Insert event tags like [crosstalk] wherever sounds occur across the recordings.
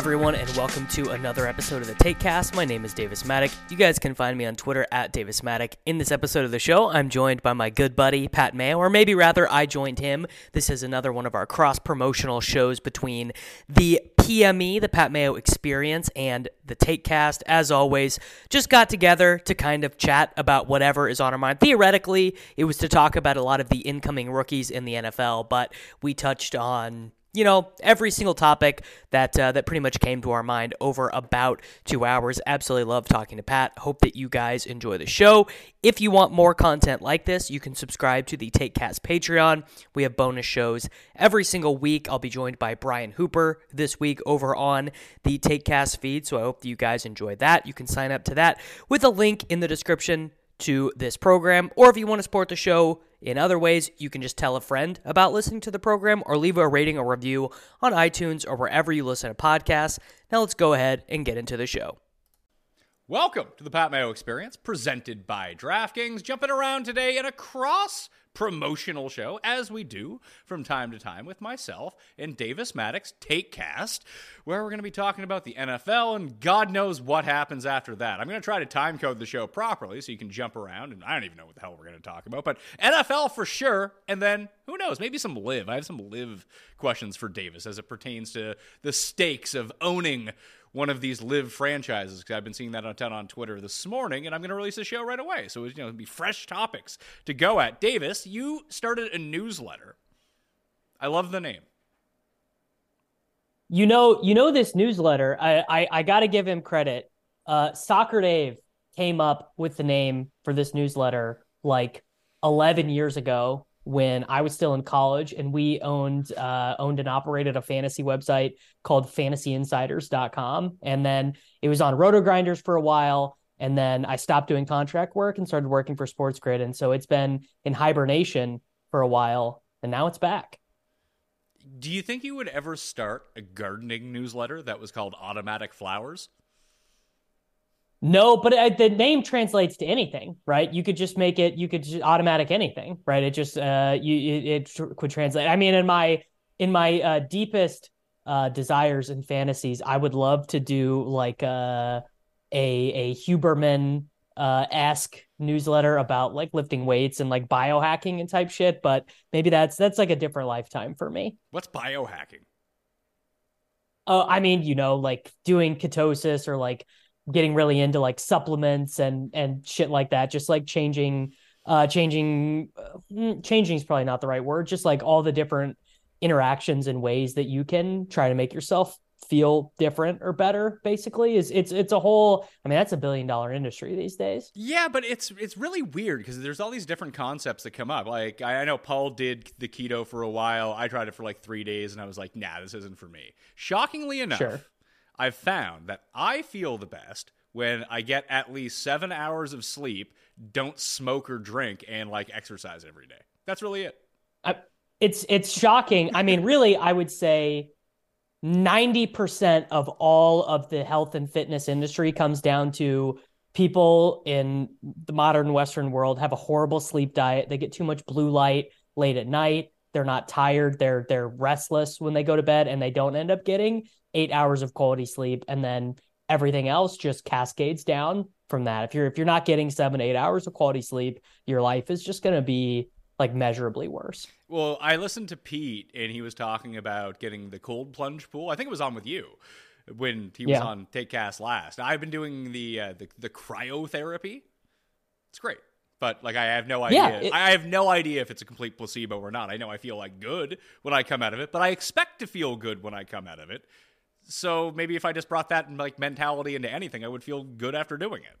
Everyone, and welcome to another episode of the Takecast. My name is Davis Mattek. You guys can find me on Twitter at Davis Mattek. In this episode of the show, I'm joined by my good buddy, Pat Mayo, or maybe rather, I joined him. This is another one of our cross promotional shows between the PME, the Pat Mayo Experience, and the Takecast. As always, just got together to kind of chat about whatever is on our mind. Theoretically, it was to talk about a lot of the incoming rookies in the NFL, but we touched on you know, every single topic that uh, that pretty much came to our mind over about two hours. Absolutely love talking to Pat. Hope that you guys enjoy the show. If you want more content like this, you can subscribe to the Takecast Patreon. We have bonus shows every single week. I'll be joined by Brian Hooper this week over on the Takecast feed. So I hope that you guys enjoy that. You can sign up to that with a link in the description to this program, or if you want to support the show in other ways, you can just tell a friend about listening to the program or leave a rating or review on iTunes or wherever you listen to podcasts. Now let's go ahead and get into the show. Welcome to the Pat Mayo Experience, presented by DraftKings. Jumping around today and a cross promotional show, as we do from time to time with myself and Davis Mattek's Takecast, where we're going to be talking about the NFL and God knows what happens after that. I'm going to try to time code the show properly so you can jump around, and I don't even know what the hell we're going to talk about, but NFL for sure, and then who knows, maybe some live. I have some live questions for Davis as it pertains to the stakes of owning one of these live franchises because I've been seeing that on ton on Twitter this morning, and I'm going to release a show right away. So you know, it'll be fresh topics to go at. Davis, you started a newsletter. I love the name. You know, you know this newsletter. I I, I got to give him credit. Uh, Soccer Dave came up with the name for this newsletter like 11 years ago when I was still in college and we owned uh, owned and operated a fantasy website called fantasyinsiders.com and then it was on roto grinders for a while and then I stopped doing contract work and started working for Sports Grid and so it's been in hibernation for a while and now it's back. Do you think you would ever start a gardening newsletter that was called Automatic Flowers? No, but uh, the name translates to anything, right? You could just make it. You could just automatic anything, right? It just uh, you it, it tr- could translate. I mean, in my in my uh, deepest uh, desires and fantasies, I would love to do like uh, a a Huberman uh esque newsletter about like lifting weights and like biohacking and type shit. But maybe that's that's like a different lifetime for me. What's biohacking? Uh, I mean, you know, like doing ketosis or like getting really into like supplements and and shit like that just like changing uh changing uh, changing is probably not the right word just like all the different interactions and ways that you can try to make yourself feel different or better basically is it's it's a whole i mean that's a billion dollar industry these days. Yeah but it's it's really weird because there's all these different concepts that come up. Like I, I know paul did the keto for a while. I tried it for like three days and i was like nah this isn't for me. Shockingly enough sure I've found that I feel the best when I get at least seven hours of sleep, don't smoke or drink, and like exercise every day. That's really it. I, it's it's shocking. I mean, really, I would say ninety percent of all of the health and fitness industry comes down to people in the modern Western world have a horrible sleep diet. They get too much blue light late at night. They're not tired. They're they're restless when they go to bed, and they don't end up getting eight hours of quality sleep, and then everything else just cascades down from that. If you're if you're not getting seven eight hours of quality sleep, your life is just going to be like measurably worse. Well, I listened to Pete and he was talking about getting the cold plunge pool. I think it was on with you when he was Yeah. on Take Cast last. I've been doing the uh, the, the cryotherapy. It's great. But like I have no idea. Yeah, it- I have no idea if it's a complete placebo or not. I know I feel like good when I come out of it, but I expect to feel good when I come out of it. So maybe if I just brought that like mentality into anything, I would feel good after doing it.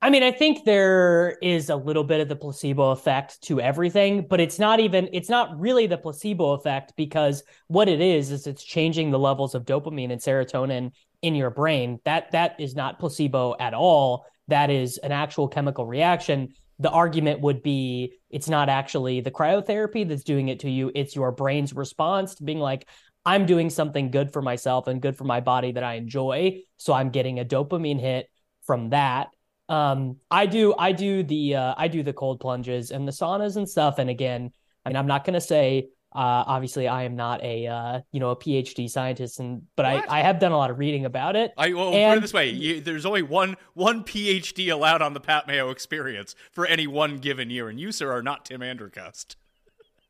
I mean, I think there is a little bit of the placebo effect to everything, but it's not even, it's not really the placebo effect because what it is, is it's changing the levels of dopamine and serotonin in your brain. That, that is not placebo at all. That is an actual chemical reaction. The argument would be it's not actually the cryotherapy that's doing it to you. It's your brain's response to being like, I'm doing something good for myself and good for my body that I enjoy. So I'm getting a dopamine hit from that um i do i do the uh i do the cold plunges and the saunas and stuff and again i mean i'm not going to say uh obviously i am not a uh you know a phd scientist and but i What? i have done a lot of reading about it I well, put it this way: you, there's only one one PhD allowed on the Pat Mayo experience for any one given year, and you, sir, are not Tim Andercust.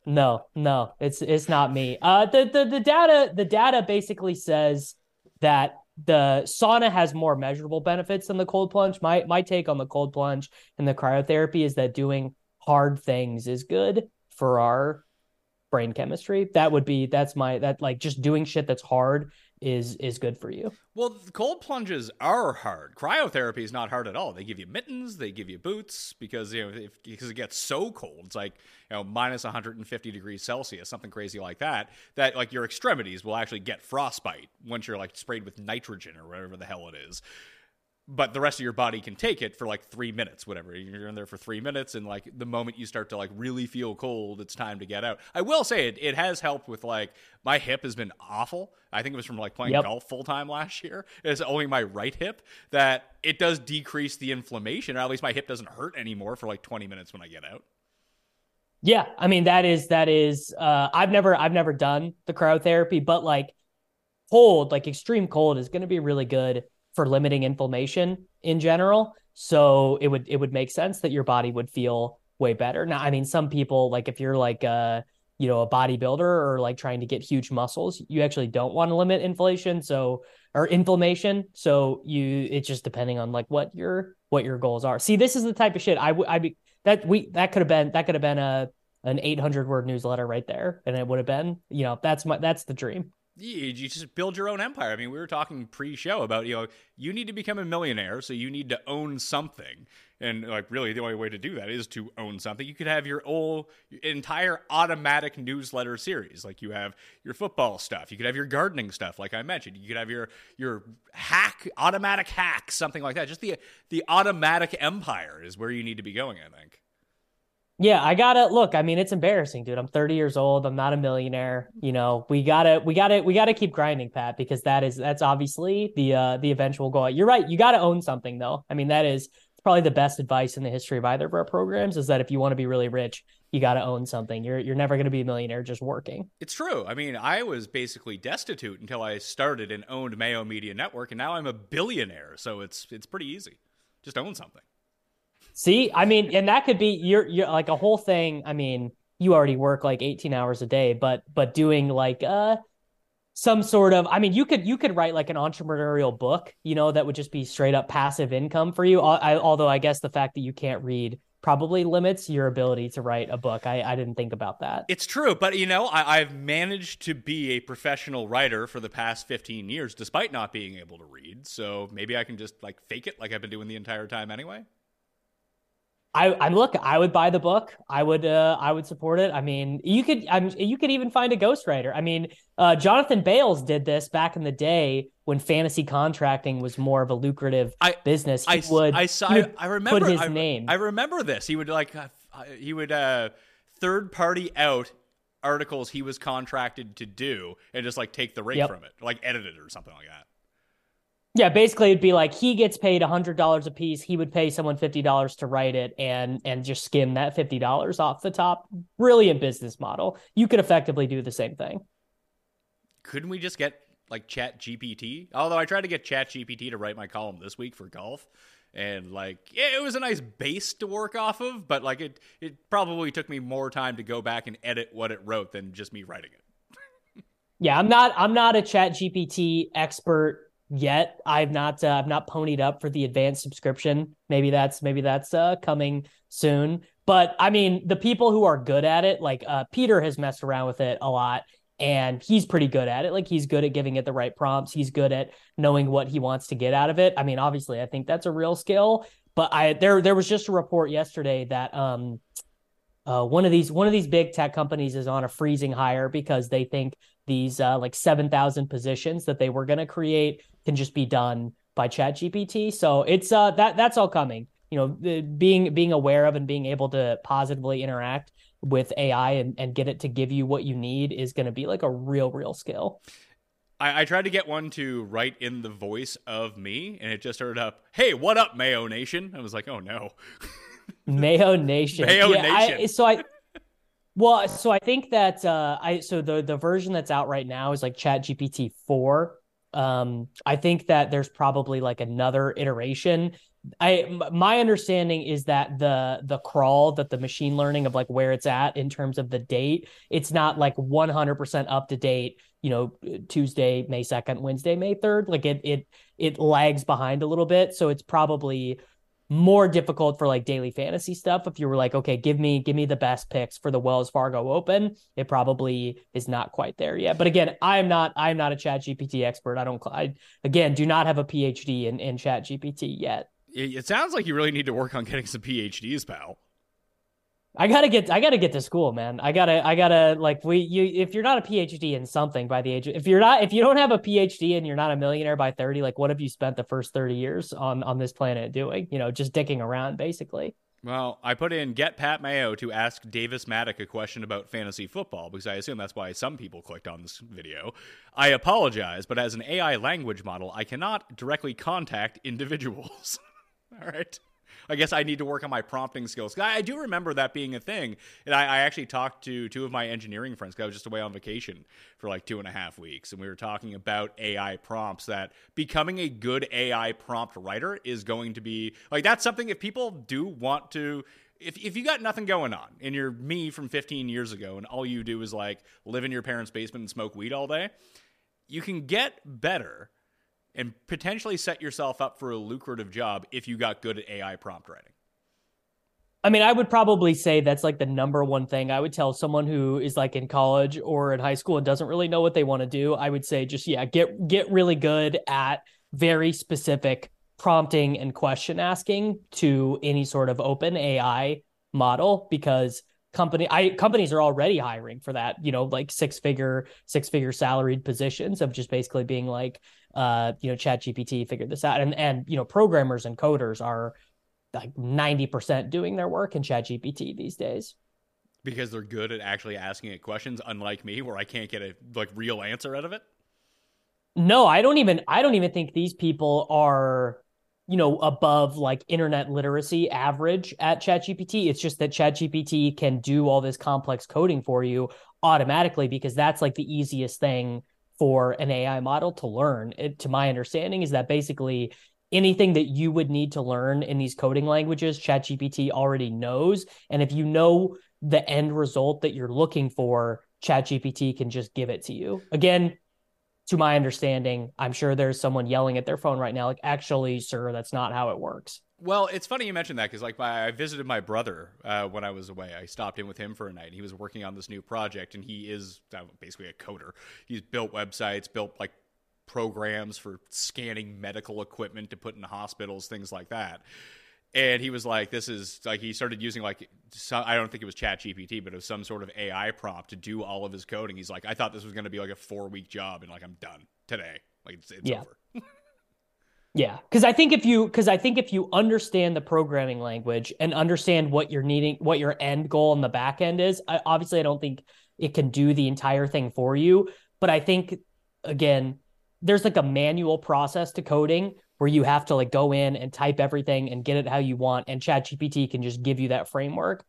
No no it's it's not me. Uh the the, the data the data basically says that the sauna has more measurable benefits than the cold plunge. My my take on the cold plunge and the cryotherapy is that doing hard things is good for our brain chemistry. That would be that's my that like just doing shit that's hard is is good for you Well, cold plunges are hard. Cryotherapy is not hard at all. They give you mittens, they give you boots because you know if, because it gets so cold. It's like you know minus 150 degrees Celsius, something crazy like that. That like your extremities will actually get frostbite once you're like sprayed with nitrogen or whatever the hell it is. But the rest of your body can take it for like three minutes, whatever. You're in there for three minutes, and like the moment you start to like really feel cold, it's time to get out. I will say it, it has helped with like my hip has been awful. I think it was from like playing Yep. golf full time last year. It's only my right hip that it does decrease the inflammation, or at least my hip doesn't hurt anymore for like 20 minutes when I get out. Yeah, I mean that is that is uh I've never I've never done the cryotherapy, but like cold, like extreme cold is going to be really good for limiting inflammation in general. So it would it would make sense that your body would feel way better. Now, I mean some people like if you're like a you know a bodybuilder or like trying to get huge muscles, you actually don't want to limit inflation, so or inflammation. So you it's just depending on like what your what your goals are. See, this is the type of shit I would I be that we that could have been that could have been a an 800 word newsletter right there and it would have been you know that's my that's the dream You, just build your own empire. I mean, we were talking pre-show about you know you need to become a millionaire, so you need to own something, and like really the only way to do that is to own something. You could have your whole entire automatic newsletter series, like you have your football stuff. You could have your gardening stuff, like I mentioned. You could have your your hack automatic hack, something like that. Just the the automatic empire is where you need to be going. I think. Yeah i gotta look i mean it's embarrassing dude i'm 30 years old i'm not a millionaire you know we gotta we gotta we gotta keep grinding pat because that is that's obviously the uh the eventual goal you're right you gotta own something though i mean that is probably the best advice in the history of either of our programs is that if you want to be really rich you gotta own something you're you're never gonna be a millionaire just working It's true. I mean, I was basically destitute until I started and owned Mayo Media Network, and now I'm a billionaire. So it's it's pretty easy. Just own something. See, I mean, and that could be you're you're like a whole thing. I mean, you already work like 18 hours a day, but but doing like uh some sort of I mean, you could you could write like an entrepreneurial book, you know, that would just be straight up passive income for you. I, although I guess the fact that you can't read probably limits your ability to write a book. I I didn't think about that. It's true, but you know, I, I've managed to be a professional writer for the past 15 years, despite not being able to read. So maybe I can just like fake it, like I've been doing the entire time anyway. I, I look. I would buy the book. I would. Uh, I would support it. I mean, you could. I'm. You could even find a ghostwriter. I mean, uh, Jonathan Bales did this back in the day when fantasy contracting was more of a lucrative I- business. He I, would. I saw. would I remember put his I, name. I remember this. He would like. Uh, he would uh, third party out articles he was contracted to do, and just like take the rate Yep. from it, like edit it or something like that. Yeah, basically, it'd be like he gets paid hundred dollars a piece. He would pay someone fifty dollars to write it, and and just skim that fifty dollars off the top. Brilliant business model. You could effectively do the same thing. couldn't we just get like chat gpt although i tried to get chat gpt to write my column this week for golf and like yeah, it was a nice base to work off of, but like it it probably took me more time to go back and edit what it wrote than just me writing it. yeah, I'm not I'm not a Chat GPT expert yet. I've not uh, I've not ponied up for the advanced subscription. Maybe that's maybe that's uh, coming soon. But I mean, the people who are good at it, like uh, Peter has messed around with it a lot and he's pretty good at it. Like he's good at giving it the right prompts. He's good at knowing what he wants to get out of it. I mean, obviously, I think that's a real skill. But I there there was just a report yesterday that um uh, one of these one of these big tech companies is on a freezing hire because they think these uh, like seven thousand positions that they were going to create can just be done by Chat GPT. So it's uh that that's all coming you know being being aware of and being able to positively interact with AI and, and get it to give you what you need is going to be like a real real skill. I, I, tried to get one to write in the voice of me, and it just started up, "Hey, what up, Mayo Nation?" I was like, "Oh no, [laughs] Mayo Nation, Mayo yeah, Nation." I, so I, well, so I think that uh, I so the the version that's out right now is like Chat GPT four. Um, I think that there's probably like another iteration I my understanding is that the the crawl that the machine learning of like where it's at in terms of the date, it's not like 100% up to date, you know, Tuesday, May 2nd, Wednesday, May 3rd. Like it it it lags behind a little bit, so it's probably more difficult for like daily fantasy stuff if you were like okay give me give me the best picks for the wells fargo open. It probably is not quite there yet. But again i'm not i'm not a chat gpt expert. I don't i again do not have a phd in, in chat gpt yet. It sounds like you really need to work on getting some PhDs, pal. I gotta get I gotta get to school, man. I gotta I gotta like we you if you're not a PhD in something by the age of, if you're not if you don't have a PhD and you're not a millionaire by 30, like what have you spent the first 30 years on on this planet doing? You know, just dicking around basically. Well, I put in get Pat Mayo to ask Davis Mattek a question about fantasy football because I assume that's why some people clicked on this video. I apologize, but as an AI language model, I cannot directly contact individuals. [laughs] All right. I guess I need to work on my prompting skills. I, do remember that being a thing. And I, I actually talked to two of my engineering friends because I was just away on vacation for like two and a half weeks. And we were talking about AI prompts that becoming a good AI prompt writer is going to be like that's something if people do want to if, if you got nothing going on and you're me from 15 years ago and all you do is like live in your parents' basement and smoke weed all day, you can get better and potentially set yourself up for a lucrative job if you got good at AI prompt writing. I mean, I would probably say that's like the number one thing I would tell someone who is like in college or in high school and doesn't really know what they want to do. I would say just yeah, get get really good at very specific prompting and question asking to any sort of open AI model because company I companies are already hiring for that, you know, like six figure six figure salaried positions of just basically being like uh, you know, Chat GPT figured this out. And and you know, programmers and coders are like 90% doing their work in Chat GPT these days. Because they're good at actually asking it questions, unlike me, where I can't get a like real answer out of it. No, I don't even I don't even think these people are you know above like internet literacy average at ChatGPT. It's just that ChatGPT can do all this complex coding for you automatically because that's like the easiest thing for an AI model to learn. It, to my understanding, is that basically anything that you would need to learn in these coding languages, ChatGPT already knows. And if you know the end result that you're looking for, ChatGPT can just give it to you. Again, to my understanding, I'm sure there's someone yelling at their phone right now, like, actually, sir, that's not how it works. Well, it's funny you mentioned that because, like, my, I visited my brother uh, when I was away. I stopped in with him for a night. He was working on this new project, and he is uh, basically a coder. He's built websites, built like programs for scanning medical equipment to put in hospitals, things like that. And he was like, "This is like." He started using like some, I don't think it was Chat GPT, but it was some sort of AI prompt to do all of his coding. He's like, "I thought this was going to be like a four week job, and like I'm done today. Like it's, it's yeah. over." Yeah, because I think if you because I think if you understand the programming language and understand what you're needing, what your end goal in the back end is, I, obviously I don't think it can do the entire thing for you. But I think again, there's like a manual process to coding where you have to like go in and type everything and get it how you want, and ChatGPT can just give you that framework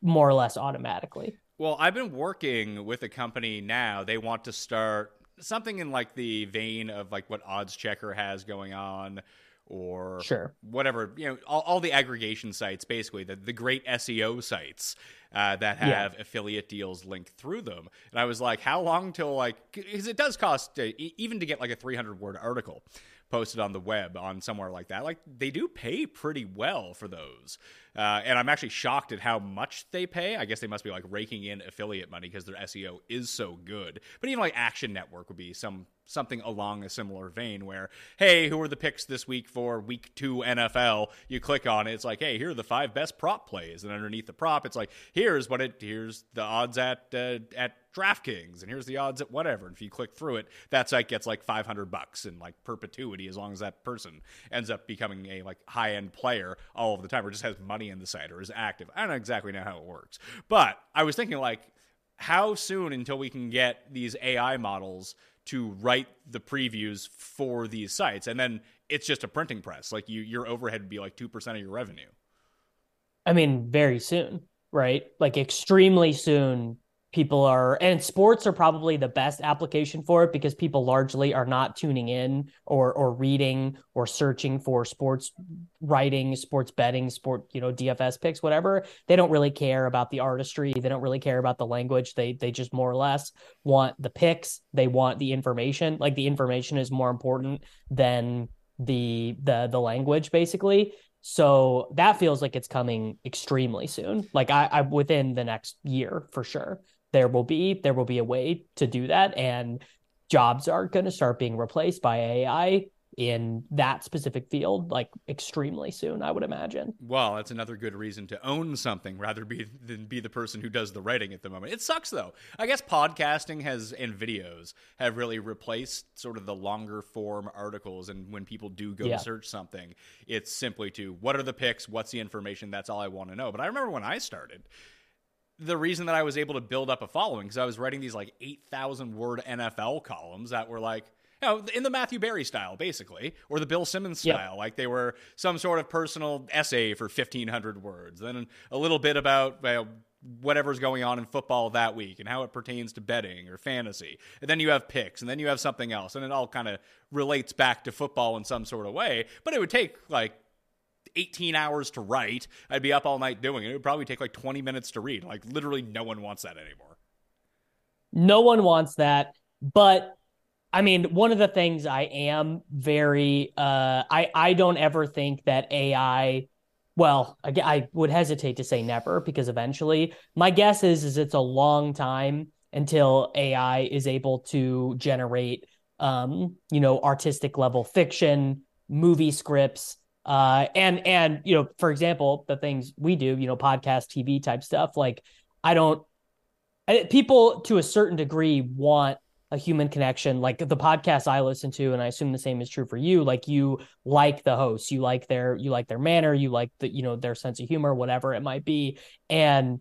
more or less automatically. Well, I've been working with a company now. They want to start something in like the vein of like what Odds Checker has going on, or sure. whatever, you know, all, all the aggregation sites, basically, the, the great SEO sites uh, that have yeah. affiliate deals linked through them. And I was like, how long till like, because it does cost uh, even to get like a 300 word article posted on the web on somewhere like that. Like they do pay pretty well for those. Uh, and I'm actually shocked at how much they pay. I guess they must be like raking in affiliate money because their SEO is so good. But even like Action Network would be some something along a similar vein where, hey, who are the picks this week for week two NFL? You click on it, it's like, hey, here are the five best prop plays, and underneath the prop, it's like, here's what it, here's the odds at uh, at DraftKings, and here's the odds at whatever. And if you click through it, that site gets like 500 bucks in like perpetuity as long as that person ends up becoming a like high end player all of the time, or just has money in the site or is active. I don't exactly know how it works, but I was thinking like. How soon until we can get these AI models to write the previews for these sites. And then it's just a printing press. Like you your overhead would be like 2% of your revenue. I mean very soon right? Like extremely soon people are and sports are probably the best application for it because people largely are not tuning in or or reading or searching for sports writing sports betting sport you know dfs picks whatever. They don't really care about the artistry. They don't really care about the language. They they just more or less want the picks. They want the information. Like the information is more important than the the the language basically. So that feels like it's coming extremely soon. Like i i within the next year for sure there will be there will be a way to do that. And jobs are going to start being replaced by AI in that specific field like extremely soon i would imagine. Well that's another good reason to own something rather be than be the person who does the writing at the moment. It sucks though. I guess podcasting has and videos have really replaced sort of the longer form articles. And when people do go yeah. search something it's simply to what are the picks what's the information? That's all i want to know. But i remember when i started the reason that I was able to build up a following because I was writing these like 8,000 word NFL columns that were like, you know, in the Matthew Berry style, basically, or the Bill Simmons style. Yep. Like they were some sort of personal essay for 1,500 words. Then a little bit about you know, whatever's going on in football that week and how it pertains to betting or fantasy. And then you have picks, and then you have something else. And it all kind of relates back to football in some sort of way. But it would take like 18 hours to write. I'd be up all night doing it. It would probably take like 20 minutes to read. Like literally no one wants that anymore. No one wants that. But I mean, one of the things I am very uh I I don't ever think that AI well, I, I would hesitate to say never because eventually my guess is is it's a long time until AI is able to generate um, you know, artistic level fiction, movie scripts, uh, and and you know, for example, the things we do, you know, podcast, TV type stuff. Like, I don't. I, people to a certain degree want a human connection. Like the podcast I listen to, and I assume the same is true for you. Like you like the hosts, you like their you like their manner, you like the you know their sense of humor, whatever it might be. And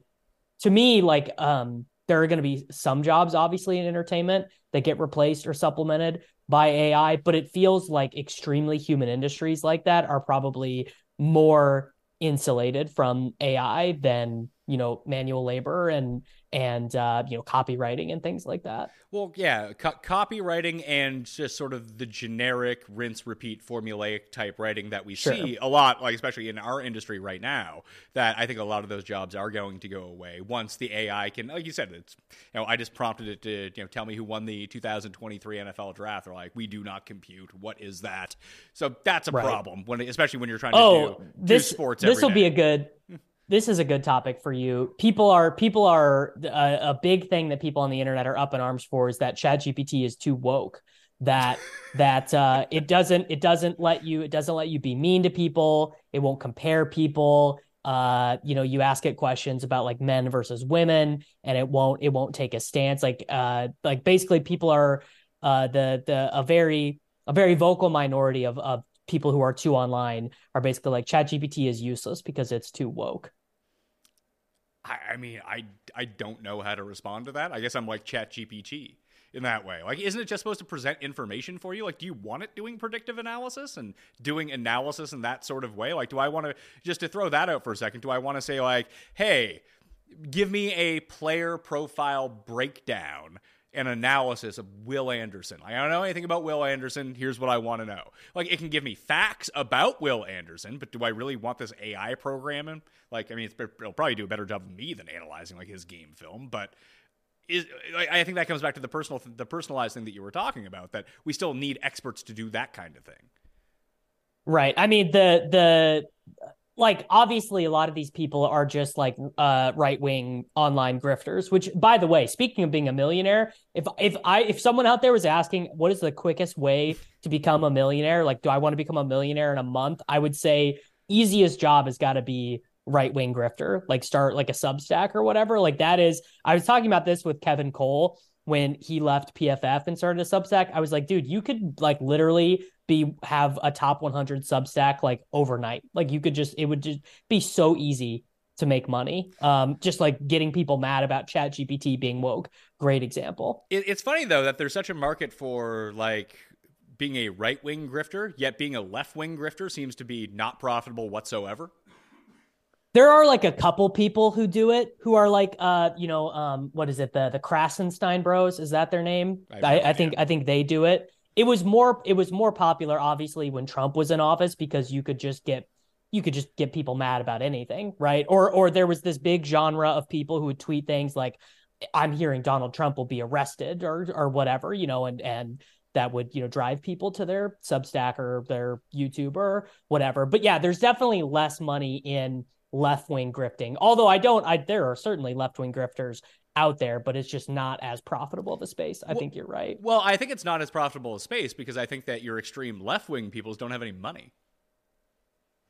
to me, like um, there are going to be some jobs, obviously, in entertainment that get replaced or supplemented by AI, but it feels like extremely human industries like that are probably more insulated from AI than you know manual labor and and uh, you know copywriting and things like that. Well, yeah, co- copywriting and just sort of the generic rinse repeat formulaic type writing that we sure. see a lot, like especially in our industry right now. That I think a lot of those jobs are going to go away once the AI can, like you said, it's you know I just prompted it to you know tell me who won the 2023 NFL draft. They're like, we do not compute. What is that? So that's a right. problem when, especially when you're trying to oh, do, this, do sports. This will be a good this is a good topic for you. People are people are a, a, big thing that people on the internet are up in arms for is that ChatGPT is too woke. That [laughs] that uh, it doesn't it doesn't let you it doesn't let you be mean to people. It won't compare people. Uh, you know, you ask it questions about like men versus women, and it won't it won't take a stance. Like uh, like basically, people are uh, the the a very a very vocal minority of of people who are too online are basically like ChatGPT is useless because it's too woke. I, I mean, I I don't know how to respond to that. I guess I'm like ChatGPT in that way. Like, isn't it just supposed to present information for you? Like, do you want it doing predictive analysis and doing analysis in that sort of way? Like, do I want to just to throw that out for a second? Do I want to say like, hey, give me a player profile breakdown an analysis of Will Anderson. Like, I don't know anything about Will Anderson. Here's what I want to know. Like, it can give me facts about Will Anderson, but do I really want this AI programming? Like, I mean, it'll probably do a better job of me than analyzing like his game film, but is I think that comes back to the personal the personalized thing that you were talking about that we still need experts to do that kind of thing. Right. I mean the the like obviously a lot of these people are just like uh, right-wing online grifters which by the way speaking of being a millionaire if if i if someone out there was asking what is the quickest way to become a millionaire? Like do i want to become a millionaire in a month? I would say easiest job has got to be right-wing grifter like start like a substack or whatever. Like that is i was talking about this with kevin cole when he left pff and started a substack. I was like dude you could like literally be have a top 100 Substack like overnight. Like you could just it would just be so easy to make money. Um, just like getting people mad about Chat GPT being woke. Great example. It, it's funny though that there's such a market for like being a right wing grifter, yet being a left wing grifter seems to be not profitable whatsoever. There are like a couple people who do it who are like uh you know um what is it the the Krassenstein Bros is that their name I, I, I think I think they do it it was more it was more popular obviously when Trump was in office because you could just get you could just get people mad about anything, right? Or or there was this big genre of people who would tweet things like I'm hearing Donald Trump will be arrested or or whatever, you know, and and that would, you know, drive people to their Substack or their YouTube or whatever. But yeah, there's definitely less money in left wing grifting. Although I don't, I there are certainly left wing grifters out there, but it's just not as profitable of a space. I well, think you're right. Well, I think it's not as profitable a space because I think that your extreme left wing peoples don't have any money.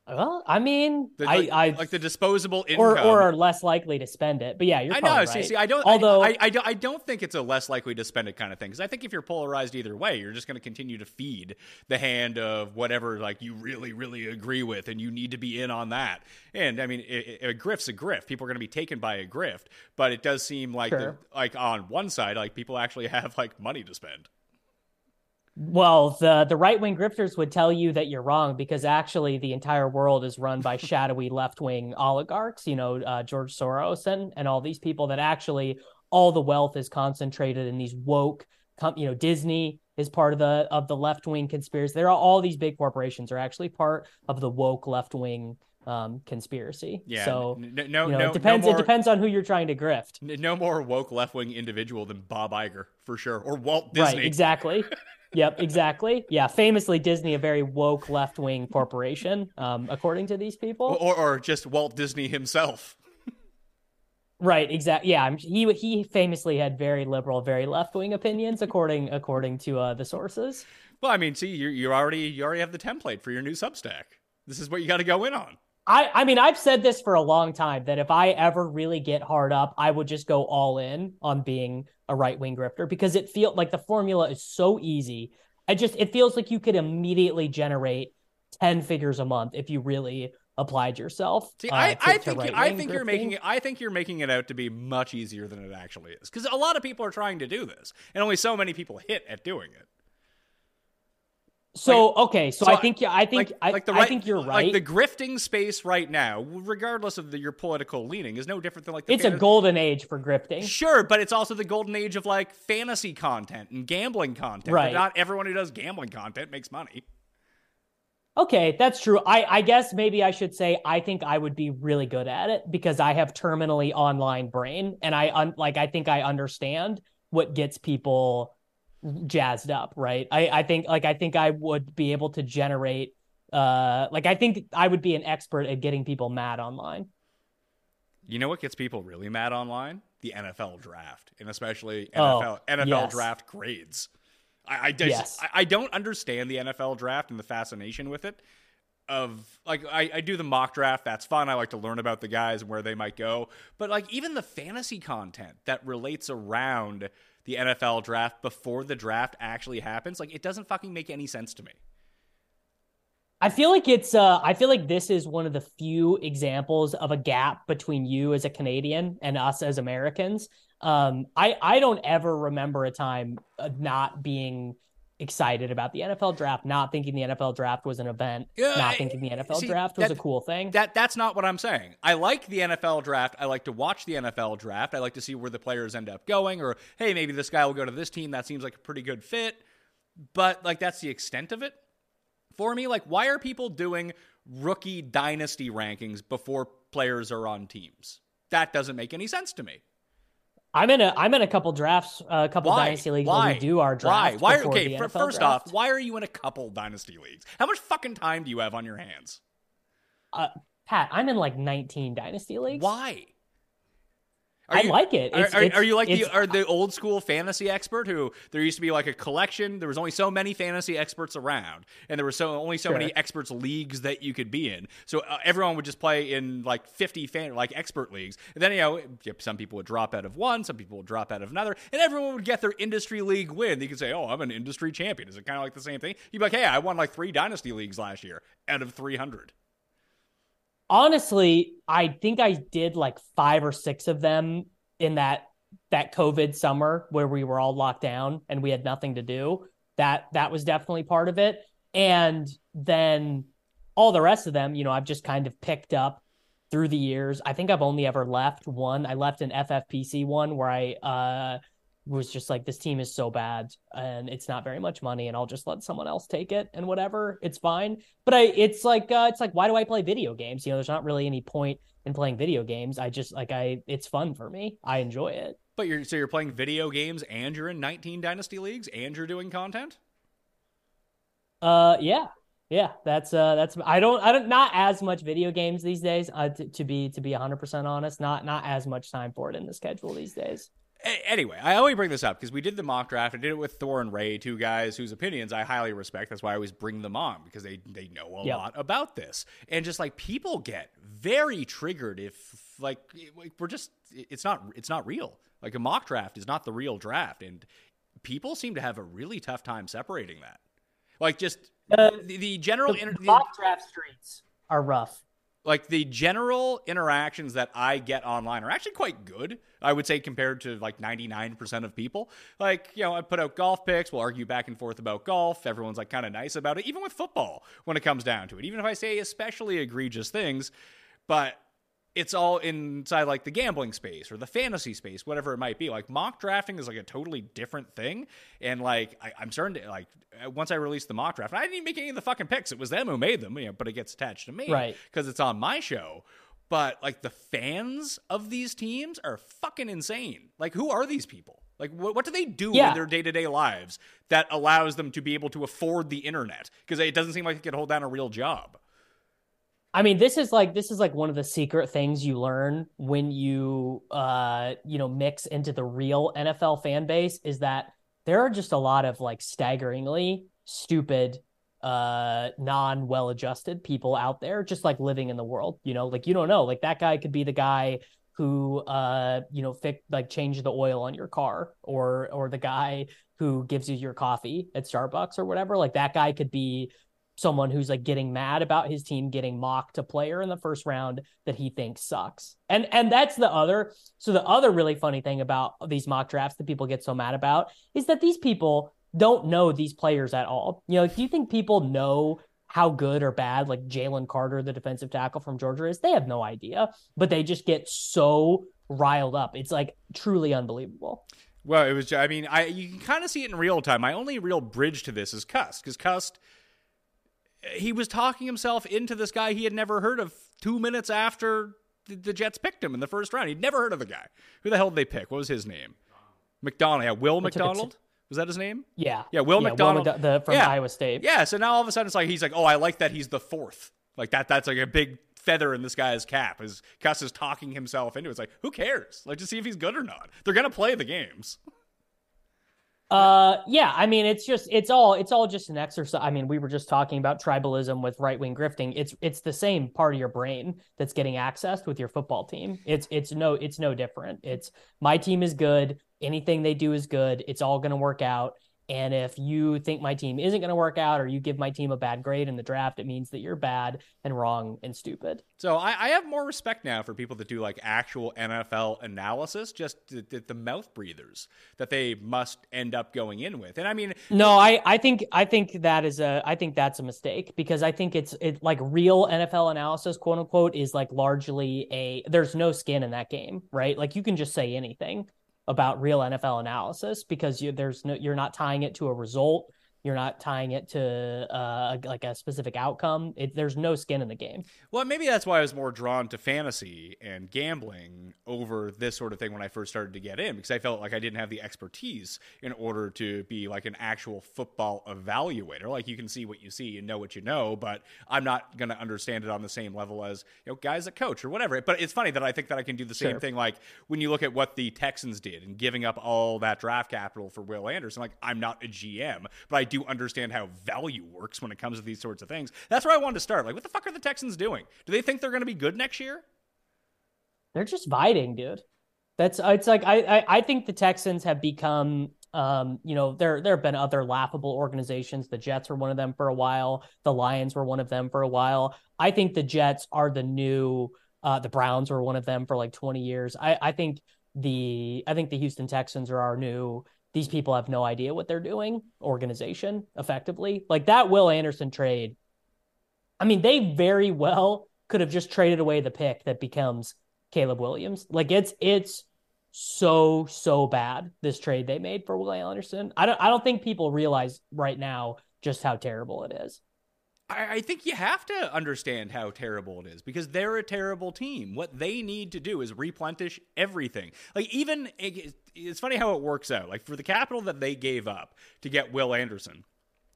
Well, I mean, the, I, I like the disposable income, or, or are less likely to spend it. But yeah, you're. I know. Right. See, see, I don't. Although I, I, I, don't, I don't think it's a less likely to spend it kind of thing because I think if you're polarized either way, you're just going to continue to feed the hand of whatever like you really, really agree with, and you need to be in on that. And I mean, it, it, a grift's a grift. People are going to be taken by a grift, but it does seem like sure. the, like on one side, like people actually [laughs] have like money to spend. Well, the the right wing grifters would tell you that you're wrong because actually the entire world is run by [laughs] shadowy left wing oligarchs. You know, uh, George Soros and and all these people that actually all the wealth is concentrated in these woke. you know, Disney is part of the of the left wing conspiracy. There are all these big corporations are actually part of the woke left wing um, conspiracy. Yeah. So no, no, you know, no, it depends. No more, it depends on who you're trying to grift. No more woke left wing individual than Bob Iger for sure, or Walt Disney. Right. Exactly. [laughs] yep, exactly. Yeah, famously Disney, a very woke left wing corporation, um, according to these people, or, or just Walt Disney himself. right. Exactly. Yeah, he he famously had very liberal, very left wing opinions, according according to uh, the sources. Well, I mean, see, you you already you already have the template for your new Substack. This is what you got to go in on. I, I mean, I've said this for a long time that if I ever really get hard up, I would just go all in on being a right wing grifter because it feels like the formula is so easy. I just, it feels like you could immediately generate 10 figures a month if you really applied yourself. See, uh, I, to, I think I think you're making it. I think you're making it out to be much easier than it actually is because a lot of people are trying to do this, and only so many people hit at doing it. So like, okay, so, so, I think I think like, I, like the right, I think you're right. Like the grifting space right now, regardless of the, your political leaning, is no different than like it's a golden age for grifting. Sure, but it's also the golden age of like fantasy content and gambling content. Right. But not everyone who does gambling content makes money. Okay, that's true. I, I guess maybe I should say I think I would be really good at it because I have terminally online brain and I un, like I think I understand what gets people jazzed up, right? I, I think like I think I would be able to generate uh like I think I would be an expert at getting people mad online. You know what gets people really mad online? The NFL draft, and especially NFL oh, NFL yes. draft grades. I I, just, yes. I I don't understand the NFL draft and the fascination with it. Of like I, I do the mock draft, that's fun. I like to learn about the guys and where they might go. But like even the fantasy content that relates around the NFL draft before the draft actually happens, like it doesn't fucking make any sense to me. I feel like it's uh I feel like this is one of the few examples of a gap between you as a Canadian and us as Americans. Um I I don't ever remember a time not being excited about the NFL draft, not thinking the NFL draft was an event, Yeah, not thinking the NFL see, draft was that- a cool thing. That that's not what I'm saying. I like the NFL draft. I like to watch the NFL draft. I like to see where the players end up going or hey, maybe this guy will go to this team that seems like a pretty good fit. But like that's the extent of it. For me, like why are people doing rookie dynasty rankings before players are on teams? That doesn't make any sense to me. I'm in a I'm in a couple drafts, a couple Why? dynasty leagues Why? where we do our draft. Why? Why? Okay, NFL first draft. off, why are you in a couple dynasty leagues? How much fucking time do you have on your hands? uh, Pat, I'm in like 19 dynasty leagues. Why? I like it. Are, It's- are, it's- are you like the are the old school fantasy expert who there used to be like a collection? There was only so many fantasy experts around, and there were so only so many experts leagues that you could be in. So uh, everyone would just play in like fifty fan like expert leagues, and then you know some people would drop out of one, some people would drop out of another, and everyone would get their industry league win. You could say, "Oh, I'm an industry champion." Is it kind of like the same thing? You'd be like, "Hey, I won like three dynasty leagues last year out of three hundred. Honestly, I think I did like five or six of them in that that COVID summer where we were all locked down and we had nothing to do. That that was definitely part of it. And then all the rest of them, you know, I've just kind of picked up through the years. I think I've only ever left one. I left an FFPC one where I uh was just like this team is so bad and it's not very much money and I'll just let someone else take it and whatever. It's fine. But I it's like uh, it's like why do I play video games? You know there's not really any point in playing video games. I just like I it's fun for me. I enjoy it. But you're so you're playing video games and you're in 19 dynasty leagues and you're doing content. uh yeah. Yeah. That's uh that's I don't I don't not as much video games these days. Uh to, to be to be 100% honest not not as much time for it in the schedule these days Anyway, I only bring this up because we did the mock draft. I did it with Thor and Ray, two guys whose opinions I highly respect. That's why I always bring them on because they they know a Yep. lot about this. And just like people get very triggered if like we're just it's not it's not real. Like a mock draft is not the real draft, and people seem to have a really tough time separating that. Like just Uh, the, the general the inter- the- mock draft streets are rough like the general interactions that I get online are actually quite good. I would say compared to like 99% of people. Like, you know, I put out golf picks, we'll argue back and forth about golf. Everyone's like kind of nice about it, even with football when it comes down to it. Even if I say especially egregious things, but it's all inside like the gambling space or the fantasy space, whatever it might be. Like mock drafting is like a totally different thing. And like I, I'm starting to like uh, once I released the mock draft, I didn't even make any of the fucking picks. It was them who made them, you know, but it gets attached to me Right. because it's on my show. But like the fans of these teams are fucking insane. Like who are these people? Like what, what do they do Yeah. in their day to day lives that allows them to be able to afford the internet? Because it doesn't seem like they could hold down a real job. I mean, this is like this is like one of the secret things you learn when you uh you know mix into the real NFL fan base is that there are just a lot of like staggeringly stupid uh non well adjusted people out there just like living in the world you know? Like you don't know. Like that guy could be the guy who uh you know fix like change the oil on your car or or the guy who gives you your coffee at Starbucks or whatever. Like that guy could be someone who's like getting mad about his team getting mocked a player in the first round that he thinks sucks. And and that's the other so the other really funny thing about these mock drafts that people get so mad about is that these people don't know these players at all. You know, do you think people know how good or bad like Jalen Carter, the defensive tackle from Georgia is? They have no idea, but they just get so riled up. It's like truly unbelievable. Well, it was. I mean, I you can kind of see it in real time. My only real bridge to this is Cust, because Cust, he was talking himself into this guy he had never heard of two minutes after the, the Jets picked him in the first round. He'd never heard of the guy. Who the hell did they pick? What was his name? McDonald. Yeah, Will took a t- McDonald. Was that his name? Yeah. Yeah, Will McDonald. McDo- the, from Yeah. Iowa State. Yeah. So now all of a sudden it's like he's like, oh, I like that he's the fourth. Like that. That's like a big feather in this guy's cap. Is Cust is talking himself into it. It's like who cares? Like to see if he's good or not. They're gonna play the games. [laughs] Uh, yeah, I mean, it's just it's all it's all just an exercise. I mean, we were just talking about tribalism with right wing grifting. It's it's the same part of your brain that's getting accessed with your football team. It's it's no it's no different. It's my team is good. Anything they do is good. It's all going to work out. And if you think my team isn't going to work out or you give my team a bad grade in the draft, it means that you're bad and wrong and stupid. So I, I have more respect now for people that do like actual NFL analysis, just the, the, the, mouth breathers that they must end up going in with. And I mean, no, I, I think I think that is a I think that's a mistake because I think it's it like real NFL analysis, quote unquote, is like largely a there's no skin in that game, right? Like you can just say anything about real NFL analysis because you, there's no you're not tying it to a result. You're not tying it to uh, like a specific outcome. It, there's no skin in the game. Well, maybe that's why I was more drawn to fantasy and gambling over this sort of thing when I first started to get in because I felt like I didn't have the expertise in order to be like an actual football evaluator. Like you can see what you see and know what you know, but I'm not going to understand it on the same level as you know guys that coach or whatever. But it's funny that I think that I can do the same sure. thing. Like when you look at what the Texans did and giving up all that draft capital for Will Anderson. Like I'm not a GM, but I do you understand how value works when it comes to these sorts of things. That's where I wanted to start. Like, what the fuck are the Texans doing? Do they think they're going to be good next year? They're just biting, dude. That's it's like I, I I think the Texans have become um, you know, there there have been other laughable organizations. The Jets were one of them for a while. The Lions were one of them for a while. I think the Jets are the new. Uh, the Browns were one of them for like 20 years. I I think the I think the Houston Texans are our new these people have no idea what they're doing organization effectively. Like that Will Anderson trade. I mean, they very well could have just traded away the pick that becomes Caleb Williams. Like it's it's so so bad this trade they made for Will Anderson. I don't I don't think people realize right now just how terrible it is. I, I think you have to understand how terrible it is because they're a terrible team. What they need to do is replenish everything. Like even it's funny how it works out. Like for the capital that they gave up to get Will Anderson,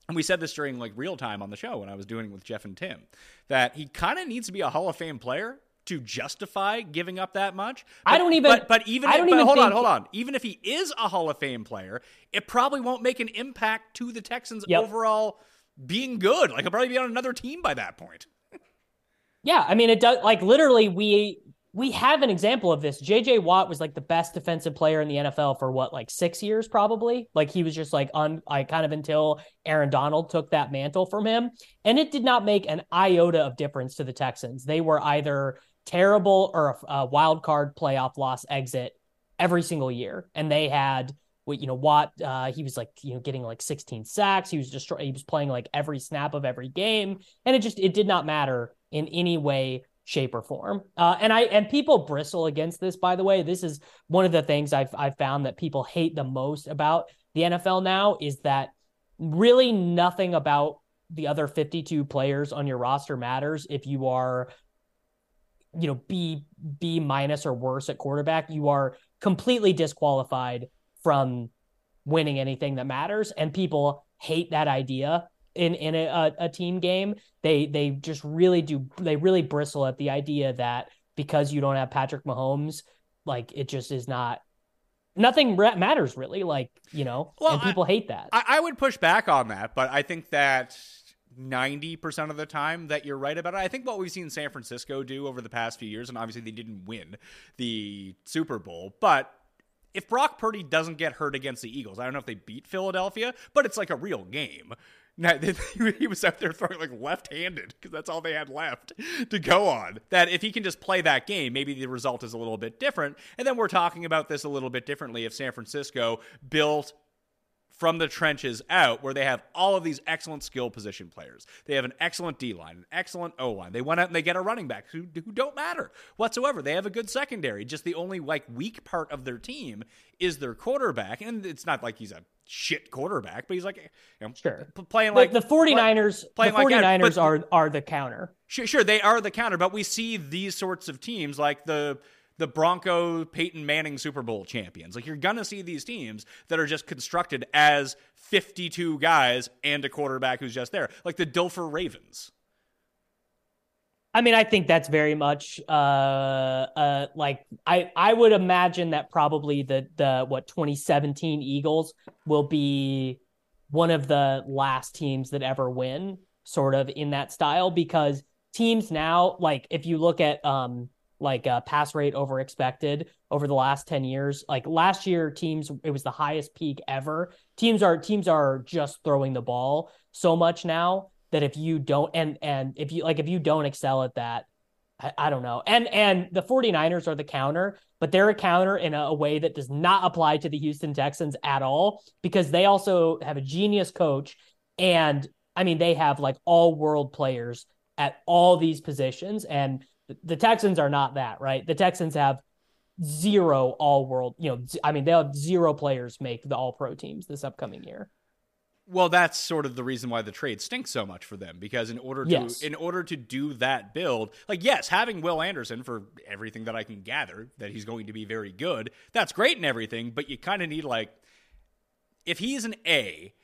and we said this during like real time on the show when I was doing it with Jeff and Tim, that he kind of needs to be a Hall of Fame player to justify giving up that much. But, I don't even. But, but even. I don't if, even hold on, hold on. Even if he is a Hall of Fame player, it probably won't make an impact to the Texans' yep. overall being good. Like he'll probably be on another team by that point. yeah, I mean it does. Like literally, we we have an example of this. JJ Watt was like the best defensive player in the NFL for what, like six years, probably. Like he was just like on, like kind of until Aaron Donald took that mantle from him. And it did not make an iota of difference to the Texans. They were either terrible or a, a wild card playoff loss exit every single year. And they had you know Watt uh, he was like you know getting like 16 sacks. He was just he was playing like every snap of every game. And it just it did not matter in any way shape or form. Uh, and I and people bristle against this by the way. This is one of the things I've I've found that people hate the most about the NFL now is that really nothing about the other 52 players on your roster matters if you are you know B B minus or worse at quarterback. You are completely disqualified from winning anything that matters. And people hate that idea in in a, a, team game. They they just really do they really bristle at the idea that because you don't have Patrick Mahomes like it just is not nothing matters really like you know well, and people I, hate that. I, I would push back on that but I think that 90% of the time that you're right about it. I think what we've seen San Francisco do over the past few years, and obviously they didn't win the Super Bowl, but if Brock Purdy doesn't get hurt against the Eagles, I don't know if they beat Philadelphia, but it's like a real game. Now, [laughs] he was out there throwing like left-handed because that's all they had left to go on. That if he can just play that game, maybe the result is a little bit different. And then we're talking about this a little bit differently. If San Francisco built from the trenches out where they have all of these excellent skill position players. They have an excellent D line, an excellent O line. They went out and they get a running back who, who don't matter whatsoever. They have a good secondary. Just the only like weak part of their team is their quarterback. And it's not like he's a shit quarterback, but he's like, you know, sure. playing like the, the 49ers, play, the 49ers like, are, are the counter. Sure, sure, they are the counter, but we see these sorts of teams like the the Bronco Peyton Manning Super Bowl champions. Like you're gonna see these teams that are just constructed as 52 guys and a quarterback who's just there, like the Dilfer Ravens. I mean, I think that's very much uh, uh, like I I would imagine that probably the the what 2017 Eagles will be one of the last teams that ever win, sort of in that style, because teams now like if you look at um like uh, pass rate over expected over the last 10 years. Like last year, teams, it was the highest peak ever. Teams are, teams are just throwing the ball so much now that if you don't, and, and if you, like, if you don't excel at that, I, I don't know. And, and the 49ers are the counter, but they're a counter in a, a way that does not apply to the Houston Texans at all because they also have a genius coach. And I mean, they have like all world players at all these positions. And the Texans are not that, right? The Texans have zero all world, you know, I mean, they'll have zero players make the all pro teams this upcoming year. Well, that's sort of the reason why the trade stinks so much for them because in order to Yes. in order to do that build, like yes, having Will Anderson for everything that I can gather that he's going to be very good, that's great and everything, but you kind of need like if he's an A,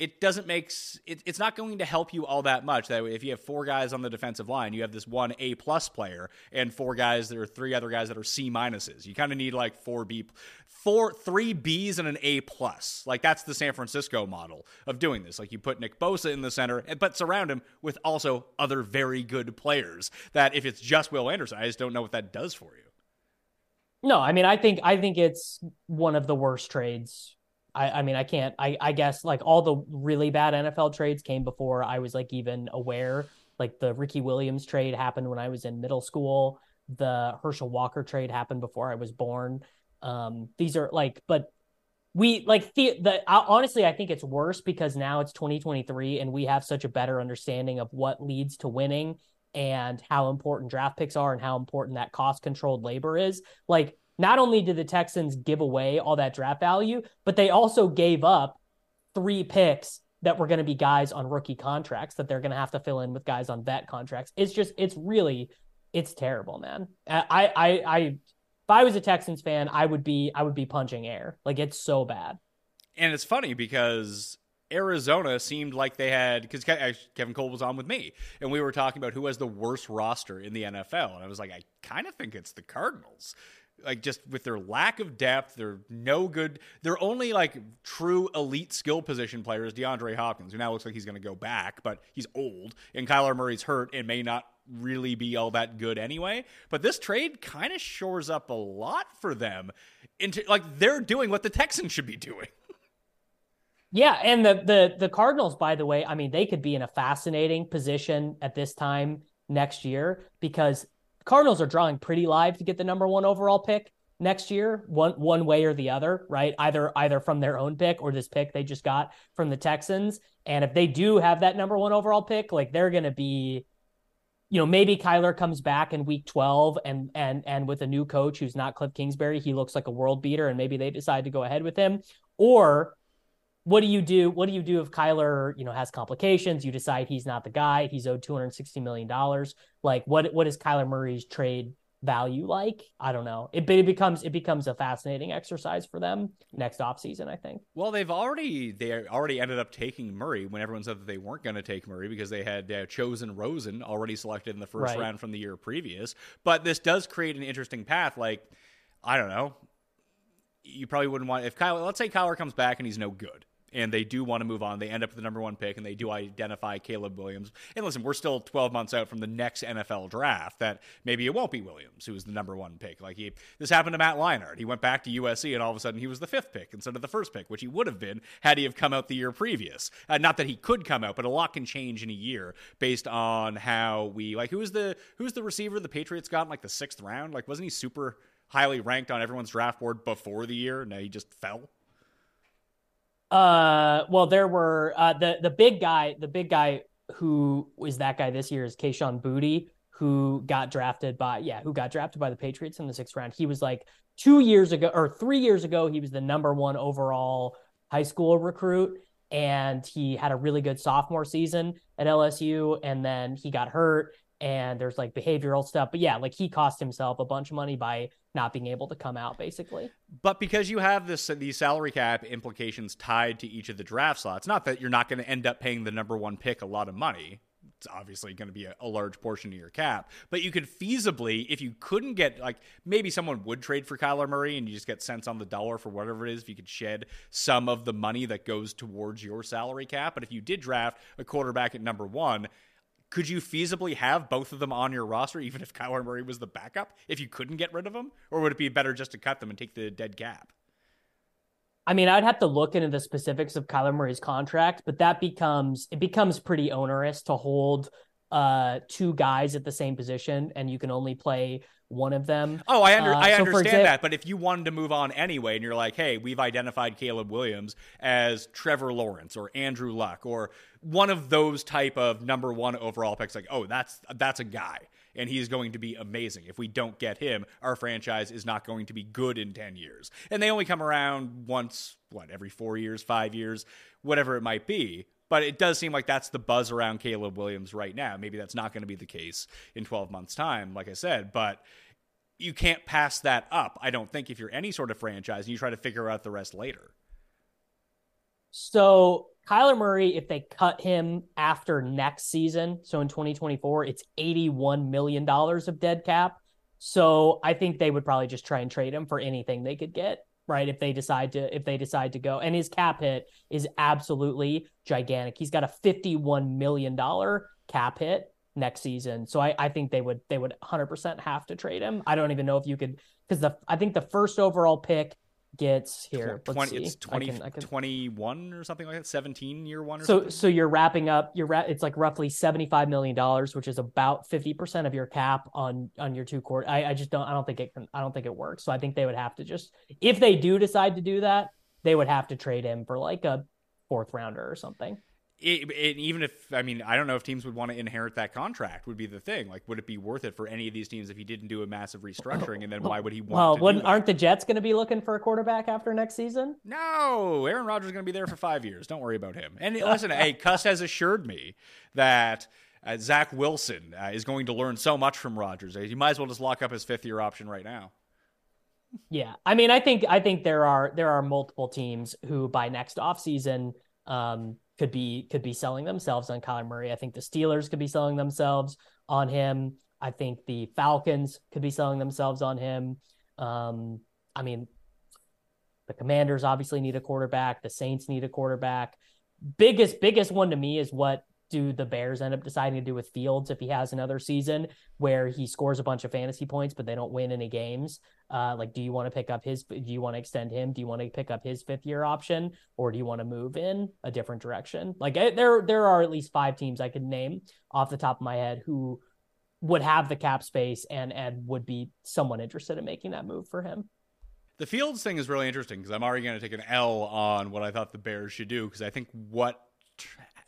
it doesn't make it, it's not going to help you all that much that if you have four guys on the defensive line you have this one a plus player and four guys there are three other guys that are c minuses. You kind of need like four b four three b's and an a plus. Like that's the san francisco model of doing this. Like you put nick bosa in the center eh, but surround him with also other very good players that if it's just will anderson i just don't know what that does for you. No, I mean, I think I think it's one of the worst trades. I, I mean, I can't. I, I guess like all the really bad NFL trades came before I was like even aware. Like the Ricky Williams trade happened when I was in middle school. The Herschel Walker trade happened before I was born. Um, these are like, but we like the the I- honestly, I think it's worse because now it's 2023 and we have such a better understanding of what leads to winning and how important draft picks are and how important that cost controlled labor is. Like, not only did the Texans give away all that draft value, but they also gave up three picks that were going to be guys on rookie contracts that they're going to have to fill in with guys on vet contracts. It's just, it's really, it's terrible, man. I, I, I, if I was a Texans fan, I would be, I would be punching air. Like, it's so bad. And it's funny because Arizona seemed like they had because Kevin Cole was on with me, and we were talking about who has the worst roster in the NFL, and I was like, I kind of think it's the Cardinals. Like just with their lack of depth, they're no good. They're only like true elite skill position players. DeAndre Hopkins, who now looks like he's going to go back, but he's old, and Kyler Murray's hurt and may not really be all that good anyway. But this trade kind of shores up a lot for them. Into like they're doing what the Texans should be doing. [laughs] Yeah, and the the the Cardinals, by the way, I mean, they could be in a fascinating position at this time next year because Cardinals are drawing pretty live to get the number one overall pick next year, one one way or the other, right? Either either from their own pick or this pick they just got from the Texans. And if they do have that number one overall pick, like they're gonna be, you know, maybe Kyler comes back in week 12 and and and with a new coach who's not Cliff Kingsbury, he looks like a world beater, and maybe they decide to go ahead with him. Or what do you do? What do you do if Kyler, you know, has complications? You decide he's not the guy. He's owed two hundred sixty million dollars. Like, what what is Kyler Murray's trade value like? I don't know. It but it becomes it becomes a fascinating exercise for them next offseason, I think. Well, they've already they already ended up taking Murray when everyone said that they weren't going to take Murray because they had uh, Josh Rosen already selected in the first Right. round from the year previous. But this does create an interesting path. Like, I don't know, you probably wouldn't want if Kyler. Let's say Kyler comes back and he's no good. And they do want to move on. They end up with the number one pick, and they do identify Caleb Williams. And listen, we're still 12 months out from the next NFL draft. That maybe it won't be Williams who is the number one pick. Like he, this happened to Matt Leinart. He went back to USC, and all of a sudden he was the fifth pick instead of the first pick, which he would have been had he have come out the year previous. Uh, not that he could come out, but a lot can change in a year based on how we like. Who is the who's the receiver the Patriots got in like the sixth round? Like wasn't he super highly ranked on everyone's draft board before the year? Now he just fell. Uh, well, there were uh the the big guy, the big guy who is that guy this year is Kayshawn Booty, who got drafted by yeah, who got drafted by the Patriots in the sixth round. He was like two years ago or three years ago, he was the number one overall high school recruit, and he had a really good sophomore season at LSU, and then he got hurt. And there's like behavioral stuff, but yeah, like he cost himself a bunch of money by not being able to come out, basically. But because you have this these salary cap implications tied to each of the draft slots, not that you're not going to end up paying the number one pick a lot of money. It's obviously going to be a, a large portion of your cap, but you could feasibly, if you couldn't get like maybe someone would trade for Kyler Murray and you just get cents on the dollar for whatever it is, if you could shed some of the money that goes towards your salary cap. But if you did draft a quarterback at number one, could you feasibly have both of them on your roster, even if Kyler Murray was the backup, if you couldn't get rid of them? Or would it be better just to cut them and take the dead cap? I mean, I'd have to look into the specifics of Kyler Murray's contract, but that becomes it becomes pretty onerous to hold uh two guys at the same position and you can only play one of them. Oh, I under, uh, I so understand that, but if you wanted to move on anyway, and you're like, hey, we've identified Caleb Williams as Trevor Lawrence or Andrew Luck or one of those type of number one overall picks, like, oh, that's that's a guy, and he's going to be amazing. If we don't get him, our franchise is not going to be good in ten years, and they only come around once, what, every four years, five years, whatever it might be. But it does seem like that's the buzz around Caleb Williams right now. Maybe that's not going to be the case in 12 months' time, like I said. But you can't pass that up, I don't think, if you're any sort of franchise and you try to figure out the rest later. So Kyler Murray, if they cut him after next season, so in 2024, it's 81 million dollars of dead cap. So I think they would probably just try and trade him for anything they could get, right? If they decide to if they decide to go. And his cap hit is absolutely gigantic. He's got a 51 million dollar cap hit next season. So I, I think they would they would 100% have to trade him. I don't even know if you could because the I think the first overall pick gets here. Let's 20, see. it's I can- I can- 21 or something like that, 17 year one or so something. so you're wrapping up you're ra- it's like roughly 75 million dollars which is about 50% of your cap on on your two court I, I just don't i don't think it can i don't think it works so i think they would have to just if they do decide to do that they would have to trade him for like a fourth rounder or something it, it, even if I mean I don't know if teams would want to inherit that contract would be the thing. Like, would it be worth it for any of these teams if he didn't do a massive restructuring? And then why would he want? well to wouldn't, that? aren't the jets going to be looking for a quarterback after next season No, Aaron Rodgers is going to be there for five years. Don't worry about him. And [laughs] listen, hey, Cust has assured me that uh, Zach Wilson uh, is going to learn so much from Rodgers. He might as well just lock up his fifth year option right now. Yeah, I mean, I think I think there are there are multiple teams who by next offseason um, could be could be selling themselves on Kyler Murray. I think the Steelers could be selling themselves on him. I think the Falcons could be selling themselves on him. Um, I mean, the Commanders obviously need a quarterback. The Saints need a quarterback. Biggest biggest one to me is what do the Bears end up deciding to do with Fields if he has another season where he scores a bunch of fantasy points but they don't win any games? Uh, like, do you want to pick up his? Do you want to extend him? Do you want to pick up his fifth year option, or do you want to move in a different direction? Like, there there are at least five teams I could name off the top of my head who would have the cap space and and would be someone interested in making that move for him. The Fields thing is really interesting because I'm already going to take an L on what I thought the Bears should do because I think what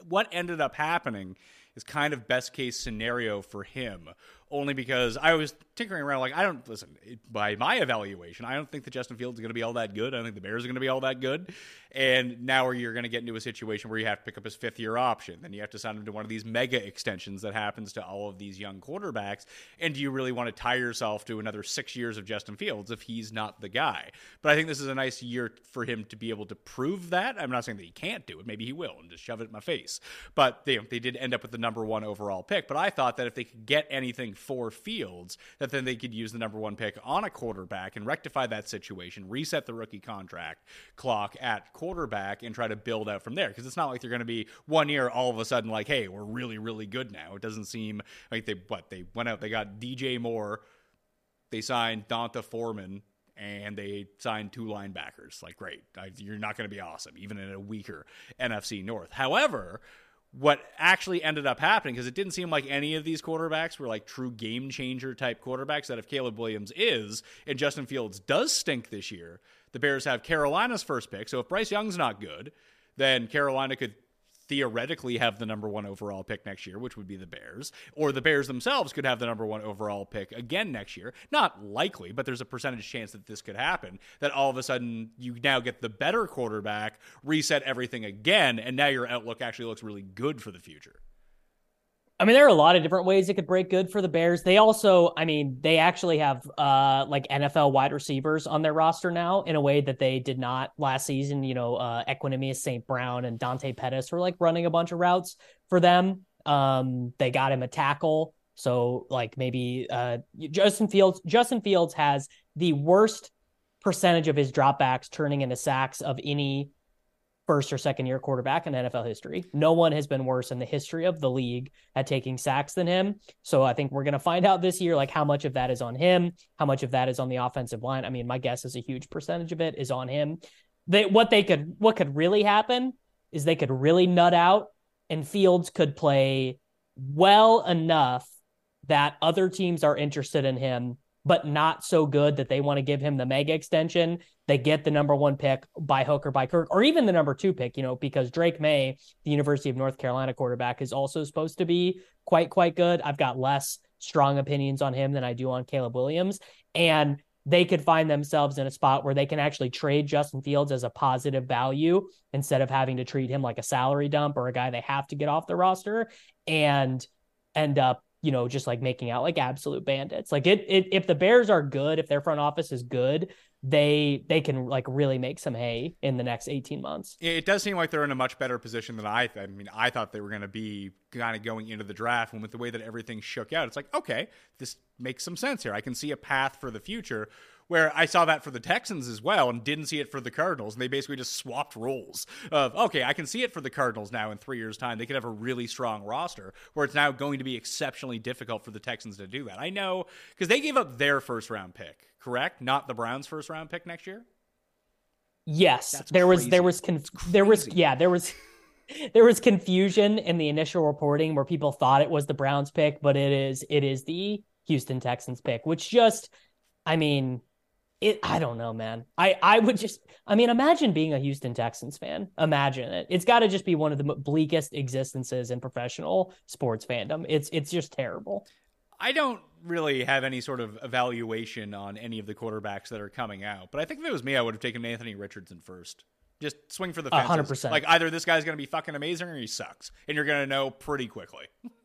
what ended up happening is kind of best case scenario for him only because I was tinkering around like I don't listen by my evaluation I don't think that Justin Fields is going to be all that good. I don't think the Bears are going to be all that good. And now you're going to get into a situation where you have to pick up his fifth year option then you have to sign him to one of these mega extensions that happens to all of these young quarterbacks. And do you really want to tie yourself to another 6 years of Justin Fields if he's not the guy? But I think this is a nice year for him to be able to prove that. I'm not saying that he can't do it. Maybe he will and just shove it in my face. But they they did end up with the number 1 overall pick. But I thought that if they could get anything for Fields that then they could use the number 1 pick on a quarterback and rectify that situation reset the rookie contract clock at quarterback and try to build out from there because it's not like they're going to be one year all of a sudden like hey we're really really good now it doesn't seem like they what they went out they got DJ Moore they signed D'Onta Foreman and they signed two linebackers. Like, great, I, you're not going to be awesome, even in a weaker NFC North. However, what actually ended up happening, because it didn't seem like any of these quarterbacks were like true game changer type quarterbacks, that if Caleb Williams is and Justin Fields does stink this year, the Bears have Carolina's first pick. So if Bryce Young's not good, then Carolina could theoretically have the number one overall pick next year, which would be the Bears, or the Bears themselves could have the number one overall pick again next year. Not likely, but there's a percentage chance that this could happen. That all of a sudden you now get the better quarterback, reset everything again, and now your outlook actually looks really good for the future. I mean, there are a lot of different ways it could break good for the Bears. They also, I mean, they actually have uh like NFL wide receivers on their roster now in a way that they did not last season. You know, uh Equanimeous St. Brown and Dante Pettis were like running a bunch of routes for them. Um, they got him a tackle. So like maybe uh Justin Fields, Justin Fields has the worst percentage of his dropbacks turning into sacks of any first or second year quarterback in NFL history. No one has been worse in the history of the league at taking sacks than him. So I think we're going to find out this year, like how much of that is on him, how much of that is on the offensive line. I mean, my guess is a huge percentage of it is on him. They, what they could, what could really happen is they could really nut out and Fields could play well enough that other teams are interested in him but not so good that they want to give him the mega extension. They get the number one pick by hook or by Kirk, or even the number two pick, you know, because Drake Maye, the University of North Carolina quarterback, is also supposed to be quite, quite good. I've got less strong opinions on him than I do on Caleb Williams. And they could find themselves in a spot where they can actually trade Justin Fields as a positive value instead of having to treat him like a salary dump or a guy they have to get off the roster and end up you know, just like making out like absolute bandits. Like it, it if the Bears are good, if their front office is good, they they can like really make some hay in the next 18 months. It does seem like they're in a much better position than I I mean, I thought they were going to be kind of going into the draft and with the way that everything shook out, it's like, okay, this makes some sense here. I can see a path for the future where I saw that for the Texans as well and didn't see it for the Cardinals. And they basically just swapped roles of, okay, I can see it for the Cardinals now in three years' time. They could have a really strong roster where it's now going to be exceptionally difficult for the Texans to do that. I know because they gave up their first round pick, correct? Not the Browns' first round pick next year? Yes. That's there crazy. was, there was, conf- there was, yeah, there was. [laughs] there was confusion in the initial reporting where people thought it was the Browns pick, but it is it is the Houston Texans pick, which just I mean, it I don't know, man. I I would just I mean, imagine being a Houston Texans fan. Imagine it. It's got to just be one of the bleakest existences in professional sports fandom. It's it's just terrible. I don't really have any sort of evaluation on any of the quarterbacks that are coming out, but I think if it was me, I would have taken Anthony Richardson first. Just swing for the fences. 100%. Like either this guy's going to be fucking amazing or he sucks, and you're going to know pretty quickly. [laughs]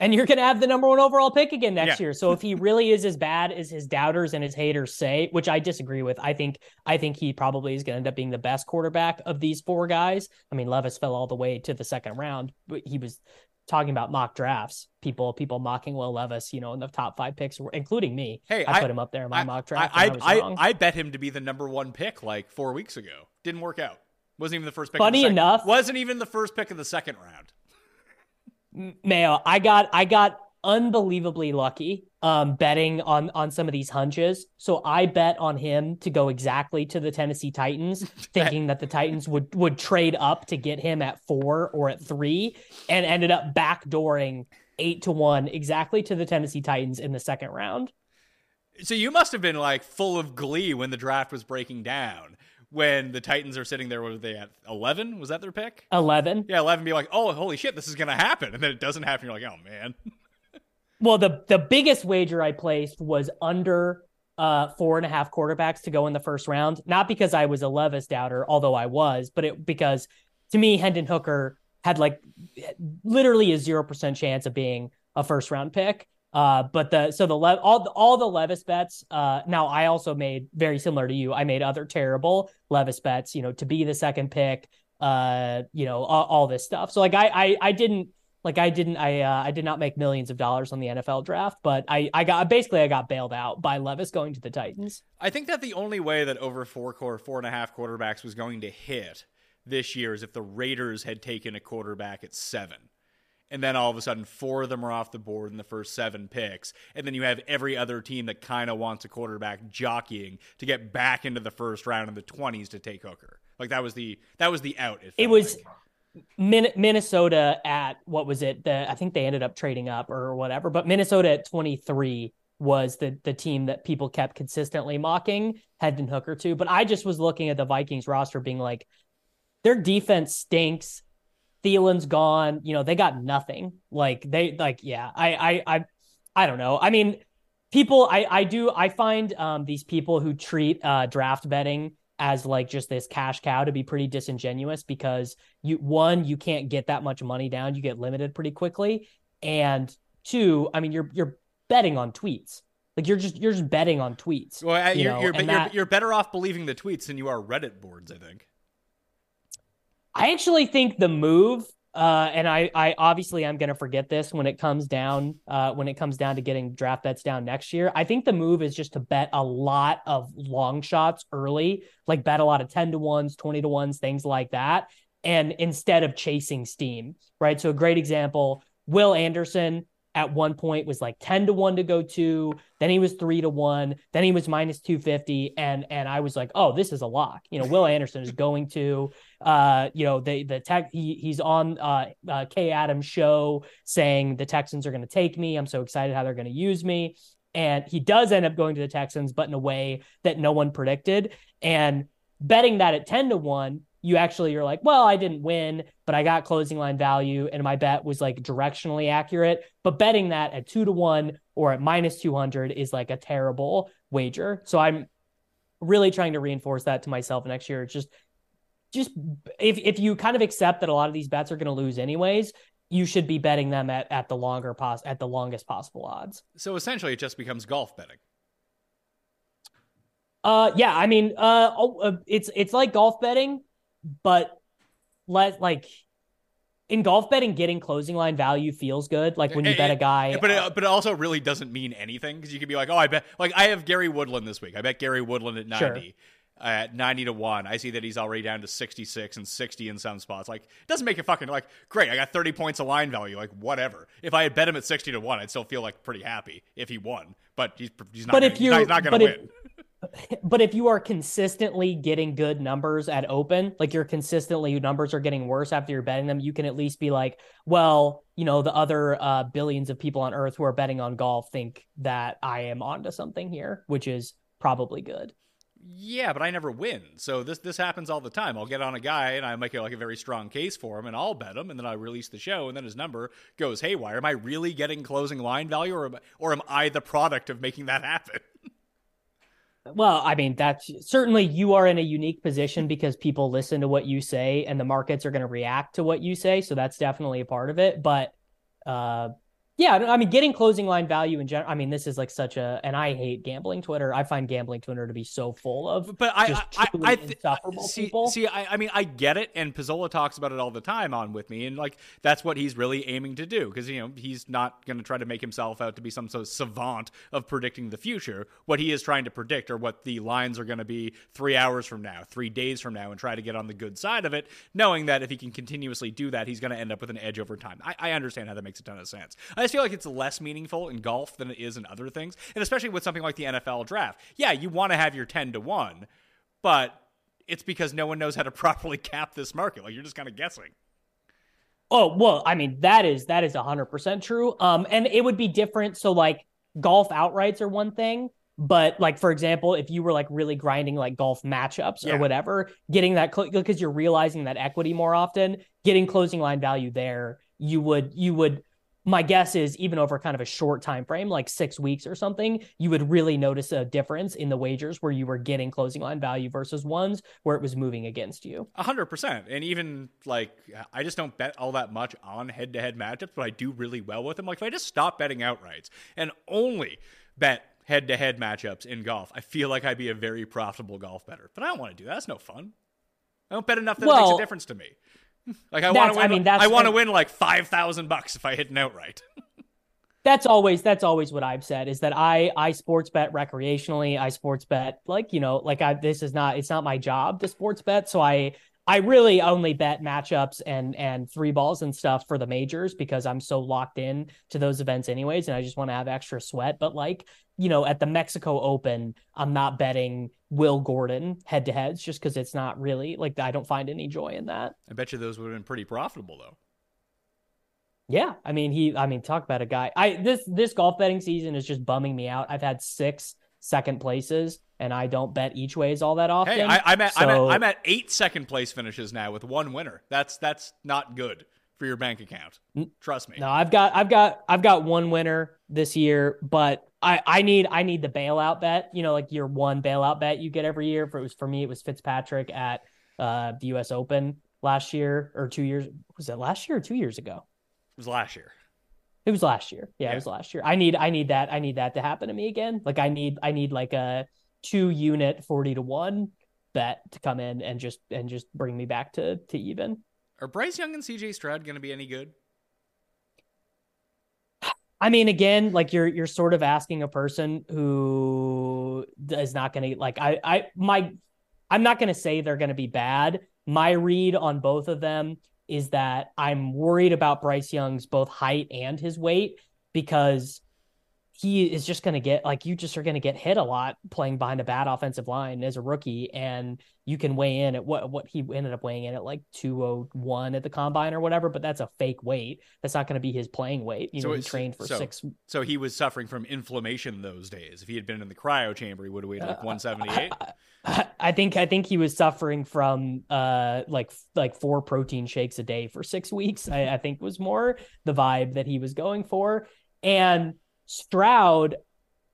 and you're going to have the number one overall pick again next yeah. year. So if he really is as bad as his doubters and his haters say, which I disagree with, I think I think he probably is going to end up being the best quarterback of these four guys. I mean, Levis fell all the way to the second round, but he was talking about mock drafts. People people mocking Will Levis, you know, in the top five picks, including me. Hey, I, I put him up there in my I, mock draft. I I, I, I bet him to be the number one pick like four weeks ago. Didn't work out. Wasn't even the first pick. Funny enough, wasn't even the first pick of the second round. Mayo, I got I got unbelievably lucky um, betting on on some of these hunches. So I bet on him to go exactly to the Tennessee Titans, [laughs] thinking that the Titans would would trade up to get him at four or at three, and ended up backdooring eight to one exactly to the Tennessee Titans in the second round. So you must have been like full of glee when the draft was breaking down when the Titans are sitting there, what were they at? 11? Was that their pick? 11. Yeah, 11 be like, oh, holy shit, this is going to happen. And then it doesn't happen. You're like, oh, man. [laughs] well, the, the biggest wager I placed was under uh, four and a half quarterbacks to go in the first round. Not because I was a Levis doubter, although I was, but it because to me, Hendon Hooker had like literally a 0% chance of being a first round pick. Uh, but the so the Le- all all the Levis bets. Uh, now I also made very similar to you. I made other terrible Levis bets. You know, to be the second pick. Uh, you know, all, all this stuff. So like I I I didn't like I didn't I uh, I did not make millions of dollars on the NFL draft, but I I got basically I got bailed out by Levis going to the Titans. I think that the only way that over four core four and a half quarterbacks was going to hit this year is if the Raiders had taken a quarterback at seven and then all of a sudden four of them are off the board in the first seven picks. And then you have every other team that kind of wants a quarterback jockeying to get back into the first round in the 20s to take hooker. Like that was the that was the out it, it was like. Min- Minnesota at what was it the I think they ended up trading up or whatever but Minnesota at 23 was the the team that people kept consistently mocking Hendon Hooker to but I just was looking at the Vikings roster being like their defense stinks Thielen's gone. You know, they got nothing. Like they like, yeah, I I I I don't know. I mean, people I I do I find um these people who treat uh draft betting as like just this cash cow to be pretty disingenuous because you one, you can't get that much money down. You get limited pretty quickly. And two, I mean you're you're betting on tweets. Like you're just you're just betting on tweets. Well, you are you're, you're, that, you're better off believing the tweets than you are Reddit boards, I think. I actually think the move uh, and I, I obviously I'm gonna forget this when it comes down, uh, when it comes down to getting draft bets down next year. I think the move is just to bet a lot of long shots early, like bet a lot of ten to ones, twenty to ones, things like that, and instead of chasing steam, right? So a great example, Will Anderson at one point was like 10 to 1 to go to then he was 3 to 1 then he was minus 250 and and i was like oh this is a lock. You know will [laughs] anderson is going to uh you know the the tech he, he's on uh, uh kay adams show saying the texans are going to take me. I'm so excited how they're going to use me. And he does end up going to the texans but in a way that no one predicted. And betting that at 10 to 1 you actually you're like, well, I didn't win, but I got closing line value and my bet was like directionally accurate. But betting that at two to one or at minus 200 is like a terrible wager. So I'm really trying to reinforce that to myself next year. It's just, just if, if you kind of accept that a lot of these bets are going to lose anyways, you should be betting them at, at the longer pos at the longest possible odds. So essentially, it just becomes golf betting. Uh, yeah, I mean, uh, oh, uh it's it's like golf betting, but let like in golf betting, getting closing line value feels good. Like when you it, bet a guy, but it, but it also really doesn't mean anything because you could be like, oh, I bet like I have Gary Woodland this week. I bet Gary Woodland at ninety. Sure. At 90 to 1, I see that he's already down to 66 and 60 in some spots. Like, it doesn't make it fucking like great. I got 30 points of line value. Like, whatever. If I had bet him at 60 to 1, I'd still feel like pretty happy if he won. But he's, he's not but gonna, if you're, he's not, not going to win. If, [laughs] but if you are consistently getting good numbers at open, like your consistently your numbers are getting worse after you're betting them, you can at least be like, well, you know, the other uh, billions of people on earth who are betting on golf think that I am onto something here, which is probably good. Yeah, but I never win. So this this happens all the time. I'll get on a guy and I make like a very strong case for him, and I'll bet him, and then I release the show, and then his number goes haywire. Am I really getting closing line value, or am, or am I the product of making that happen? Well, I mean, that's certainly you are in a unique position because people listen to what you say and the markets are going to react to what you say. So that's definitely a part of it. But uh, yeah, I mean, getting closing line value in general. I mean, this is like such a, and I hate gambling Twitter. I find gambling Twitter to be so full of, but I, I, I, I see, people. see, I, I mean, I get it, and Pizzola talks about it all the time on with me, and like that's what he's really aiming to do because you know he's not going to try to make himself out to be some sort of savant of predicting the future. What he is trying to predict are what the lines are going to be three hours from now, three days from now, and try to get on the good side of it, knowing that if he can continuously do that, he's going to end up with an edge over time. I, I understand how that makes a ton of sense. I just feel like it's less meaningful in golf than it is in other things. And especially with something like the NFL draft. Yeah, you want to have your 10 to 1, but it's because no one knows how to [laughs] properly cap this market. Like you're just kind of guessing. Oh, well, I mean, that is that is 100% true. Um and it would be different so like golf outrights are one thing, but like for example, if you were like really grinding like golf matchups yeah. or whatever, getting that because cl- you're realizing that equity more often, getting closing line value there, you would you would my guess is even over kind of a short time frame like six weeks or something you would really notice a difference in the wagers where you were getting closing line value versus ones where it was moving against you. 100% and even like i just don't bet all that much on head-to-head matchups but i do really well with them. Like if i just stop betting outrights and only bet head-to-head matchups in golf i feel like i'd be a very profitable golf better. But i don't want to do that. That's no fun. I don't bet enough that well, it makes a difference to me like I want to win. I mean, that's, I want to win like five thousand bucks if I hit an outright. [laughs] that's always that's always what I've said is that I I sports bet recreationally. I sports bet like you know like I this is not it's not my job to sports bet. So I I really only bet matchups and and three balls and stuff for the majors because I'm so locked in to those events anyways, and I just want to have extra sweat. But like you know, at the Mexico Open, I'm not betting Will Gordon head to heads just because it's not really like I don't find any joy in that. I bet you those would have been pretty profitable though. Yeah, I mean he. I mean, talk about a guy. I this this golf betting season is just bumming me out. I've had six second places, and I don't bet each ways all that often. Hey, I, am at, so, I'm at I'm at eight second place finishes now with one winner. That's that's not good for your bank account. Trust me. No, I've got I've got I've got one winner this year, but I, I need I need the bailout bet. You know, like your one bailout bet you get every year. For it was for me, it was Fitzpatrick at uh, the U.S. Open last year or two years. Was it last year or two years ago? It was last year. It was last year. Yeah, yeah, it was last year. I need I need that I need that to happen to me again. Like I need I need like a two unit forty to one bet to come in and just and just bring me back to to even. Are Bryce Young and CJ Stroud going to be any good? I mean, again, like you're you're sort of asking a person who is not going to like I I my I'm not going to say they're going to be bad. My read on both of them is that I'm worried about Bryce Young's both height and his weight because he is just going to get like you just are going to get hit a lot playing behind a bad offensive line as a rookie and you can weigh in at what what he ended up weighing in at like 201 at the combine or whatever but that's a fake weight. That's not going to be his playing weight. You so know he trained for so, 6 so he was suffering from inflammation those days. If he had been in the cryo chamber he would have weighed like 178 uh, [laughs] I, I think I think he was suffering from uh like like four protein shakes a day for 6 weeks I, I think was more the vibe that he was going for. And Stroud,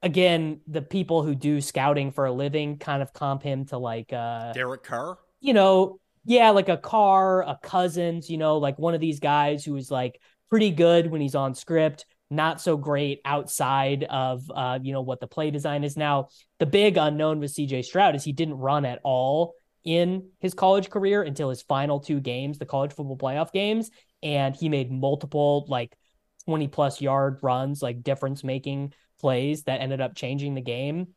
again, the people who do scouting for a living kind of comp him to like uh Derek Carr. You know, yeah, like a Carr, a Cousins, you know, like one of these guys who is like pretty good when he's on script, not so great outside of uh, you know, what the play design is now. The big unknown with CJ Stroud is he didn't run at all in his college career until his final two games, the college football playoff games, and he made multiple like 20 plus yard runs, like difference making plays that ended up changing the game.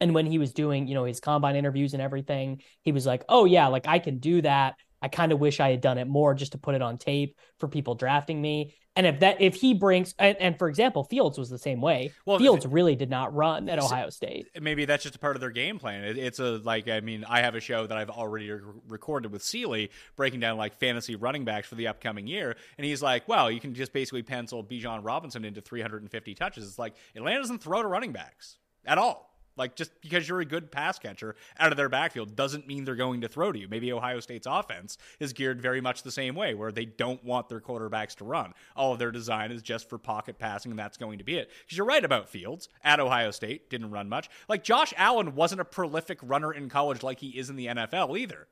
And when he was doing, you know, his combine interviews and everything, he was like, "Oh yeah, like I can do that. I kind of wish I had done it more just to put it on tape for people drafting me." And if that if he brings and, and for example, Fields was the same way. Well, Fields really did not run at Ohio State. Maybe that's just a part of their game plan. It, it's a like I mean, I have a show that I've already re- recorded with Sealy breaking down like fantasy running backs for the upcoming year, and he's like, "Well, you can just basically pencil Bijan Robinson into 350 touches." It's like Atlanta doesn't throw to running backs at all. Like just because you're a good pass catcher out of their backfield doesn't mean they're going to throw to you. Maybe Ohio State's offense is geared very much the same way, where they don't want their quarterbacks to run. All of their design is just for pocket passing, and that's going to be it. Because you're right about Fields at Ohio State, didn't run much. Like Josh Allen wasn't a prolific runner in college like he is in the NFL either.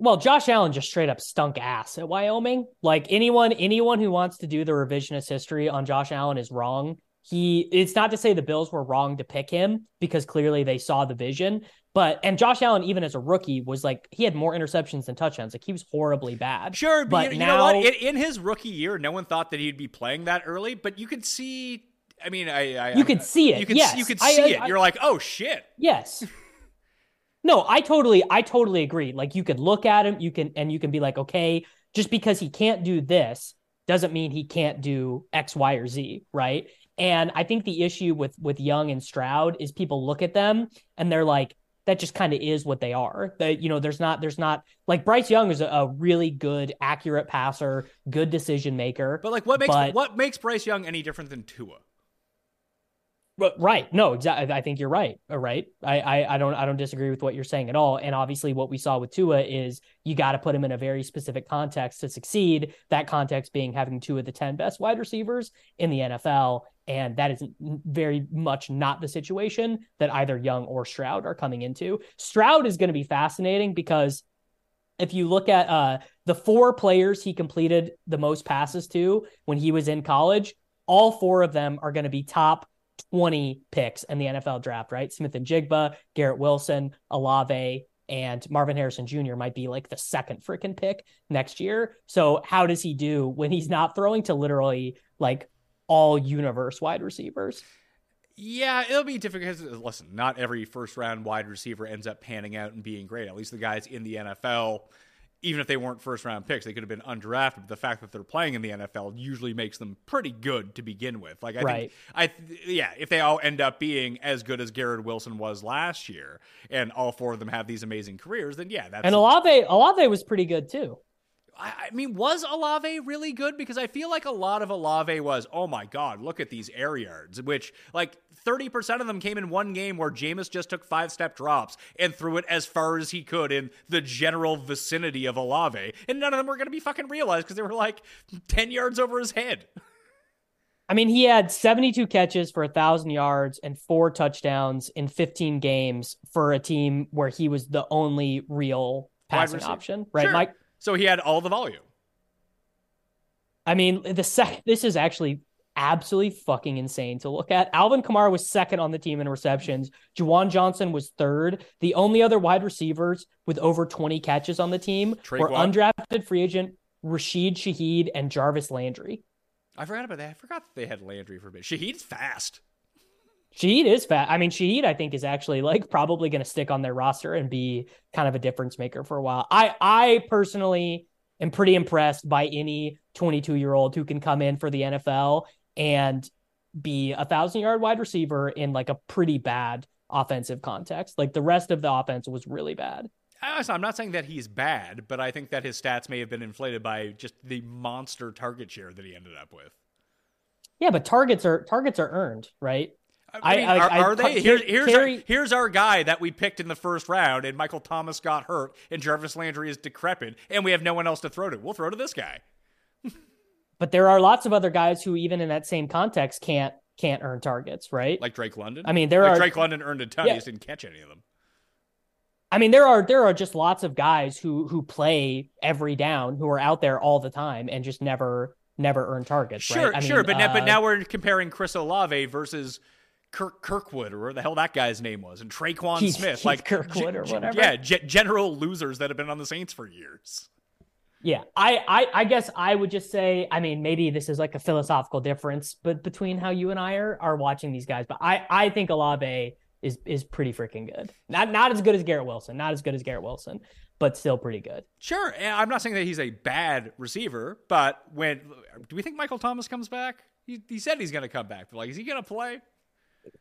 Well, Josh Allen just straight up stunk ass at Wyoming. Like anyone, anyone who wants to do the revisionist history on Josh Allen is wrong he it's not to say the Bills were wrong to pick him because clearly they saw the vision. But and Josh Allen, even as a rookie, was like he had more interceptions than touchdowns. Like he was horribly bad. Sure, but, but you, now, know what? In, in, his rookie year, no one thought that he'd be playing that early. But you could see. I mean, I, I you could see it. You could, yes, you could see I, it. You're like, oh shit. Yes. no, I totally, I totally agree. Like you could look at him, you can, and you can be like, okay, just because he can't do this doesn't mean he can't do X, Y, or Z, right? And I think the issue with with Young and Stroud is people look at them and they're like, that just kind of is what they are. That you know, there's not there's not like Bryce Young is a, a, really good, accurate passer, good decision maker. But like, what makes but, what makes Bryce Young any different than Tua? Right. No, exactly. I think you're right. Right. I, I, I don't I don't disagree with what you're saying at all. And obviously what we saw with Tua is you got to put him in a very specific context to succeed. That context being having two of the 10 best wide receivers in the NFL. And that is very much not the situation that either Young or Stroud are coming into. Stroud is going to be fascinating because if you look at uh, the four players he completed the most passes to when he was in college, all four of them are going to be top 20 picks in the NFL draft, right? Smith-Njigba, Garrett Wilson, Olave, and Marvin Harrison Jr. might be like the second freaking pick next year. So how does he do when he's not throwing to literally like all universe wide receivers? Yeah, it'll be difficult. Listen, not every first round wide receiver ends up panning out and being great. At least the guys in the NFL even if they weren't first round picks, they could have been undrafted. But the fact that they're playing in the NFL usually makes them pretty good to begin with. Like I right. think, I yeah, if they all end up being as good as Garrett Wilson was last year, and all four of them have these amazing careers, then yeah, that's and Olave Olave was pretty good too. I mean, was Olave really good? Because I feel like a lot of Olave was, oh my God, look at these air yards, which like 30% of them came in one game where Jameis just took five step drops and threw it as far as he could in the general vicinity of Olave. And none of them were going to be fucking realized because they were like 10 yards over his head. [laughs] I mean, he had 72 catches for 1,000 yards and four touchdowns in 15 games for a team where he was the only real passing option, right, sure. Mike? So he had all the volume. I mean, the sec this is actually absolutely fucking insane to look at. Alvin Kamara was second on the team in receptions. Juwan Johnson was third. The only other wide receivers with over 20 catches on the team Tre'Quan. were undrafted free agent Rashid Shaheed and Jarvis Landry. I forgot about that. I forgot that they had Landry for a bit. Shaheed's fast. Shaheed is fat. I mean, Shaheed, I think, is actually like probably going to stick on their roster and be kind of a difference maker for a while. I, I personally am pretty impressed by any 22 year old who can come in for the NFL and be a thousand yard wide receiver in like a pretty bad offensive context. Like the rest of the offense was really bad. I'm not saying that he's bad, but I think that his stats may have been inflated by just the monster target share that he ended up with. Yeah, but targets are targets are earned, right? I mean, I, are, are they? Here's, here's, our, here's our guy that we picked in the first round, and Michael Thomas got hurt, and Jarvis Landry is decrepit, and we have no one else to throw to. We'll throw to this guy. [laughs] but there are lots of other guys who, even in that same context, can't can't earn targets, right? Like Drake London. I mean, there like are Drake London earned a ton. Yeah. He just didn't catch any of them. I mean, there are there are just lots of guys who who play every down who are out there all the time and just never never earn targets. Sure, right? sure, mean, but uh, now, but now we're comparing Chris Olave versus Kirk Kirkwood or where the hell that guy's name was, and Tre'Quan Keith, Smith, Keith like Kirkwood or whatever. Yeah, g- general losers that have been on the Saints for years. Yeah, I, I I guess I would just say, I mean, maybe this is like a philosophical difference, but between how you and I are are watching these guys, but I I think Olave is is pretty freaking good. Not not as good as Garrett Wilson, not as good as Garrett Wilson, but still pretty good. Sure, I'm not saying that he's a bad receiver, but when do we think Michael Thomas comes back? He, he said he's going to come back, but like, is he going to play?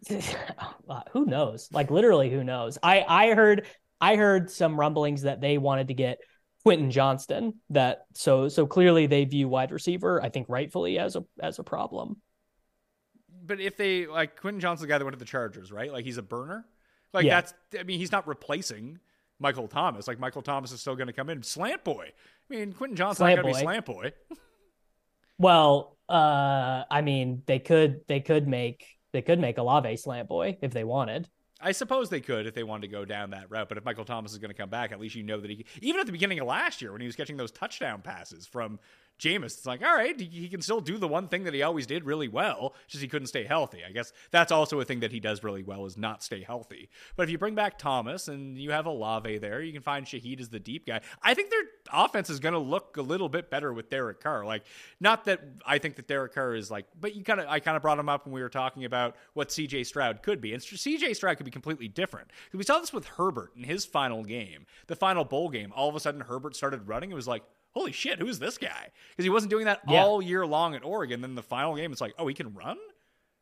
[laughs] who knows? Like literally, who knows? I I heard I heard some rumblings that they wanted to get Quentin Johnston. That so so clearly they view wide receiver, I think rightfully as a as a problem. But if they like Quentin Johnston, the guy that went to the Chargers, right? Like he's a burner. Like Yeah. that's. I mean, he's not replacing Michael Thomas. Like Michael Thomas is still going to come in. Slant boy. I mean, Quentin not going to be slant boy. Well, uh, I mean, they could they could make they could make Olave slant boy if they wanted. I suppose they could if they wanted to go down that route. But if Michael Thomas is going to come back, at least you know that he. Even at the beginning of last year, when he was catching those touchdown passes from Jameis, it's like, all right, he, can still do the one thing that he always did really well, just he couldn't stay healthy. I guess that's also a thing that he does really well is not stay healthy. But if you bring back Thomas and you have Olave there, you can find Shaheed as the deep guy. I think their offense is going to look a little bit better with Derek Carr. Like, not that I think that Derek Carr is like, but you kind of, I kind of brought him up when we were talking about what CJ Stroud could be. And CJ Stroud could be completely different. We saw this with Herbert in his final game, the final bowl game. All of a sudden, Herbert started running. It was like, holy shit, who's this guy? Because he wasn't doing that Yeah. all year long at Oregon. Then the final game, it's like, oh, he can run?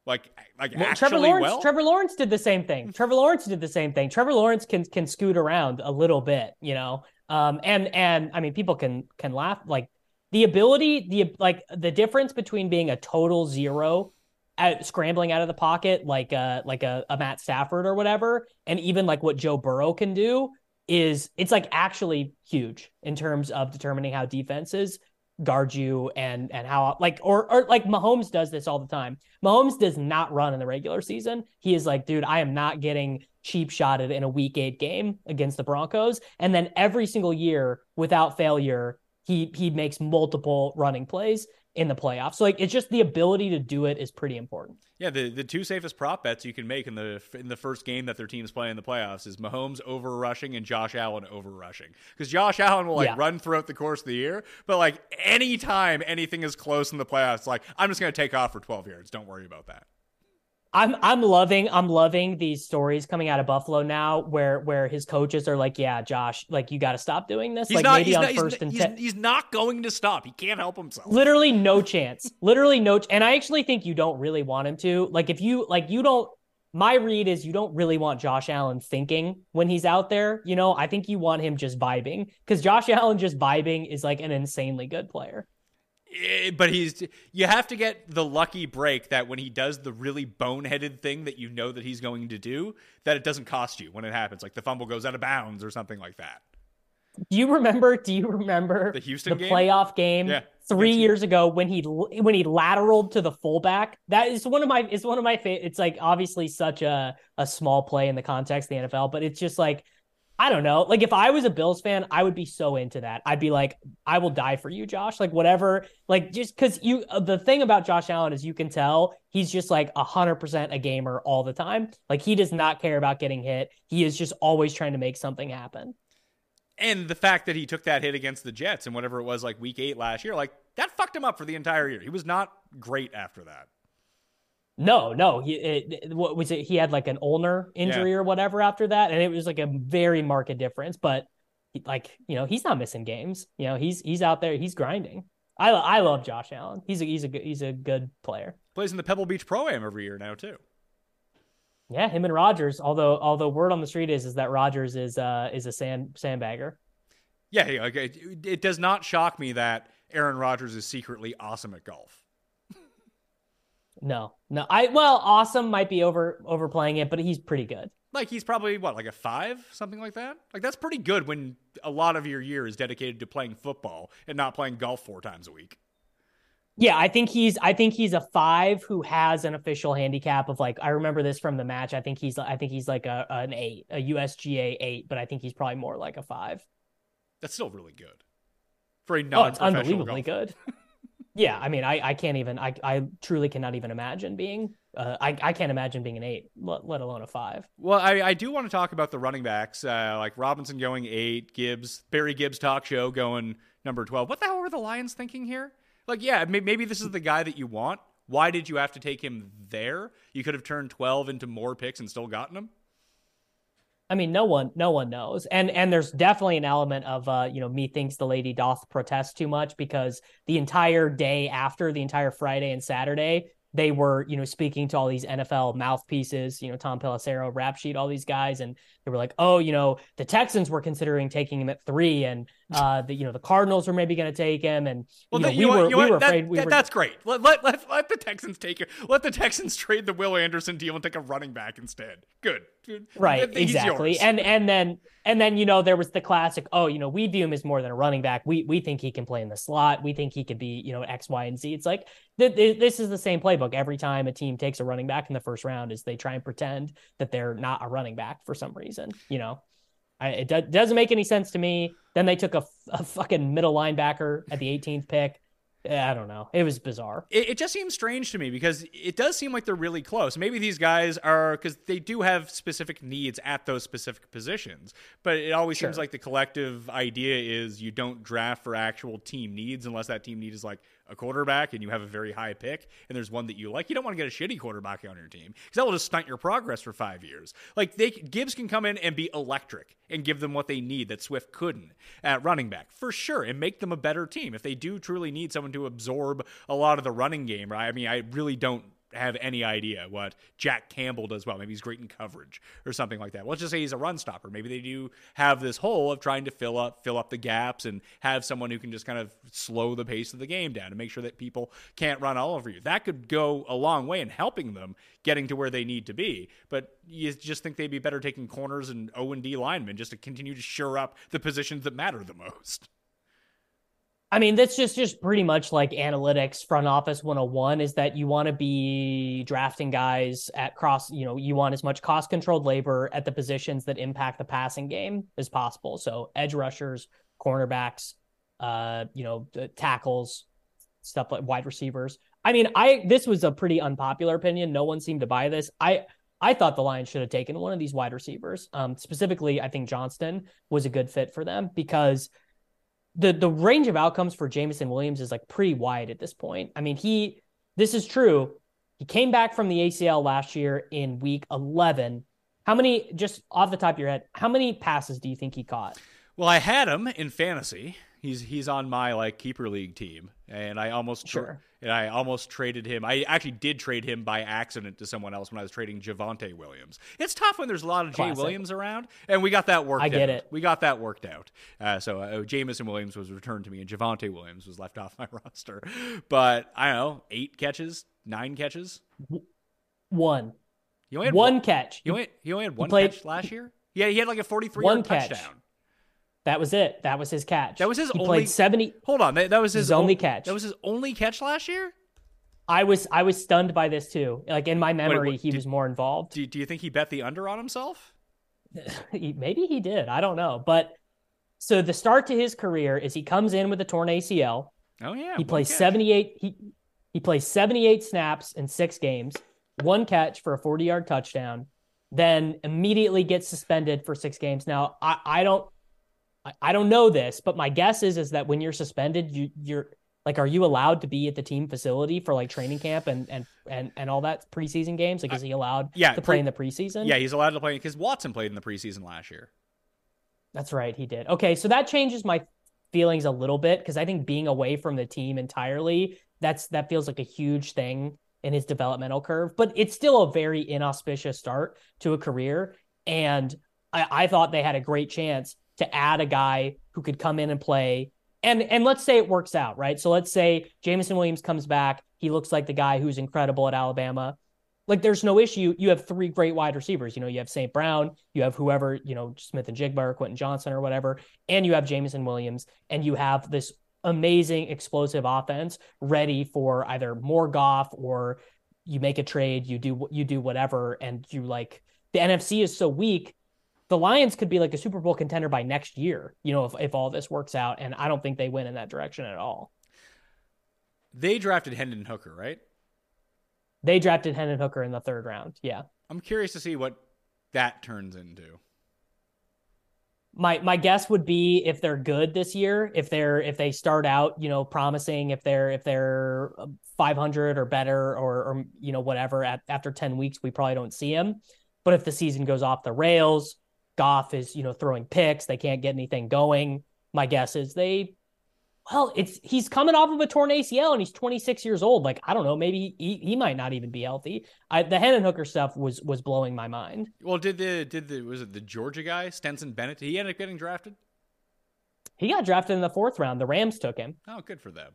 Like, like Well, actually Trevor Lawrence, well? Trevor Lawrence did the same thing. [laughs] Trevor Lawrence did the same thing. Trevor Lawrence can can scoot around a little bit, you know. Um, and and I mean, people can can laugh like the ability, the like the difference between being a total zero at scrambling out of the pocket, like a like a, a Matt Stafford or whatever, and even like what Joe Burrow can do is it's like actually huge in terms of determining how defenses guard you and and how like or or like Mahomes does this all the time. Mahomes does not run in the regular season. He is like, dude, I am not getting cheap shotted in a week 8 game against the Broncos and then every single year without failure he he makes multiple running plays in the playoffs. So like it's just the ability to do it is pretty important. Yeah, the, the two safest prop bets you can make in the in the first game that their teams play in the playoffs is Mahomes over rushing and Josh Allen over rushing. Because Josh Allen will like Yeah. run throughout the course of the year, but like anytime anything is close in the playoffs, like I'm just gonna take off for 12 yards. Don't worry about that. I'm I'm loving I'm loving these stories coming out of Buffalo now where where his coaches are like, yeah, Josh, like you got to stop doing this. He's like not. maybe He's on not. First and he's, ten. he's not going to stop. He can't help himself. Literally no chance. [laughs] Literally no. ch- And I actually think you don't really want him to. Like if you like you don't. My read is you don't really want Josh Allen thinking when he's out there. You know, I think you want him just vibing because Josh Allen just vibing is like an insanely good player. Eh, but he's you have to get the lucky break that when he does the really boneheaded thing that you know that he's going to do that it doesn't cost you when it happens like the fumble goes out of bounds or something like that Do you remember? Do you remember The Houston the game? playoff game Yeah. three years ago when he when he lateraled to the fullback? That is one of my it's one of my favorite. It's like obviously such a a small play in the context of the NFL, but it's just like I don't know. Like if I was a Bills fan, I would be so into that. I'd be like, I will die for you, Josh. Like whatever. Like just because you uh, the thing about Josh Allen is you can tell he's just like a hundred percent a gamer all the time. Like he does not care about getting hit. He is just always trying to make something happen. and the fact that he took that hit against the Jets and whatever it was like week eight last year, like that fucked him up for the entire year. He was not great after that. No, no. He it, what was it? He had like an ulnar injury Yeah. or whatever after that, and it was like a very marked difference. But he- like you know, he's not missing games. You know, he's he's out there, he's grinding. I I love Josh Allen. He's a he's a good he's a good player. Plays in the Pebble Beach Pro Am every year now too. Yeah, him and Rodgers. Although although word on the street is is that Rodgers is uh is a sand sandbagger. Yeah, yeah, okay. It, it does not shock me that Aaron Rodgers is secretly awesome at golf. No, no. I well, awesome might be over overplaying it, but he's pretty good. Like he's probably what, like a five, something like that. Like that's pretty good when a lot of your year is dedicated to playing football and not playing golf four times a week. Yeah, I think he's I think he's a five who has an official handicap of like I remember this from the match. I think he's I think he's like a an eight, a USGA eight, but I think he's probably more like a five. That's still really good for a Oh, it's unbelievably golfer. good. [laughs] yeah, I mean, I I can't even I I truly cannot even imagine being uh I I can't imagine being an eight, let, let alone a five. Well, I, I do want to talk about the running backs, uh, like Robinson going eight, Gibbs, Barry Gibbs talk show going number twelve. What the hell were the Lions thinking here? Like, yeah, may- maybe this is the guy that you want. Why did you have to take him there? You could have turned twelve into more picks and still gotten him. I mean, no one, no one knows, and and there's definitely an element of, uh, you know, me thinks the lady doth protest too much because the entire day after, the entire Friday and Saturday, they were, you know, speaking to all these NFL mouthpieces, you know, Tom Pelissero, Rap Sheet, all these guys, and they were like, oh, you know, the Texans were considering taking him at three, and uh, the you know the Cardinals were maybe going to take him, and Well, you know, we you know were you we were That- afraid we that- were. That's great. Let, let, let, let the Texans take it. Let the Texans trade the Will Anderson deal and take a running back instead. Good. Right, exactly. And and then and then you know there was the classic, oh, you know, we view him as more than a running back. We we think he can play in the slot. We think he could be, you know, X, Y, and Z. It's like th- th- this is the same playbook every time a team takes a running back in the first round is they try and pretend that they're not a running back for some reason, you know. I, it do- doesn't make any sense to me. Then they took a, f- a fucking middle linebacker at the 18th pick. Eh, I don't know. It was bizarre. it, it just seems strange to me because it does seem like they're really close. Maybe these guys are because they do have specific needs at those specific positions, but it always seems like the collective idea is you don't draft for actual team needs unless that team need is like a quarterback and you have a very high pick and there's one that you like. You don't want to get a shitty quarterback on your team because that will just stunt your progress for five years. Like they Gibbs can come in and be electric and give them what they need that Swift couldn't at running back for sure and make them a better team if they do truly need someone to absorb a lot of the running game. Right? I mean, I really don't have any idea what Jack Campbell does well. Maybe he's great in coverage or something like that. Let's just say he's a run stopper. Maybe they do have this hole of trying to fill up fill up the gaps and have someone who can just kind of slow the pace of the game down to make sure that people can't run all over you. That could go a long way in helping them getting to where they need to be. But you just think they'd be better taking corners and O and D linemen just to continue to shore up the positions that matter the most. I mean, that's just just pretty much like analytics front office 101 is that you want to be drafting guys at cross, you know, you want as much cost controlled labor at the positions that impact the passing game as possible. So edge rushers, cornerbacks, uh, you know, tackles, stuff like wide receivers. I mean, I this was a pretty unpopular opinion. No one seemed to buy this. I I thought the Lions should have taken one of these wide receivers. Um, specifically, I think Johnston was a good fit for them because the the range of outcomes for Jameson Williams is like pretty wide at this point. I mean, he this is true. He came back from the ACL last year in week 11. How many just off the top of your head, how many passes do you think he caught? Well, I had him in fantasy. He's he's on my like keeper league team, and I almost tra- Sure. and I almost traded him. I actually did trade him by accident to someone else when I was trading Javonte Williams. It's tough when there's a lot of Jay Williams around, and we got that worked. I get out. it. We got that worked out. Uh, so uh, Jameson Williams was returned to me, and Javonte Williams was left [laughs] off my roster. But I don't know, eight catches, nine catches. One. He only had One catch. You only, he only had one played- catch last year. Yeah, he had like a 43 One yard catch. touchdown. That was it. That was his catch. That was his he only- played 70 Hold on, that, that was his, His only o- catch. That was his only catch last year. I was I was stunned by this too. Like in my memory, what, he did- was more involved. Do, do you think he bet the under on himself? [laughs] Maybe he did. I don't know. But so the start to his career is he comes in with a torn ACL. Oh yeah, He plays catch. 78 he he plays 78 snaps in 6 games, one catch for a 40-yard touchdown, then immediately gets suspended for 6 games. Now, I I don't I, I don't know this, but my guess is is that when you're suspended, you you're like, are you allowed to be at the team facility for like training camp and and and and all that preseason games? Like, is he allowed yeah, to play pre- in the preseason? Yeah, he's allowed to play because Watson played in the preseason last year. That's right, he did. Okay, so that changes my feelings a little bit because I think being away from the team entirely, that's that feels like a huge thing in his developmental curve. But it's still a very inauspicious start to a career. And I, I thought they had a great chance to add a guy who could come in and play. And and let's say it works out, right? So let's say Jameson Williams comes back. He looks like the guy who's incredible at Alabama like there's no issue. You have three great wide receivers. You know, you have St. Brown, you have whoever, you know, Smith-Njigba or Quentin Johnston or whatever, and you have Jameson Williams, and you have this amazing explosive offense ready for either more Goff or you make a trade, you do you do whatever, and you like the NFC is so weak. The Lions could be like a Super Bowl contender by next year, you know, if, if all this works out. And I don't think they win in that direction at all. They drafted Hendon Hooker, right? They drafted Hendon Hooker in the third round. Yeah. I'm curious to see what that turns into. My my guess would be if they're good this year, if they're if they start out, you know, promising, if they're if they're um, 500 or better or or you know whatever at after 10 weeks we probably don't see him. But if the season goes off the rails, Goff is, you know, throwing picks, they can't get anything going. My guess is they well, it's he's coming off of a torn ACL and he's 26 years old. Like I don't know, maybe he, he might not even be healthy. I, the Hendon Hooker stuff was was blowing my mind. Well, did the did the was it the Georgia guy Stetson Bennett? Did he end up getting drafted? He got drafted in the fourth round. The Rams took him. Oh, good for them.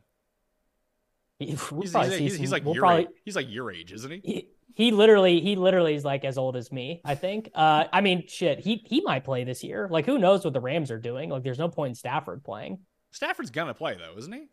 He, we'll he's, he's, he's, he's, like we'll your probably, age. He's like your age, isn't he? he? He literally, he literally is like as old as me. I think. Uh, I mean, shit. He he might play this year. Like, who knows what the Rams are doing? Like, there's no point in Stafford playing. Stafford's gonna play though, isn't he?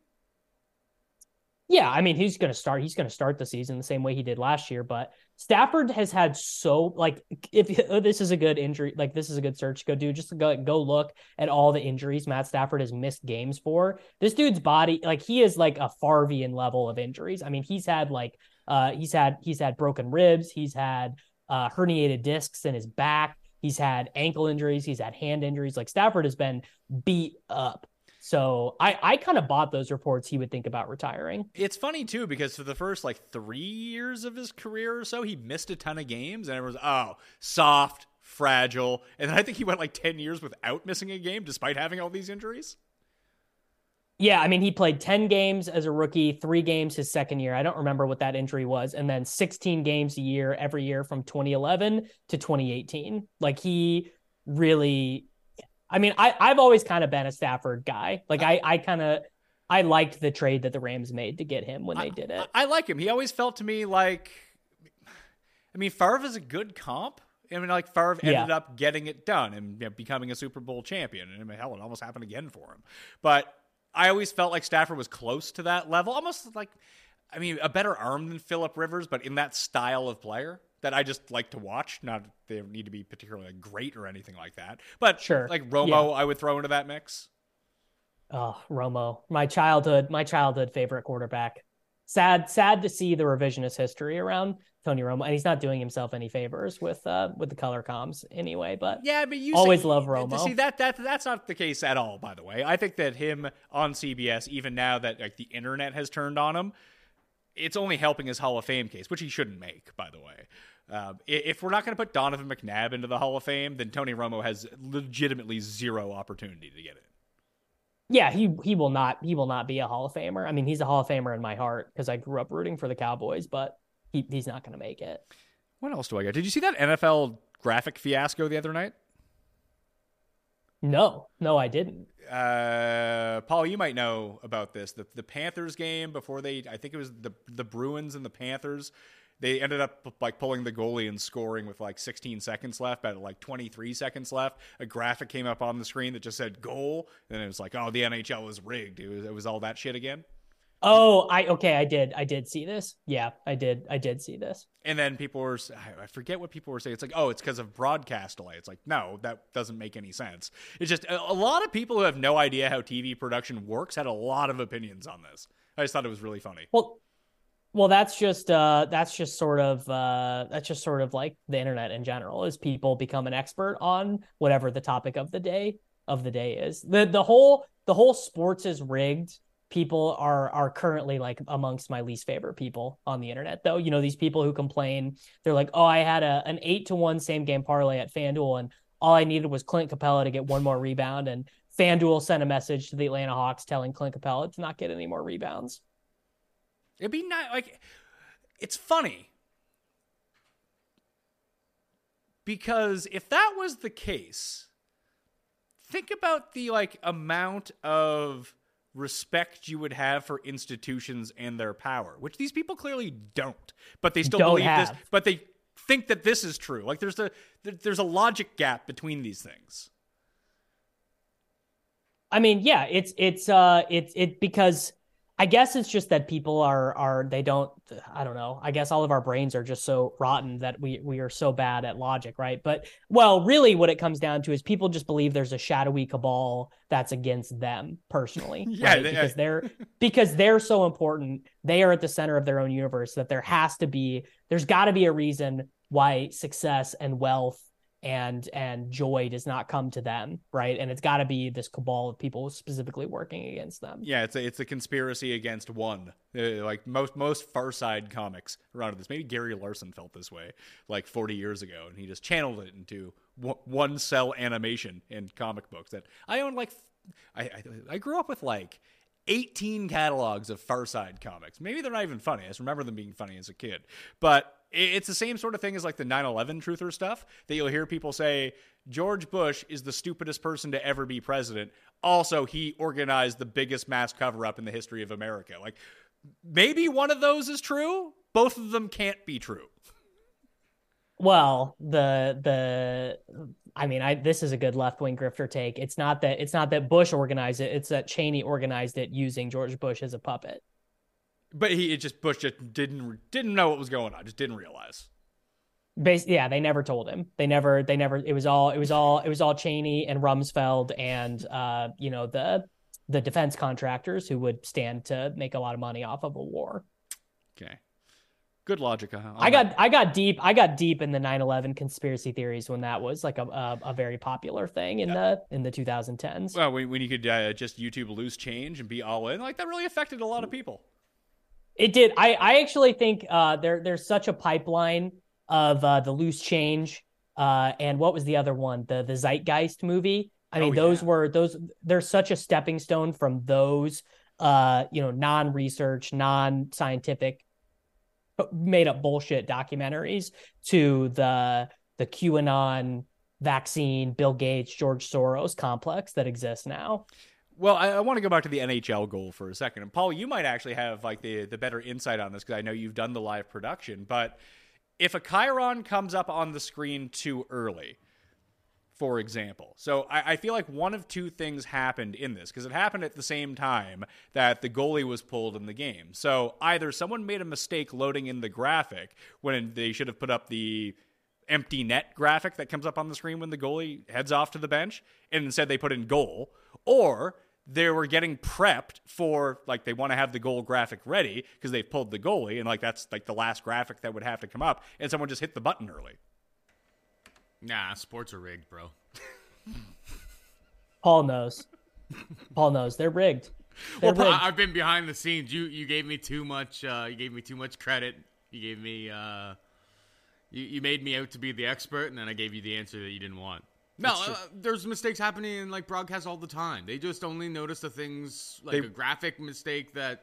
Yeah, I mean he's going to start. He's to start the season the same way he did last year. But Stafford has had so like if oh, this is a good injury, like this is a good search. Go do just go go look at all the injuries Matt Stafford has missed games for. This dude's body, like he is like a Farvian level of injuries. I mean he's had like uh he's had he's had broken ribs. He's had uh herniated discs in his back. He's had ankle injuries. He's had hand injuries. Like Stafford has been beat up. So I, I kind of bought those reports he would think about retiring. It's funny too because for the first like three years of his career or so, he missed a ton of games, and everyone's oh soft, fragile, and then I think he went like ten years without missing a game despite having all these injuries. Yeah, I mean he played ten games as a rookie, three games his second year. I don't remember what that injury was, and then sixteen games a year every year from 2011 to 2018. Like he really I mean, I, I've always kind of been a Stafford guy. Like I, I kind of I liked the trade that the Rams made to get him when they did it. I, I, like him. He always felt to me like I mean, Favre is a good comp. I mean, like Favre ended Yeah. up getting it done and you know, becoming a Super Bowl champion. And I mean, hell, it almost happened again for him. But I always felt like Stafford was close to that level, almost like, I mean, a better arm than Philip Rivers, but in that style of player that I just like to watch. Not they need to be particularly great or anything like that, but Sure. like Romo, Yeah. I would throw into that mix. Oh, Romo, my childhood, my childhood favorite quarterback. Sad, sad to see the revisionist history around Tony Romo, and he's not doing himself any favors with uh with the color comms anyway. But Yeah, but you Always see, love to Romo. See that that that's not the case at all. By the way, I think that him on CBS, even now that like the internet has turned on him, it's only helping his Hall of Fame case, which he shouldn't make. By the way, um, if we're not going to put Donovan McNabb into the Hall of Fame, then Tony Romo has legitimately zero opportunity to get in. Yeah, he he will not he will not be a Hall of Famer. I mean, he's a Hall of Famer in my heart because I grew up rooting for the Cowboys, but he, he's not going to make it. What else do I got? Did you see that NFL graphic fiasco the other night? No, no, I didn't. uh, Paul, you might know about this. The the Panthers game before they, I think it was the the Bruins and the Panthers. They ended up like pulling the goalie and scoring with like 16 seconds left, but like 23 seconds left. A graphic came up on the screen that just said goal, and it was like, oh, the NHL was rigged. It was it was all that shit again. Oh, I okay, I did, I did see this. Yeah, I did, I did see this. And then people were, I forget what people were saying. It's like, oh, it's because of broadcast delay. It's like, no, that doesn't make any sense. It's just a, a lot of people who have no idea how TV production works had a lot of opinions on this. I just thought it was really funny. Well, well, that's just uh, that's just sort of uh, that's just sort of like the internet in general. Is people become an expert on whatever the topic of the day of the day is. The the whole the whole sports is rigged people are are currently like amongst my least favorite people on the internet though you know these people who complain they're like oh i had a an eight to one same game parlay at fanduel and all i needed was clint Capela to get one more rebound and fanduel sent a message to the atlanta hawks telling clint Capela to not get any more rebounds it'd be not like it's funny because if that was the case think about the like amount of respect you would have for institutions and their power, which these people clearly don't. But they still Don't believe have. this. But they think that this is true. Like there's a there's a logic gap between these things. I mean, yeah, it's it's uh it's it because I guess it's just that people are are they don't I don't know. I guess all of our brains are just so rotten that we we are so bad at logic, right? But well, really what it comes down to is people just believe there's a shadowy cabal that's against them personally, [laughs] Yeah, right? they- because they're [laughs] because they're so important. They are at the center of their own universe that there has to be there's got to be a reason why success and wealth and and joy does not come to them right and it's got to be this cabal of people specifically working against them Yeah, it's a it's a conspiracy against one. Uh, like most most Far Side comics around this. Maybe Gary Larson felt this way like 40 years ago, and he just channeled it into w- one cell animation in comic books. That I own like I I, I grew up with like 18 catalogs of Far Side comics. Maybe they're not even funny. I just remember them being funny as a kid, but it's the same sort of thing as like the 9/11 truther stuff that you'll hear people say George Bush is the stupidest person to ever be president. Also, he organized the biggest mass cover up in the history of America. Like maybe one of those is true. Both of them can't be true. well the the i mean i this is a good left-wing grifter take it's not that it's not that bush organized it it's that cheney organized it using george bush as a puppet But he it just Bush just didn't didn't know what was going on. Just didn't realize. Bas- yeah they never told him they never they never it was all it was all it was all cheney and rumsfeld and uh you know the the defense contractors who would stand to make a lot of money off of a war Okay. Good logic. huh, I got I got deep I got deep in the 9/11 conspiracy theories when that was like a a, a very popular thing in the in the 2010s. Well, when, when you could uh, just YouTube loose change and be all in, like that really affected a lot of people. It did. I I actually think uh there there's such a pipeline of uh the loose change uh and what was the other one? The the Zeitgeist movie. I mean Oh, those yeah. were those there's such a stepping stone from those uh you know non-research, non-scientific made up bullshit documentaries to the the QAnon vaccine, Bill Gates, George Soros complex that exists now. Well, I, I want to go back to the NHL goal for a second. And Paul, you might actually have like the the better insight on this because I know you've done the live production. But if a Chiron comes up on the screen too early, for example, so I, I feel like one of two things happened in this because it happened at the same time that the goalie was pulled in the game. So either someone made a mistake loading in the graphic when they should have put up the empty net graphic that comes up on the screen when the goalie heads off to the bench, and instead they put in goal, or they were getting prepped for like they want to have the goal graphic ready because they've pulled the goalie, and like that's like the last graphic that would have to come up, and someone just hit the button early. Nah, sports are rigged, bro. [laughs] Paul knows. Paul knows they're rigged. They're Well, rigged. I've been behind the scenes. You you gave me too much. Uh, you gave me too much credit. You gave me. Uh, you you made me out to be the expert, and then I gave you the answer that you didn't want. No, uh, there's mistakes happening in like broadcasts all the time. They just only notice the things like They- a graphic mistake that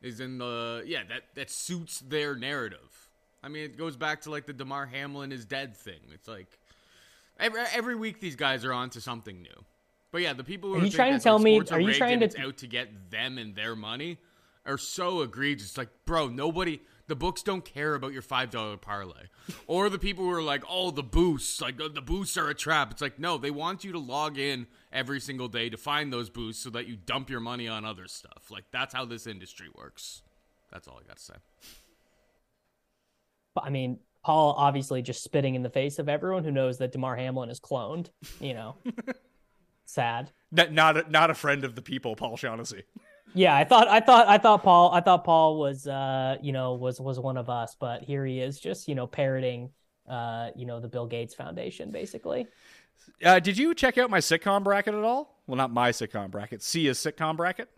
is in the yeah that that suits their narrative. I mean, it goes back to like the Damar Hamlin is dead thing. It's like every, every week these guys are on to something new. But yeah, the people who Are you trying to tell me- sports are you trying to- out to get them and their money are so egregious. Like, bro, nobody. The books don't care about your five dollar parlay, [laughs] or the people who are like, "Oh, the boosts, like the, the boosts are a trap." It's like, no, they want you to log in every single day to find those boosts so that you dump your money on other stuff. Like that's how this industry works. That's all I got to say. I mean, Paul obviously just spitting in the face of everyone who knows that Damar Hamlin is cloned. You know, [laughs] sad. Not not a, not a friend of the people, Paul Shaughnessy. Yeah, I thought, I thought, I thought Paul, I thought Paul was, uh, you know, was was one of us, but here he is, just you know, parroting, uh, you know, the Bill Gates Foundation, basically. Uh, did you check out my sitcom bracket at all? Well, not my sitcom bracket. Sia's sitcom bracket.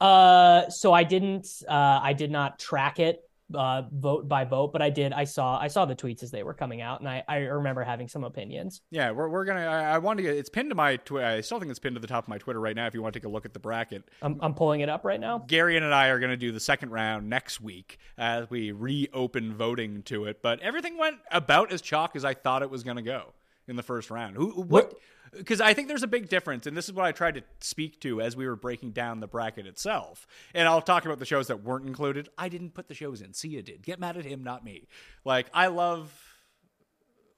Uh, so I didn't. Uh, I did not track it uh, vote by vote, but I did. I saw. I saw the tweets as they were coming out, and I, I remember having some opinions. Yeah, we're, we're gonna. I, I want to get. It's pinned to my. Twi- I still think it's pinned to the top of my Twitter right now. If you want to take a look at the bracket, I'm, I'm pulling it up right now. Gary and I are going to do the second round next week as we reopen voting to it. But everything went about as chalk as I thought it was going to go in the first round. Who? What? Because I think there's a big difference, and this is what I tried to speak to as we were breaking down the bracket itself. And I'll talk about the shows that weren't included. I didn't put the shows in. Sia did. Get mad at him, not me. Like I love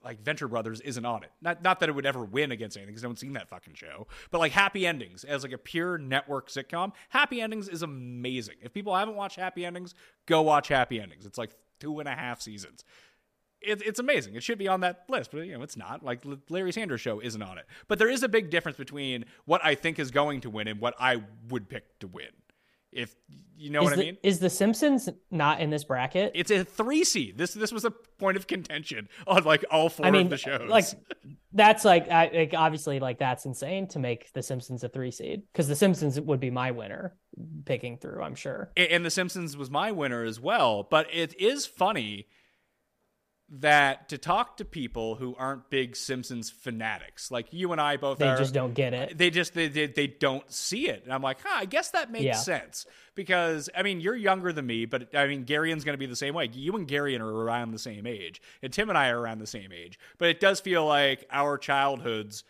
like Venture Brothers isn't on it. Not not that it would ever win against anything because no one's seen that fucking show. But like Happy Endings as like a pure network sitcom, Happy Endings is amazing. If people haven't watched Happy Endings, go watch Happy Endings. It's like two and a half seasons. It, it's amazing. It should be on that list, but you know it's not. Like Larry Sanders Show isn't on it. But there is a big difference between what I think is going to win and what I would pick to win. If you know is what the, I mean. Is The Simpsons not in this bracket? It's a three seed. This this was a point of contention on like all four I mean, of the shows. like that's like, I, like obviously like that's insane to make The Simpsons a three seed because The Simpsons would be my winner picking through. I'm sure. A- and The Simpsons was my winner as well. But it is funny that to talk to people who aren't big Simpsons fanatics, like you and I both They are, just don't get it. They just they, they they don't see it, and I'm like, huh, I guess that makes Yeah. sense because I mean you're younger than me, but I mean Garion's going to be the same way. You and Garion are around the same age, and Tim and I are around the same age. But it does feel like our childhoods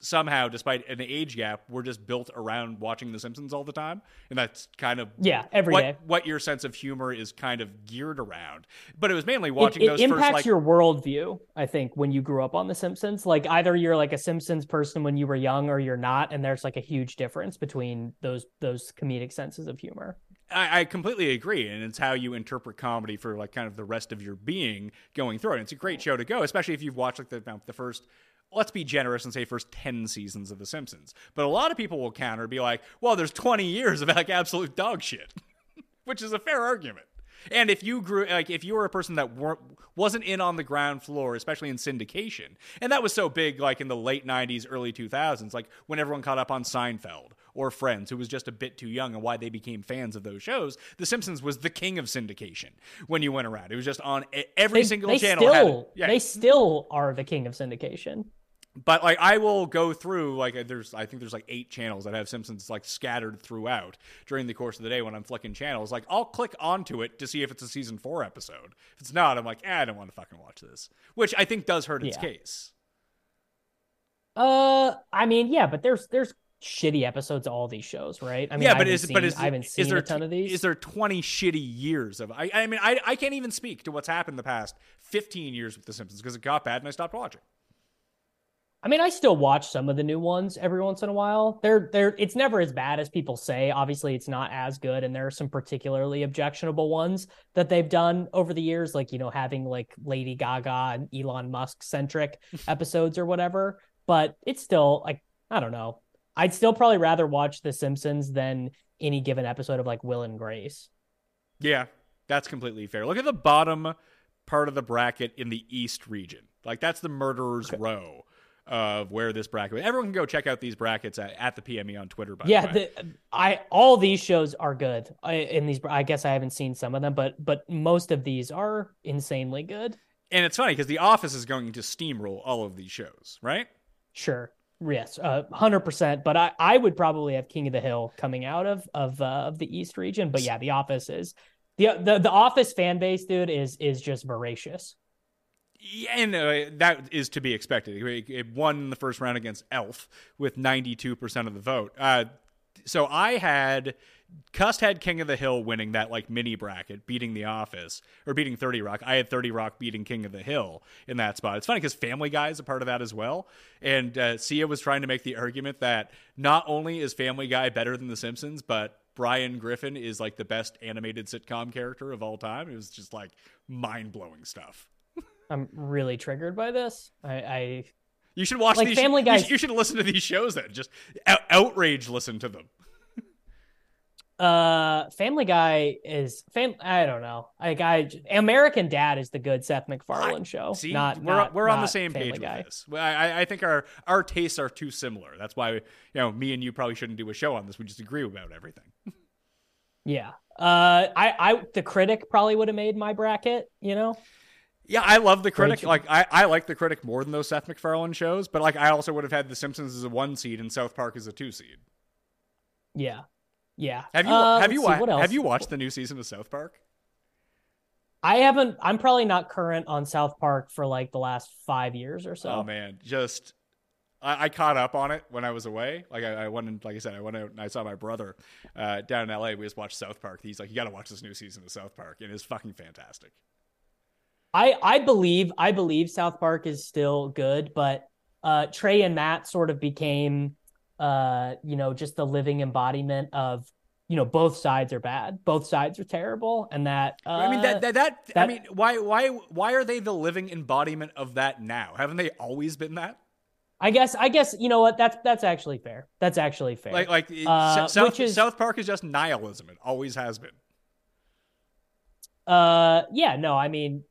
somehow, despite an age gap, we're just built around watching The Simpsons all the time, and that's kind of Yeah, every what, day. what your sense of humor is kind of geared around. But it was mainly watching it those impacts first like your worldview, I think, when you grew up on The Simpsons. Like either you're like a Simpsons person when you were young, or you're not, and there's like a huge difference between those those comedic senses of humor. I, I completely agree, and it's how you interpret comedy for like kind of the rest of your being going through it. And It's a great show to go, especially if you've watched like the the first. Let's be generous and say first ten seasons of The Simpsons. But a lot of people will counter be like, "Well, there's 20 years of like absolute dog shit," [laughs] which is a fair argument. And if you grew like if you were a person that weren't wasn't in on the ground floor, especially in syndication, and that was so big like in the late '90s, early 2000s, like when everyone caught up on Seinfeld or Friends, who was just a bit too young, and why they became fans of those shows. The Simpsons was the king of syndication when you went around. It was just on every They, single they channel. still had, yeah, they still are the king of syndication. But like I will go through like uh, there's I think there's like eight channels that have Simpsons like scattered throughout during the course of the day when I'm flicking channels. Like I'll click onto it to see if it's a season four episode. If it's not, I'm like, eh, I don't want to fucking watch this, which I think does hurt its Yeah. case. Uh, I mean, yeah, but there's there's shitty episodes of all these shows, right? I mean, yeah, but is seen, but is I haven't seen there a ton of these. Is there 20 shitty years of? I I mean I I can't even speak to what's happened the past 15 years with The Simpsons because it got bad and I stopped watching. I mean, I still watch some of the new ones every once in a while. They're they're it's never as bad as people say. Obviously, it's not as good, and there are some particularly objectionable ones that they've done over the years, like you know having like Lady Gaga and Elon Musk centric [laughs] episodes or whatever. But it's still like I don't know. I'd still probably rather watch The Simpsons than any given episode of like Will and Grace. Yeah, that's completely fair. Look at the bottom part of the bracket in the East region. Like that's the murderer's row of where this bracket. Everyone can go check out these brackets at, at the PME on Twitter. By yeah, the way. the, I all these shows are good. I, in these, I guess I haven't seen some of them, but but most of these are insanely good. and it's funny because The Office is going to steamroll all of these shows, right? Sure, yes, hundred percent. But I I would probably have King of the Hill coming out of of uh, of the East region. But yeah, The Office is the the the Office fan base, dude, is is just voracious. And uh, that is to be expected. It, it won the first round against Alf with 92% of the vote. Uh, so I had Cust had King of the Hill winning that like mini bracket, beating The Office or beating 30 Rock. I had 30 Rock beating King of the Hill in that spot. It's funny because Family Guy is a part of that as well. And uh, Sia was trying to make the argument that not only is Family Guy better than The Simpsons, but Brian Griffin is like the best animated sitcom character of all time. It was just like mind blowing stuff. I'm really triggered by this. I, I You should watch Like these. Family you Guy- should- You should listen to these shows then. Just out- outrage. Listen to them. Uh, Family Guy is fam. I don't know. Like I, American Dad is the good Seth MacFarlane show. See, not we're not- we're on the same Family page Guy. with this. I, I think our our tastes are too similar. That's why you know me and you probably shouldn't do a show on this. We just agree about everything. [laughs] Yeah. Uh, I, I, the critic probably would have made my bracket. You know. Yeah, I love the critic. Like I, I like the critic more than those Seth MacFarlane shows. But like I also would have had The Simpsons as a one seed and South Park as a two seed. Yeah. Yeah. Have you Uh, have you see, have you watched the new season of South Park? I haven't. I'm probably not current on South Park for like the last five years or so. Oh man, just I, I caught up on it when I was away. Like I, I went and like I said, I went out and I saw my brother uh, down in LA. We just watched South Park. He's like, you got to watch this new season of South Park, and it's fucking fantastic. I I believe I believe South Park is still good, but uh, Trey and Matt sort of became uh, you know just the living embodiment of you know both sides are bad, both sides are terrible, and that uh, I mean that, that that I mean why why why are they the living embodiment of that now? Haven't they always been that? I guess I guess you know what that's that's actually fair. That's actually fair. Like like Uh, South is- South Park is just nihilism. It always has been. uh, yeah, no, I mean,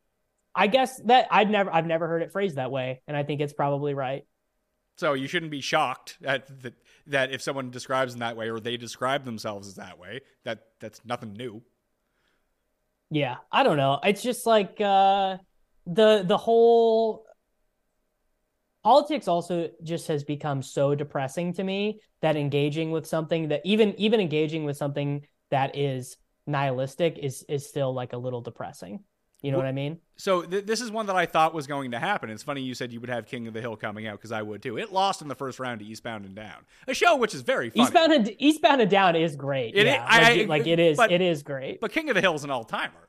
I guess that I've never I've never heard it phrased that way, and I think it's probably right. So you shouldn't be shocked at that that if someone describes in that way or they describe themselves as that way, that that's nothing new. Yeah, I don't know. It's just like uh the the whole politics also just has become so depressing to me that engaging with something that even even engaging with something that is nihilistic is is still like a little depressing. You know what I mean? So th- this is one that I thought was going to happen. It's funny you said you would have King of the Hill coming out because I would too. It lost in the first round to Eastbound and Down, a show which is very funny. Eastbound and Eastbound and Down is great. It is- yeah, I- like, I- like it is but- it is great. but King of the Hill is an all timer.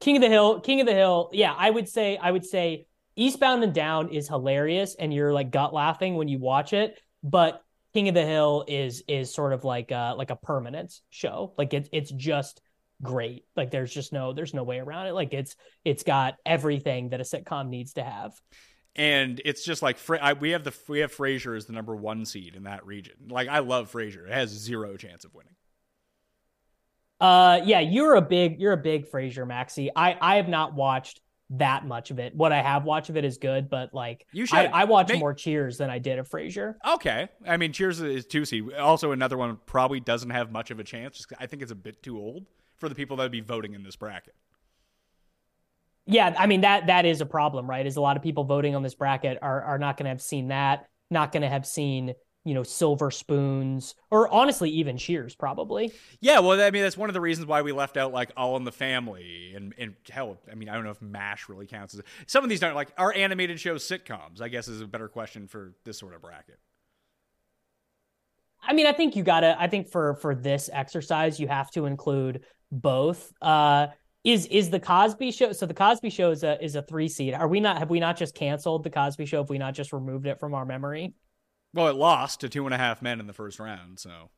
King of the Hill, King of the Hill. Yeah, I would say I would say Eastbound and Down is hilarious and you're like gut laughing when you watch it, but King of the Hill is is sort of like uh like a permanent show. Like it's it's just great. Like there's just no there's no way around it. Like it's it's got everything that a sitcom needs to have. and it's just like I, we have the we have Frasier as the number one seed in that region. Like I love Frasier; it has zero chance of winning. Uh yeah, you're a big you're a big Frasier Maxi. I I have not watched that much of it. What I have watched of it is good, but like You should. I, I watch Make- more Cheers than I did of Frasier. Okay, I mean, Cheers is two seed. Also, another one probably doesn't have much of a chance. Just I think it's a bit too old for the people that would be voting in this bracket. Yeah, I mean that that is a problem, right? Is a lot of people voting on this bracket are are not going to have seen that, not going to have seen you know silver spoons, or honestly even Cheers probably. Yeah, well, I mean, that's one of the reasons why we left out like All in the Family and and hell, I mean, I don't know if Mash really counts as some of these don't like are animated shows sitcoms. I guess is a better question for this sort of bracket. I mean, I think you gotta. I think for for this exercise, you have to include both. Uh, is is the Cosby Show? So the Cosby Show is a is a three seed. Are we not? Have we not just canceled the Cosby Show? Have we not just removed it from our memory? Well, it lost to Two and a Half Men in the first round, so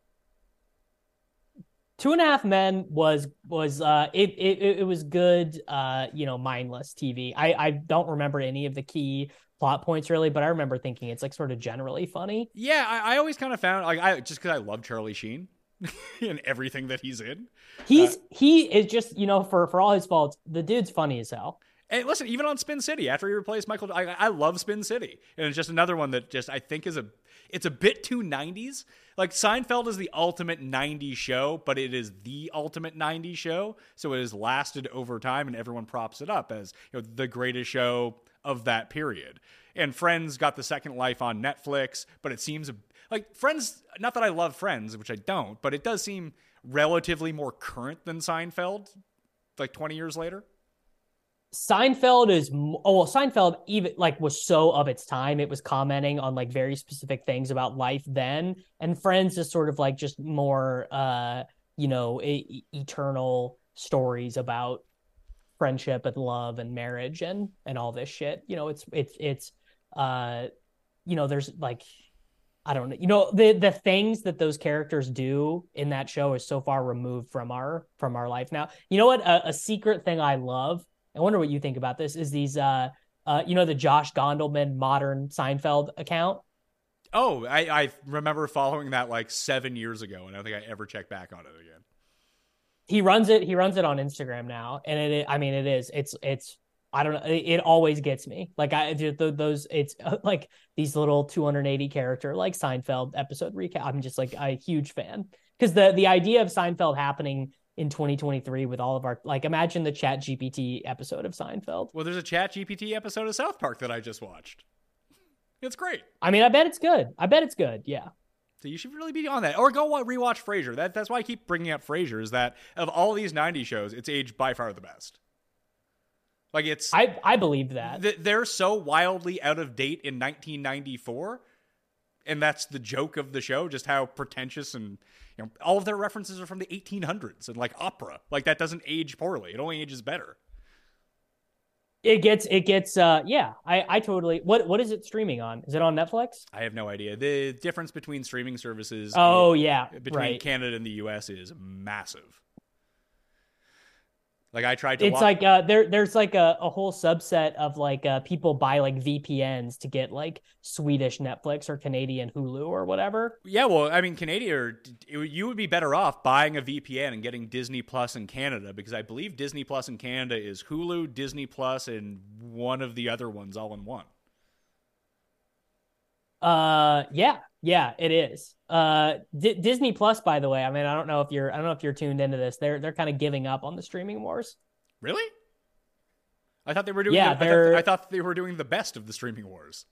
Two and a Half Men was was uh it it it was good uh you know mindless TV. I I don't remember any of the key plot points really, but I remember thinking it's like sort of generally funny. yeah, I, I always kind of found like I just because I love Charlie Sheen [laughs] and everything that he's in. He's uh, he is just you know for for all his faults, the dude's funny as hell. And listen, even on Spin City, after he replaced Michael, I, I love Spin City, and it's just another one that just I think is a, it's a bit too '90s. Like Seinfeld is the ultimate '90s show, but it is the ultimate '90s show, so it has lasted over time, and everyone props it up as you know the greatest show of that period. And Friends got the second life on Netflix, but it seems like Friends. Not that I love Friends, which I don't, but it does seem relatively more current than Seinfeld, like 20 years later. Seinfeld is oh well Seinfeld even like was so of its time it was commenting on like very specific things about life then and Friends is sort of like just more uh you know e- eternal stories about friendship and love and marriage and and all this shit you know it's it's it's uh you know there's like I don't know you know the the things that those characters do in that show is so far removed from our from our life now you know what a, a secret thing I love I wonder what you think about this. Is these, uh, uh, you know, the Josh Gondelman modern Seinfeld account? Oh, I, I remember following that like seven years ago, and I don't think I ever checked back on it again. He runs it. He runs it on Instagram now, and it. I mean, it is. It's. It's. I don't know. It, it always gets me. Like I those. It's uh, like these little 280 character like Seinfeld episode recap. I'm just like a huge fan because the the idea of Seinfeld happening in 2023 with all of our like imagine the chat gpt episode of seinfeld well there's a chat gpt episode of south park that i just watched it's great i mean i bet it's good i bet it's good yeah so you should really be on that. Or go rewatch frasier. That, that's why i keep bringing up frasier is that of all these 90 shows it's aged by far the best. Like it's i i believe that. Th- they're so wildly out of date in 1994 and that's the joke of the show just how pretentious and you know all of their references are from the 1800s and like opera. Like that doesn't age poorly. It only ages better it gets it gets uh yeah i i totally what what is it streaming on? Is it on netflix? I have no idea. The difference between streaming services oh yeah between right. canada and the us is massive like I tried to. It's watch- like uh, there, there's like a, a whole subset of like uh, people buy like VPNs to get like Swedish Netflix or Canadian Hulu or whatever. Yeah, well, I mean, Canadian, you would be better off buying a VPN and getting Disney Plus in Canada because I believe Disney Plus in Canada is Hulu, Disney Plus, and one of the other ones all in one. Uh, yeah, yeah, it is. Uh, D- Disney Plus, by the way. I mean, I don't know if you're, I don't know if you're tuned into this. They're they're kind of giving up on the streaming wars. Really? I thought they were doing. Yeah, the. I thought, I thought they were doing the best of the streaming wars.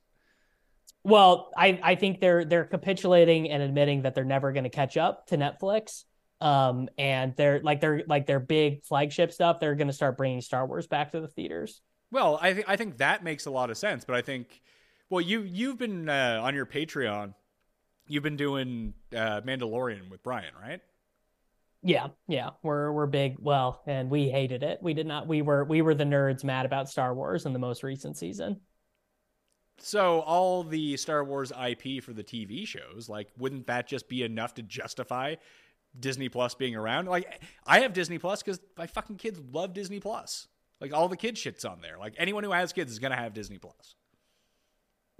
Well, I I think they're they're capitulating and admitting that they're never going to catch up to Netflix. Um, and they're like they're like their big flagship stuff. They're going to start bringing Star Wars back to the theaters. Well, I think I think that makes a lot of sense, but I think well, you you've been uh, on your Patreon. You've been doing uh, Mandalorian with Brian, right? Yeah, yeah, we're we're big. Well, and we hated it. We did not. We were we were the nerds mad about Star Wars in the most recent season. So all the Star Wars IP for the TV shows, like, wouldn't that just be enough to justify Disney Plus being around? Like, I have Disney Plus because my fucking kids love Disney Plus. Like, all the kid shit's on there. Like, anyone who has kids is gonna have Disney Plus.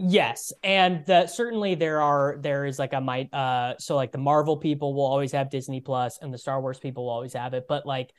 Yes, and the, certainly there are there is like a might uh so like the Marvel people will always have Disney Plus and the Star Wars people will always have it, but like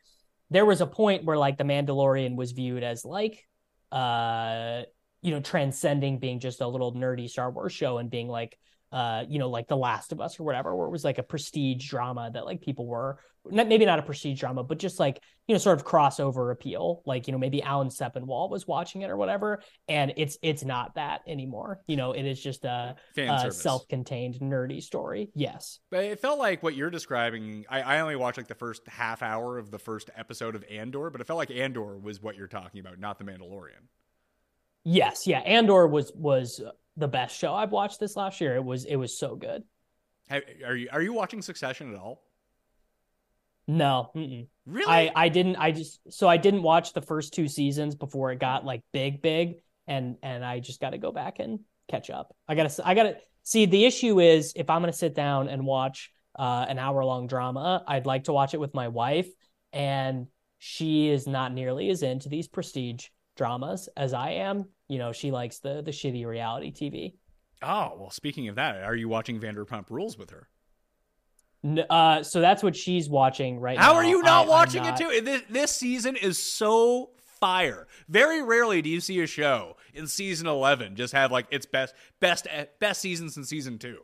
there was a point where like the Mandalorian was viewed as like uh you know transcending being just a little nerdy Star Wars show and being like uh, you know, like The Last of Us or whatever, where it was like a prestige drama that like people were maybe not a prestige drama, but just like, you know, sort of crossover appeal. Like, you know, maybe Alan Sepinwall was watching it or whatever. And it's it's not that anymore. You know, it is just a, a self-contained nerdy story. Yes. But it felt like what you're describing, I, I only watched like the first half hour of the first episode of Andor, but it felt like Andor was what you're talking about, not the Mandalorian. Yes, yeah. Andor was was the best show I've watched this last year. It was it was so good. Are you are you watching Succession at all? No, mm-mm. really. I I didn't. I just so I didn't watch the first two seasons before it got like big, big, and and I just got to go back and catch up. I gotta I gotta see. The issue is if I'm gonna sit down and watch uh, an hour long drama, I'd like to watch it with my wife, and she is not nearly as into these prestige dramas as I am. You know, she likes the the shitty reality TV. Oh well, speaking of that, are you watching Vanderpump Rules with her? Uh, so that's what she's watching right How now. How are you not I, watching not... it too? This, this season is so fire. Very rarely do you see a show in season 11 just have like its best best best season since season 2.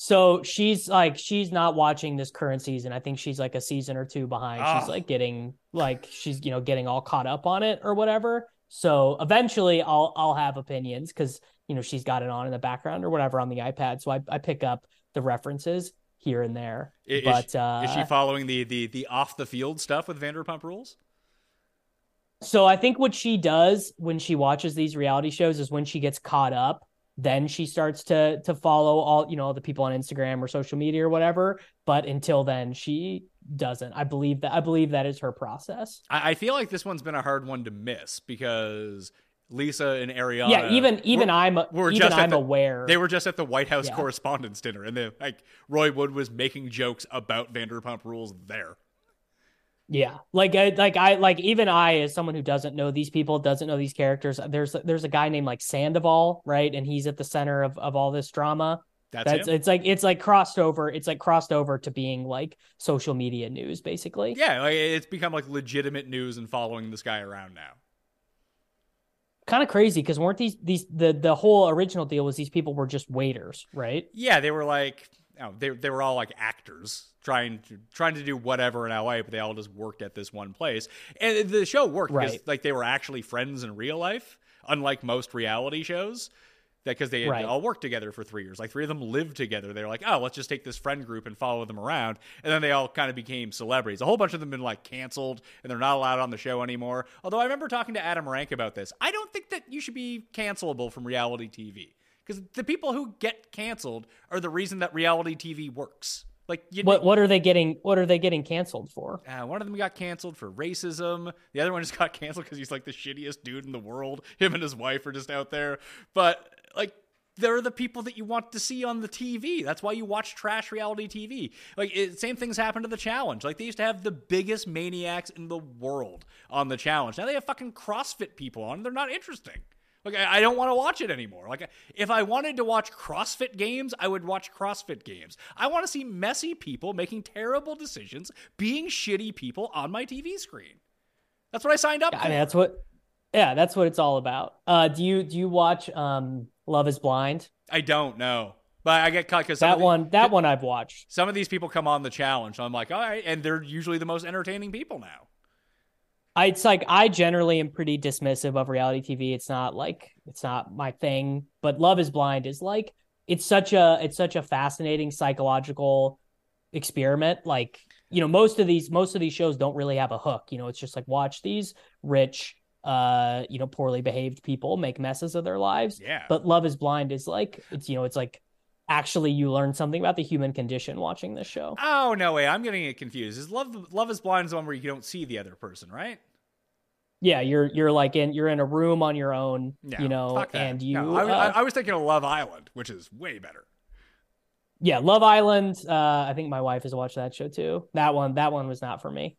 So she's like she's not watching this current season. I think she's like a season or two behind. Oh. She's like getting like she's you know getting all caught up on it or whatever. So eventually I'll I'll have opinions cuz you know she's got it on in the background or whatever on the iPad. So I I pick up the references here and there. Is, but she, uh, is she following the the the off the field stuff with Vanderpump Rules? So I think what she does when she watches these reality shows is when she gets caught up, then she starts to to follow all you know all the people on Instagram or social media or whatever. But until then, she doesn't. I believe that I believe that is her process. I, I feel like this one's been a hard one to miss because Lisa and Ariana. Yeah, even even were, I'm were even I'm the, aware. They were just at the White House yeah. Correspondents' Dinner, and they like Roy Wood was making jokes about Vanderpump Rules there. Yeah, like I, like I like even I as someone who doesn't know these people, doesn't know these characters. There's there's a guy named like Sandoval, right, and he's at the center of of all this drama. That's, That's him? it's like it's like crossed over. It's like crossed over to being like social media news, basically. Yeah, like, it's become like legitimate news and following this guy around now. Kind of crazy because weren't these these the the whole original deal was these people were just waiters, right? Yeah, they were like, oh, they they were all like actors trying to trying to do whatever in LA, but they all just worked at this one place. And the show worked because like they were actually friends in real life, unlike most reality shows. That because they Right. all worked together for three years, like three of them lived together. They're like, oh, let's just take this friend group and follow them around, and then they all kind of became celebrities. A whole bunch of them been like canceled, and they're not allowed on the show anymore. Although I remember talking to Adam Rank about this. I don't think that you should be cancelable from reality TV because the people who get canceled are the reason that reality TV works. Like, you, What what are they getting? What are they getting canceled for? uh, one of them got canceled for racism. The other one just [laughs] got canceled because he's like the shittiest dude in the world. Him and his wife are just out there. But like, they're the people that you want to see on the TV. That's why you watch trash reality TV. Like, it, same things happen to the challenge. Like, they used to have the biggest maniacs in the world on the challenge. Now they have fucking CrossFit people on. They're not interesting. Like, I, I don't want to watch it anymore. Like, if I wanted to watch CrossFit games, I would watch CrossFit games. I want to see messy people making terrible decisions, being shitty people on my TV screen. That's what I signed up I for. mean, that's what. Yeah, that's what it's all about. Uh, do you do you watch um Love Is Blind? I don't know, but I get caught because That one that one I've watched. Some of these people come on the challenge, so I'm like, all right, and they're usually the most entertaining people now. I, it's like I generally am pretty dismissive of reality TV. It's not like it's not my thing, but Love is Blind is like it's such a it's such a fascinating psychological experiment. Like, you know, most of these most of these shows don't really have a hook. You know, it's just like watch these rich uh, you know, poorly behaved people make messes of their lives. Yeah. But Love is Blind is like it's you know, it's like actually you learn something about the human condition watching this show. Oh no way, I'm getting it confused. Is love Love is Blind is one where you don't see the other person, right? Yeah, you're you're like in you're in a room on your own, No, you know, and you. No, I, uh, I, I was thinking of Love Island, which is way better. yeah, Love Island. Uh, I think my wife has watched that show too. That one, that one was not for me.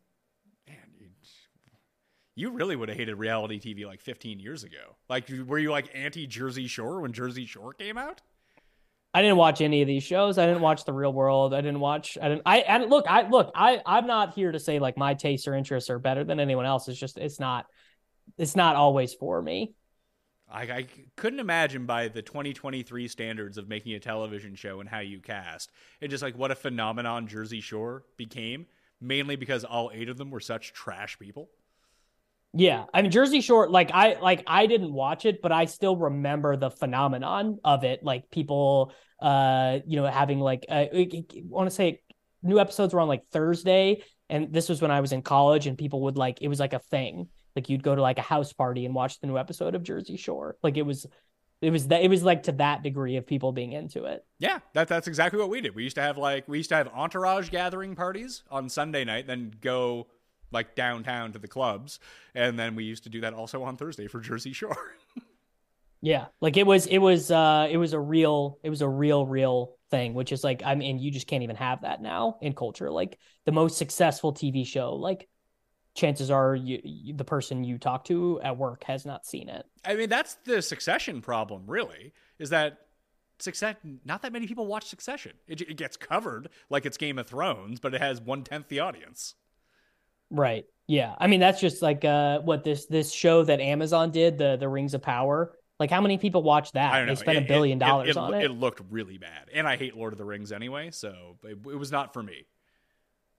You really would have hated reality TV like 15 years ago. Like, were you like anti Jersey Shore when Jersey Shore came out? I didn't watch any of these shows. I didn't watch The Real World. I didn't watch. I didn't. I and look. I look. I I'm not here to say like my tastes or interests are better than anyone else. It's just it's not. It's not always for me. I, I couldn't imagine by the 2023 standards of making a television show and how you cast, and just like what a phenomenon Jersey Shore became, mainly because all eight of them were such trash people. Yeah, I mean Jersey Shore. Like I like I didn't watch it, but I still remember the phenomenon of it. Like people, uh, you know, having like uh, I want to say new episodes were on like Thursday, and this was when I was in college, and people would like it was like a thing. Like you'd go to like a house party and watch the new episode of Jersey Shore. Like it was, it was that it was like to that degree of people being into it. Yeah, that that's exactly what we did. We used to have like we used to have entourage gathering parties on Sunday night, then go like downtown to the clubs, and then we used to do that also on Thursday for Jersey Shore. [laughs] Yeah, like it was, it was, uh, it was a real, it was a real, real thing. Which is like, I mean, you just can't even have that now in culture. Like the most successful TV show, like chances are you, you the person you talk to at work has not seen it. I mean, that's the Succession problem, really, is that success. Not that many people watch Succession. It, it gets covered like it's Game of Thrones, but it has one tenth the audience. Right. Yeah. I mean, that's just like uh what this this show that Amazon did, the the Rings of Power. Like how many people watch that? I don't know. They spent It- a billion it- dollars it, on it. it. It looked really bad, and I hate Lord of the Rings anyway, so it, it was not for me.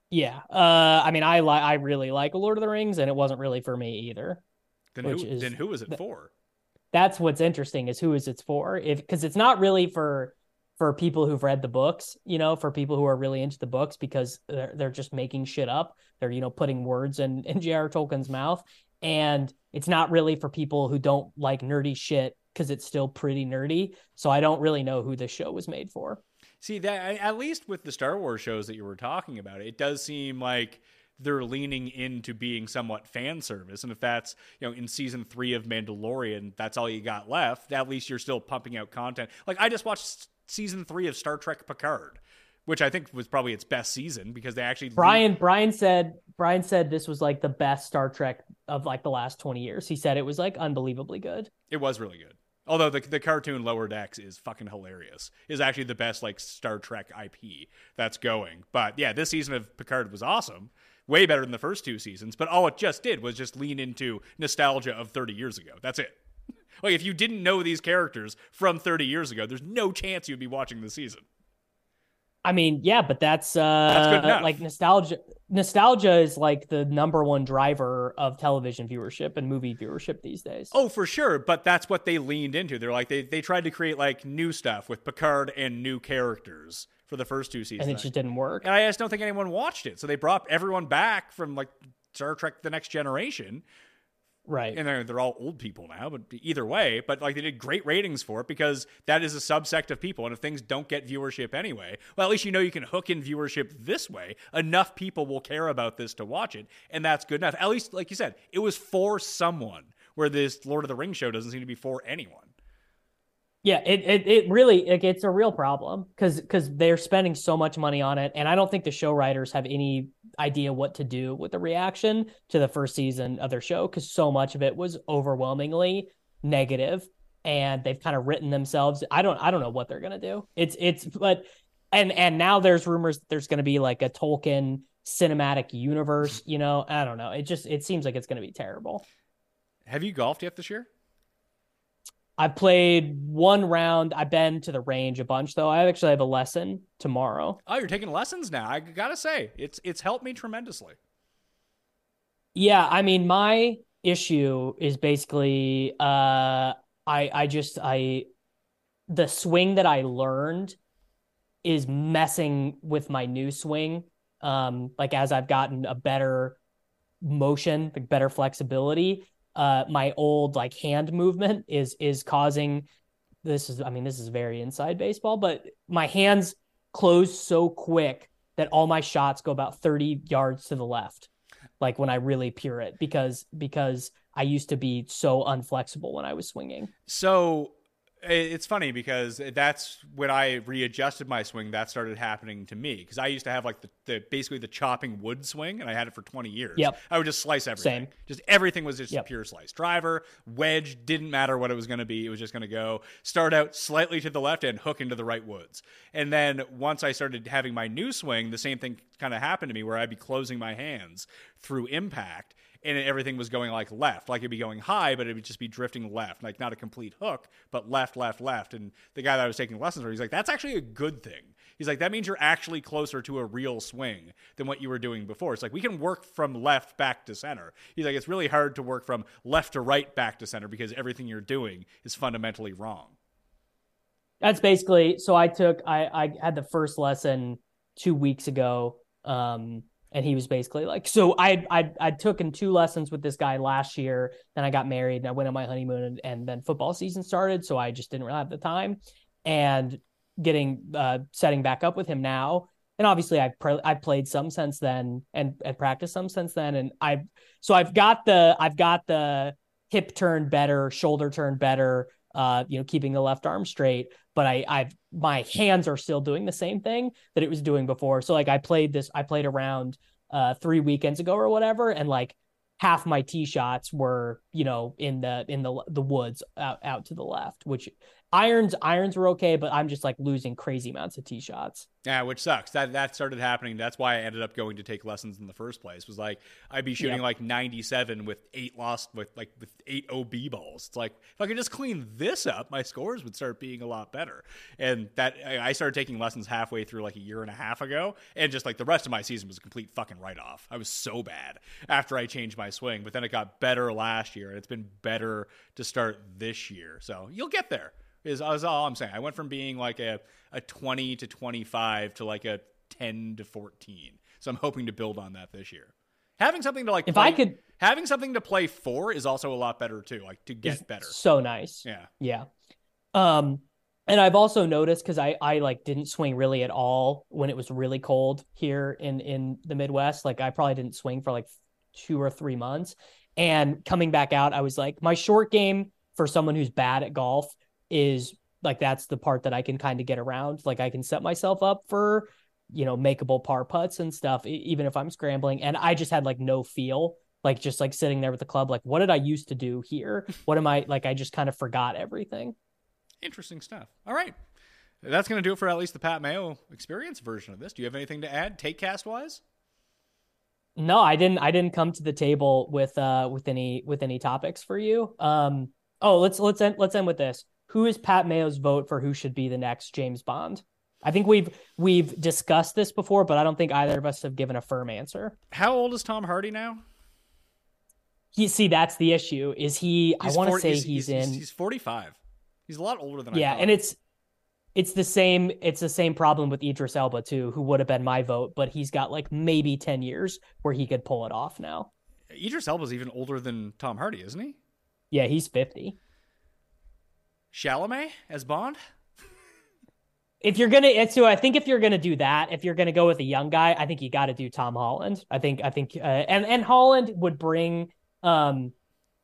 Yeah. Uh I mean, I like I really like Lord of the Rings and it wasn't really for me either. Then who? is then who was it the- for? That's what's interesting is who is it's for? If cuz it's not really for for people who've read the books, you know, for people who are really into the books because they're they're just making shit up. They're, you know, putting words in in J.R. Tolkien's mouth and it's not really for people who don't like nerdy shit because it's still pretty nerdy. So I don't really know who this show was made for. See that at least with the Star Wars shows that you were talking about, it does seem like they're leaning into being somewhat fan service. And if that's you know in season three of Mandalorian, that's all you got left. At least you're still pumping out content. Like I just watched season three of Star Trek Picard, which I think was probably its best season because they actually Brian Brian said Brian said this was like the best Star Trek of like the last 20 years. He said it was like unbelievably good. It was really good. Although the the cartoon Lower Decks is fucking hilarious. Is actually the best like Star Trek IP that's going. But yeah, this season of Picard was awesome. Way better than the first two seasons, but all it just did was just lean into nostalgia of 30 years ago. That's it. Like if you didn't know these characters from 30 years ago, there's no chance you'd be watching the season. I mean, yeah, but that's uh That's like nostalgia nostalgia is like the number one driver of television viewership and movie viewership these days. Oh, for sure, but that's what they leaned into. They're like they they tried to create like new stuff with Picard and new characters for the first two seasons. and it just didn't work. And I just don't think anyone watched it. So they brought everyone back from like Star Trek The Next Generation. Right. And they're, they're all old people now, but either way, but like they did great ratings for it because that is a subsect of people. And if things don't get viewership anyway, well, at least you know you can hook in viewership this way. Enough people will care about this to watch it. And that's good enough. At least, like you said, it was for someone, where this Lord of the Rings show doesn't seem to be for anyone. Yeah, it it, it really like, it's a real problem because because they're spending so much money on it, and I don't think the show writers have any idea what to do with the reaction to the first season of their show because so much of it was overwhelmingly negative, and they've kind of written themselves. I don't I don't know what they're gonna do. It's it's but and and now there's rumors that there's gonna be like a Tolkien cinematic universe. You know, I don't know. It just it seems like it's gonna be terrible. Have you golfed yet this year? I played one round. I've been to the range a bunch though. I actually have a lesson tomorrow. Oh, you're taking lessons now. I gotta say, it's it's helped me tremendously. Yeah, I mean my issue is basically uh I I just I the swing that I learned is messing with my new swing. Um like as I've gotten a better motion, like better flexibility, uh my old like hand movement is is causing this is I mean this is very inside baseball, but my hands close so quick that all my shots go about 30 yards to the left like when I really pure it because because I used to be so unflexible when I was swinging. So it's funny because that's when I readjusted my swing. That started happening to me because I used to have like the, the basically the chopping wood swing, and I had it for twenty years. Yep. I would just slice everything. Same. Just everything was just Yep. pure slice. Driver, wedge, didn't matter what it was going to be. It was just going to go start out slightly to the left and hook into the right woods. And then once I started having my new swing, the same thing kind of happened to me where I'd be closing my hands through impact and everything was going like left, like it'd be going high, but it would just be drifting left, like not a complete hook, but left, left, left. And the guy that I was taking lessons from, he's like, that's actually a good thing. He's like, that means you're actually closer to a real swing than what you were doing before. It's like we can work from left back to center. He's like, it's really hard to work from left to right back to center because everything you're doing is fundamentally wrong. That's basically so I took I I had the first lesson 2 weeks ago um and he was basically like so I I I took in two lessons with this guy last year. Then I got married and I went on my honeymoon and, and then football season started. So I just didn't really have the time and getting uh setting back up with him now. And obviously I've pr- I've played some since then and and practiced some since then. And I've so I've got the I've got the hip turn better shoulder turn better uh you know keeping the left arm straight but I I've my hands are still doing the same thing that it was doing before. So like I played this I played around uh 3 weekends ago or whatever and like half my tee shots were you know in the in the the woods out, out to the left which irons irons were okay but i'm just like losing crazy amounts of tee shots Yeah, which sucks. That that started happening. That's why I ended up going to take lessons in the first place. Was like I'd be shooting Yeah. like 97 with eight lost with like with eight OB balls. It's like if I could just clean this up, my scores would start being a lot better. And that I I started taking lessons halfway through like a year and a half ago, and just like the rest of my season was a complete fucking write off. I was so bad after I changed my swing, but then it got better last year, and it's been better to start this year. So you'll get there. Is, is all I'm saying. I went from being like a, a 20 to 25 to like a 10 to 14. So I'm hoping to build on that this year. Having something to like If play- I could- having something to play for is also a lot better too, like to get better. so nice Yeah. Yeah. Um, and I've also noticed because I I like didn't swing really at all when it was really cold here in in the Midwest. Like I probably didn't swing for like two or three months. And coming back out, I was like, my short game for someone who's bad at golf is like that's the part that I can kind of get around. Like I can set myself up for you know, makeable par putts and stuff, even if I'm scrambling. And I just had like no feel, like just like sitting there with the club, like, what did I used to do here? What am I like? I just kind of forgot everything. Interesting stuff. All right. That's going to do it for at least the Pat Mayo experience version of this. Do you have anything to add, Taekcast wise? No, I didn't. I didn't come to the table with uh with any with any topics for you. Um. Oh, let's let's end let's end with this. Who is Pat Mayo's vote for who should be the next James Bond? I think we've we've discussed this before, but I don't think either of us have given a firm answer. How old is Tom Hardy now? He see that's the issue. Is he? He's I want to say he's, he's, he's, in. He's 45. He's a lot older than I yeah, and it's it's the same. It's the same problem with Idris Elba too, who would have been my vote, but he's got like maybe ten years where he could pull it off now. Idris Elba's even older than Tom Hardy, isn't he? Yeah, he's fifty. Chalamet as Bond? If you're gonna, so I think if you're gonna do that, if you're gonna go with a young guy, I think you got to do Tom Holland. I think, I think, uh, and and Holland would bring, um,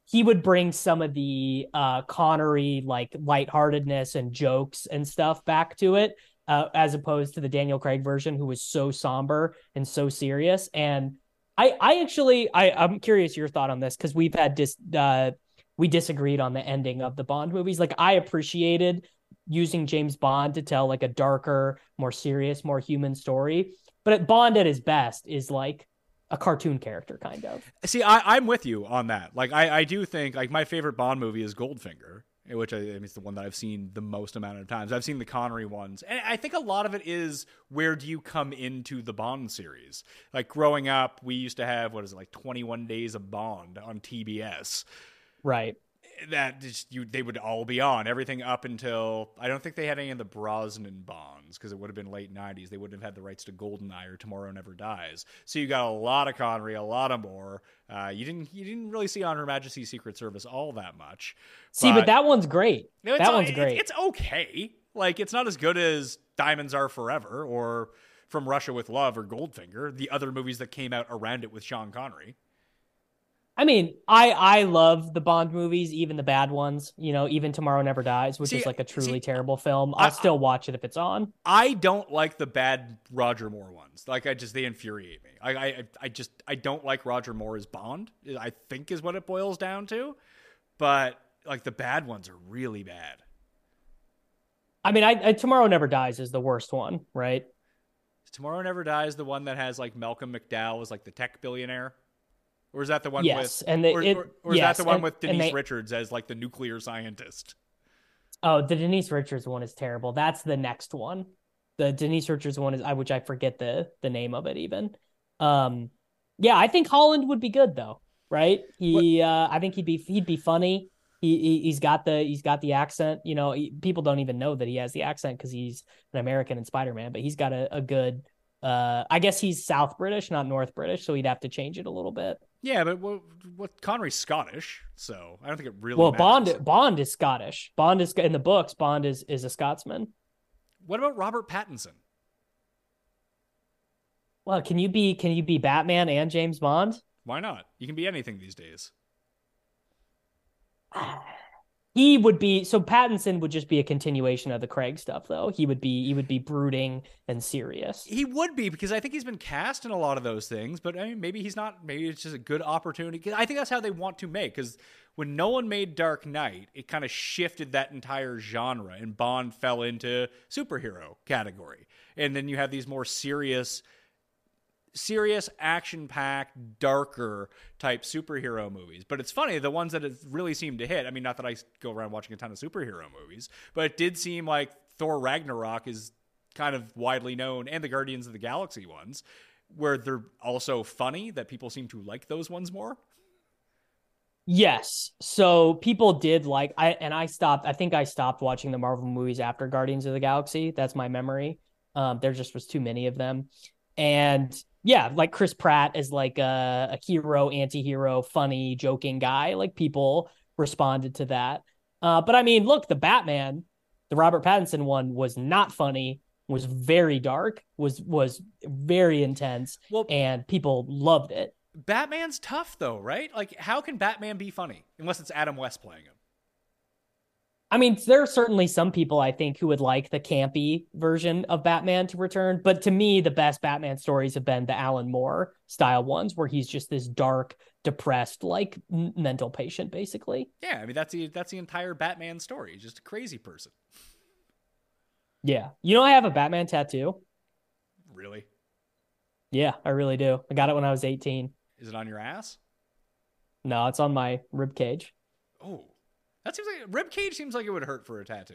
he would bring some of the uh Connery like lightheartedness and jokes and stuff back to it, uh, as opposed to the Daniel Craig version, who was so somber and so serious. And I, I actually, I, I'm curious your thought on this because we've had dis, uh, we disagreed on the ending of the Bond movies. Like I appreciated using James Bond to tell like a darker, more serious, more human story. But Bond at his best is like a cartoon character, kind of. See, I, I'm with you on that. Like, I, I do think, like, my favorite Bond movie is Goldfinger, which I, I mean, it's the one that I've seen the most amount of times. I've seen the Connery ones. And I think a lot of it is where do you come into the Bond series? Like, growing up, we used to have, what is it, like 21 Days of Bond on TBS. Right. that just you they would all be on everything up until I don't think they had any of the Brosnan bonds because it would have been late '90s. They wouldn't have had the rights to Goldeneye or Tomorrow Never Dies. So you got a lot of Connery, a lot of more. Uh, you didn't you didn't really see on Her Majesty's Secret Service all that much. See, but, that one's great. No, it's that one's great. It's okay. Like it's not as good as Diamonds Are Forever or From Russia with Love or Goldfinger, the other movies that came out around it with Sean Connery. I mean, I I love the Bond movies, even the bad ones. You know, even Tomorrow Never Dies, which See, is like a truly see, terrible film. I'll I- still watch it if it's on. I don't like the bad Roger Moore ones. Like I just they infuriate me. I I I just I don't like Roger Moore as Bond. I think is what it boils down to. But like the bad ones are really bad. I mean, I, I Tomorrow Never Dies is the worst one, right? Tomorrow Never Dies, the one that has like Malcolm McDowell as like the tech billionaire, or is that the one Yes, with and the- or, it- or, or is that the one and- with Denise they- Richards as like the nuclear scientist? Oh, the Denise Richards one is terrible. That's the next one. The Denise Richards one is I which I forget the the name of it even. Um yeah, I think Holland would be good though, right? He uh I think he'd be he'd be funny. He, he he's got the he's got the accent, you know, he, people don't even know that he has the accent cuz he's an American in Spider-Man, but he's got a, a good uh I guess he's South British, not North British, so he'd have to change it a little bit. Yeah, but what, what Connery's Scottish, so I don't think it really. well, matters. Bond Bond is Scottish. Bond is in the books, Bond is is a Scotsman. What about Robert Pattinson? Well, can you be can you be Batman and James Bond? Why not? You can be anything these days. [sighs] He would be so Pattinson would just be a continuation of the Craig stuff though. He would be he would be brooding and serious. He would be because I think he's been cast in a lot of those things, but I mean, maybe he's not. Maybe it's just a good opportunity. I think that's how they want to make. Because when Nolan made Dark Knight, it kind of shifted that entire genre, and Bond fell into superhero category. And then you have these more serious, serious, action-packed, darker type superhero movies. But it's funny the ones that really seemed to hit. I mean, not that I go around watching a ton of superhero movies, but it did seem like Thor Ragnarok is kind of widely known, and the Guardians of the Galaxy ones, where they're also funny, that people seem to like those ones more. Yes. So people did like I and I stopped I think I stopped watching the Marvel movies after Guardians of the Galaxy. That's my memory. Um there just was too many of them. And yeah, like Chris Pratt is like a, a hero, anti-hero, funny, joking guy. Like people responded to that. Uh but I mean, look, the Batman, the Robert Pattinson one was not funny, was very dark, was was very intense, Well, and people loved it. Batman's tough though, right? Like, how can Batman be funny unless it's Adam West playing him? I mean, there are certainly some people I think who would like the campy version of Batman to return, but to me, the best Batman stories have been the Alan Moore style ones, where he's just this dark, depressed, like mental patient, basically. Yeah, I mean that's the that's the entire Batman story. He's just a crazy person. Yeah, you know, I have a Batman tattoo. Really? Yeah, I really do. I got it when I was 18. Is it on your ass? No, it's on my rib cage. Oh, that seems like rib cage seems like it would hurt for a tattoo.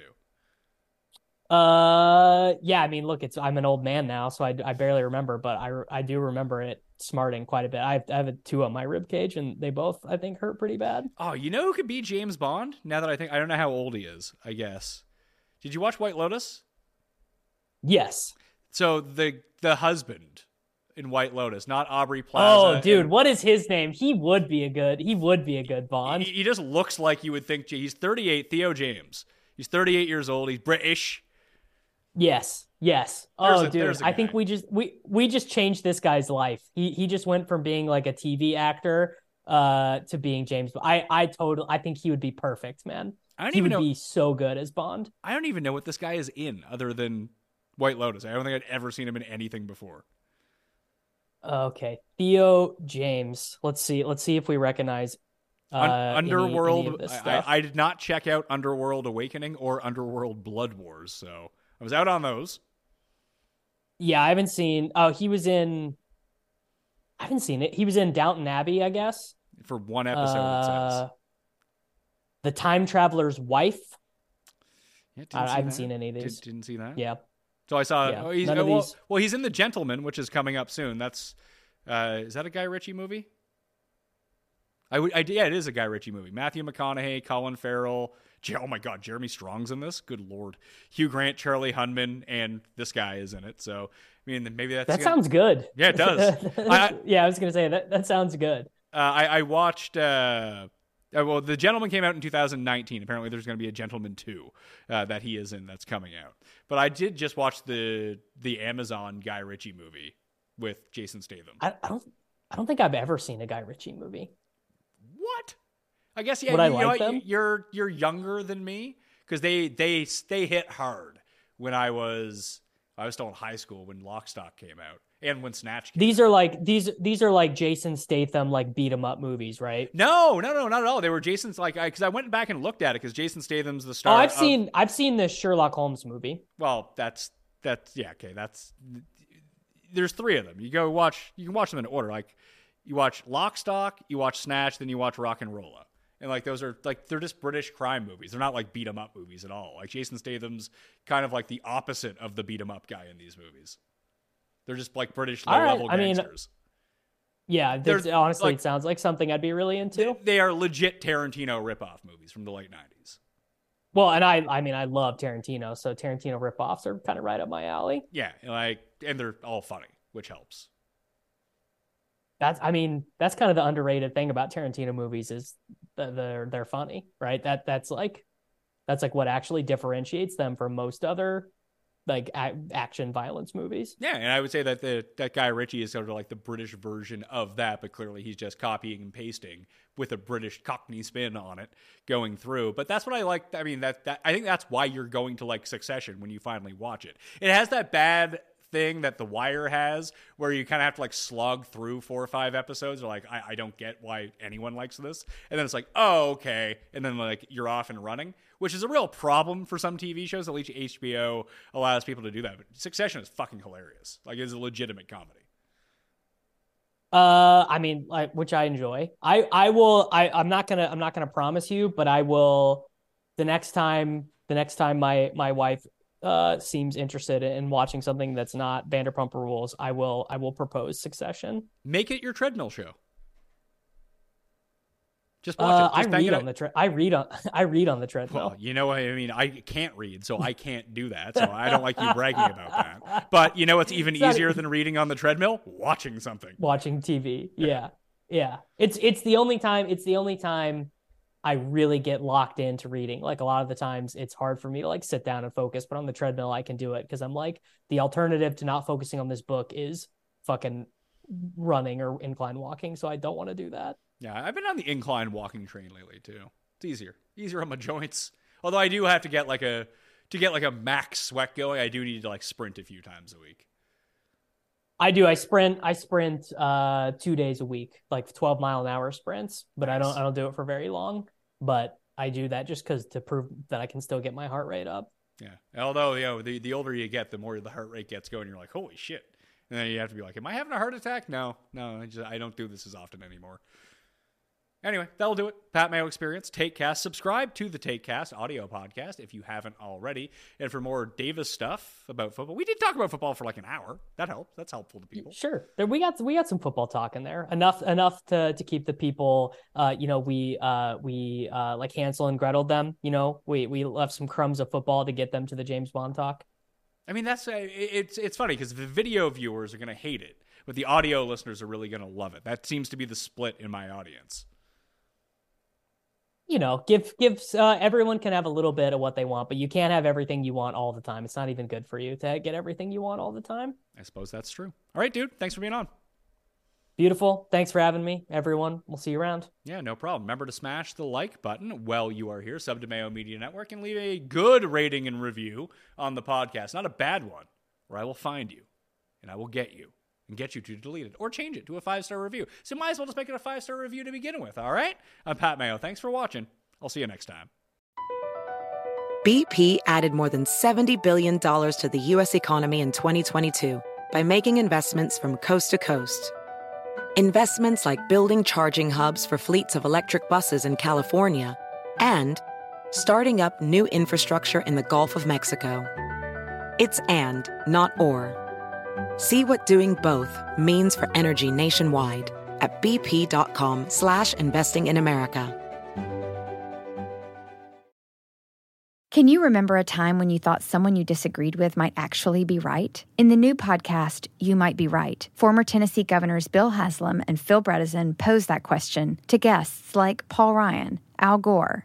Uh, yeah. I mean, look, it's I'm an old man now, so I, I barely remember, but I I do remember it smarting quite a bit. I have, I have a two on my rib cage, and they both I think hurt pretty bad. Oh, you know who could be James Bond? Now that I think I don't know how old he is. I guess. Did you watch White Lotus? Yes. So the the husband in White Lotus, not Aubrey Plaza. Oh, dude, and- what is his name? He would be a good. He would be a good Bond. He, he just looks like you would think. He's 38, Theo James. He's 38 years old. He's British. Yes. Yes. There's Oh, a- dude, I think we just we we just changed this guy's life. He he just went from being like a TV actor uh to being James. I I totally I think he would be perfect, man. I don't He even would know. be so good as Bond. I don't even know what this guy is in other than White Lotus. I don't think I'd ever seen him in anything before. Okay, Theo James. Let's see. Let's see if we recognize uh, Un- any- Underworld. any this I, stuff. I, did not check out Underworld Awakening or Underworld Blood Wars, so I was out on those. yeah, I haven't seen. Oh, he was in. I haven't seen it. He was in Downton Abbey, I guess. For one episode. Uh, the Time Traveler's Wife. Yeah, I- I haven't that. seen any of Did- these. didn't see that. Yeah. So I saw. Yeah, oh, he's, of well, well, he's in The Gentlemen, which is coming up soon. That's uh, is that a Guy Ritchie movie? I would. I, yeah, it is a Guy Ritchie movie. Matthew McConaughey, Colin Farrell. Oh my God, Jeremy Strong's in this. Good lord, Hugh Grant, Charlie Hunnam, and this guy is in it. So I mean, maybe that's That gonna- sounds good. Yeah, it does. [laughs] I- yeah, I was gonna say that. That sounds good. Uh, I, I watched. Uh, uh, well, The Gentlemen came out in 2019. Apparently, there's going to be a Gentlemen 2 uh, that he is in that's coming out. But I did just watch the the Amazon Guy Ritchie movie with Jason Statham. I, I don't. I don't think I've ever seen a Guy Ritchie movie. what? I guess yeah. Would I you know like what? them? You're you're younger than me because they they they hit hard when I was I was still in high school when Lock, Stock came out and when Snatch came. These are like these. These are like Jason Statham like beat 'em up movies, right? no, no, no, not at all. They were Jason's like because I, went back and looked at it because Jason Statham's the Oh, star. I've of- seen. I've seen this Sherlock Holmes movie. Well, that's that's yeah, okay. That's there's three of them. You go watch. You can watch them in order. Like you watch Lock, Stock, you watch Snatch, then you watch RocknRolla. And like those are like they're just British crime movies. They're not like beat 'em up movies at all. Like Jason Statham's kind of like the opposite of the beat 'em up guy in these movies. They're just like British low All right, level I mean, gangsters. Yeah, There's, honestly, like- it sounds like something I'd be really into. they are legit Tarantino ripoff movies from the late '90s. Well, and I, I mean, I love Tarantino, so Tarantino ripoffs are kind of right up my alley. Yeah, like and they're all funny, which helps. That's, I mean, that's kind of the underrated thing about Tarantino movies is that they're they're funny, right? That that's like, that's like what actually differentiates them from most other like a- action violence movies. Yeah, and I would say that the that guy Ritchie is sort of like the British version of that, but clearly he's just copying and pasting with a British Cockney spin on it going through. But that's what I like. I mean, that that I think that's why you're going to like Succession when you finally watch it. It has that bad thing that The Wire has, where you kind of have to like slog through four or five episodes. Or like, I, I don't get why anyone likes this, and then it's like, oh okay, and then like you're off and running, which is a real problem for some TV shows. At least HBO allows people to do that. But Succession is fucking hilarious. Like it's a legitimate comedy. Uh, I mean, like, which I enjoy. I, I will. I, I'm not gonna. I'm not gonna promise you, but I will. The next time, the next time my my wife uh seems interested in watching something that's not Vanderpump Rules, I will. I will propose Succession. Make it your treadmill show. Just watch Uh, it. I Just bang read it on the tre- I read on. [laughs] I read on the treadmill. Well, you know what I mean. I can't read, so I can't do that. So I don't like you bragging about that. But you know what's even [laughs] It's not- easier than reading on the treadmill? Watching something. watching TV. Yeah. yeah. It's it's the only time it's the only time I really get locked into reading. Like a lot of the times it's hard for me to like sit down and focus, but on the treadmill I can do it because I'm like the alternative to not focusing on this book is fucking running or incline walking, so I don't want to do that. Yeah, I've been on the incline walking train lately too. It's easier, easier on my joints. Although I do have to get like a to get like a max sweat going, I do need to like sprint a few times a week. I do. I sprint. I sprint uh, two days a week, like twelve mile an hour sprints. But I don't. I don't do it for very long. But I do that just because to prove that I can still get my heart rate up. Yeah. Although you know the the older you get, the more the heart rate gets going. You're like, holy shit. And then you have to be like, am I having a heart attack? No, no. I just I don't do this as often anymore. Anyway, that'll do it. Pat Mayo Experience, Taekcast. Subscribe to the Taekcast audio podcast if you haven't already. And for more Davis stuff about football, we did talk about football for like an hour. That helps. That's helpful to people. Sure, we got we got some football talk in there. Enough enough to to keep the people. Uh, you know, we uh we uh like Hansel and Gretel them. You know, we we left some crumbs of football to get them to the James Bond talk. I mean, that's uh, it's it's funny because the video viewers are going to hate it, but the audio listeners are really going to love it. That seems to be the split in my audience you know, give gives uh, everyone can have a little bit of what they want, but you can't have everything you want all the time. It's not even good for you to get everything you want all the time. I suppose that's true. All right, dude. Thanks for being on. Beautiful. Thanks for having me, everyone. We'll see you around. Yeah, no problem. Remember to smash the like button while you are here, sub to Mayo Media Network, and leave a good rating and review on the podcast. Not a bad one, or I will find you and I will get you and get you to delete it or change it to a five star review. So might as well just make it a five star review to begin with, all right? I'm Pat Mayo. Thanks for watching. I'll see you next time. BP added more than $70 billion to the U.S. economy in 2022 by making investments from coast to coast. Investments like building charging hubs for fleets of electric buses in California and starting up new infrastructure in the Gulf of Mexico. It's and, not or. See what doing both means for energy nationwide at bp.com slash investing in America. Can you remember a time when you thought someone you disagreed with might actually be right? In the new podcast, You Might Be Right, former Tennessee governors Bill Haslam and Phil Bredesen pose that question to guests like Paul Ryan, Al Gore,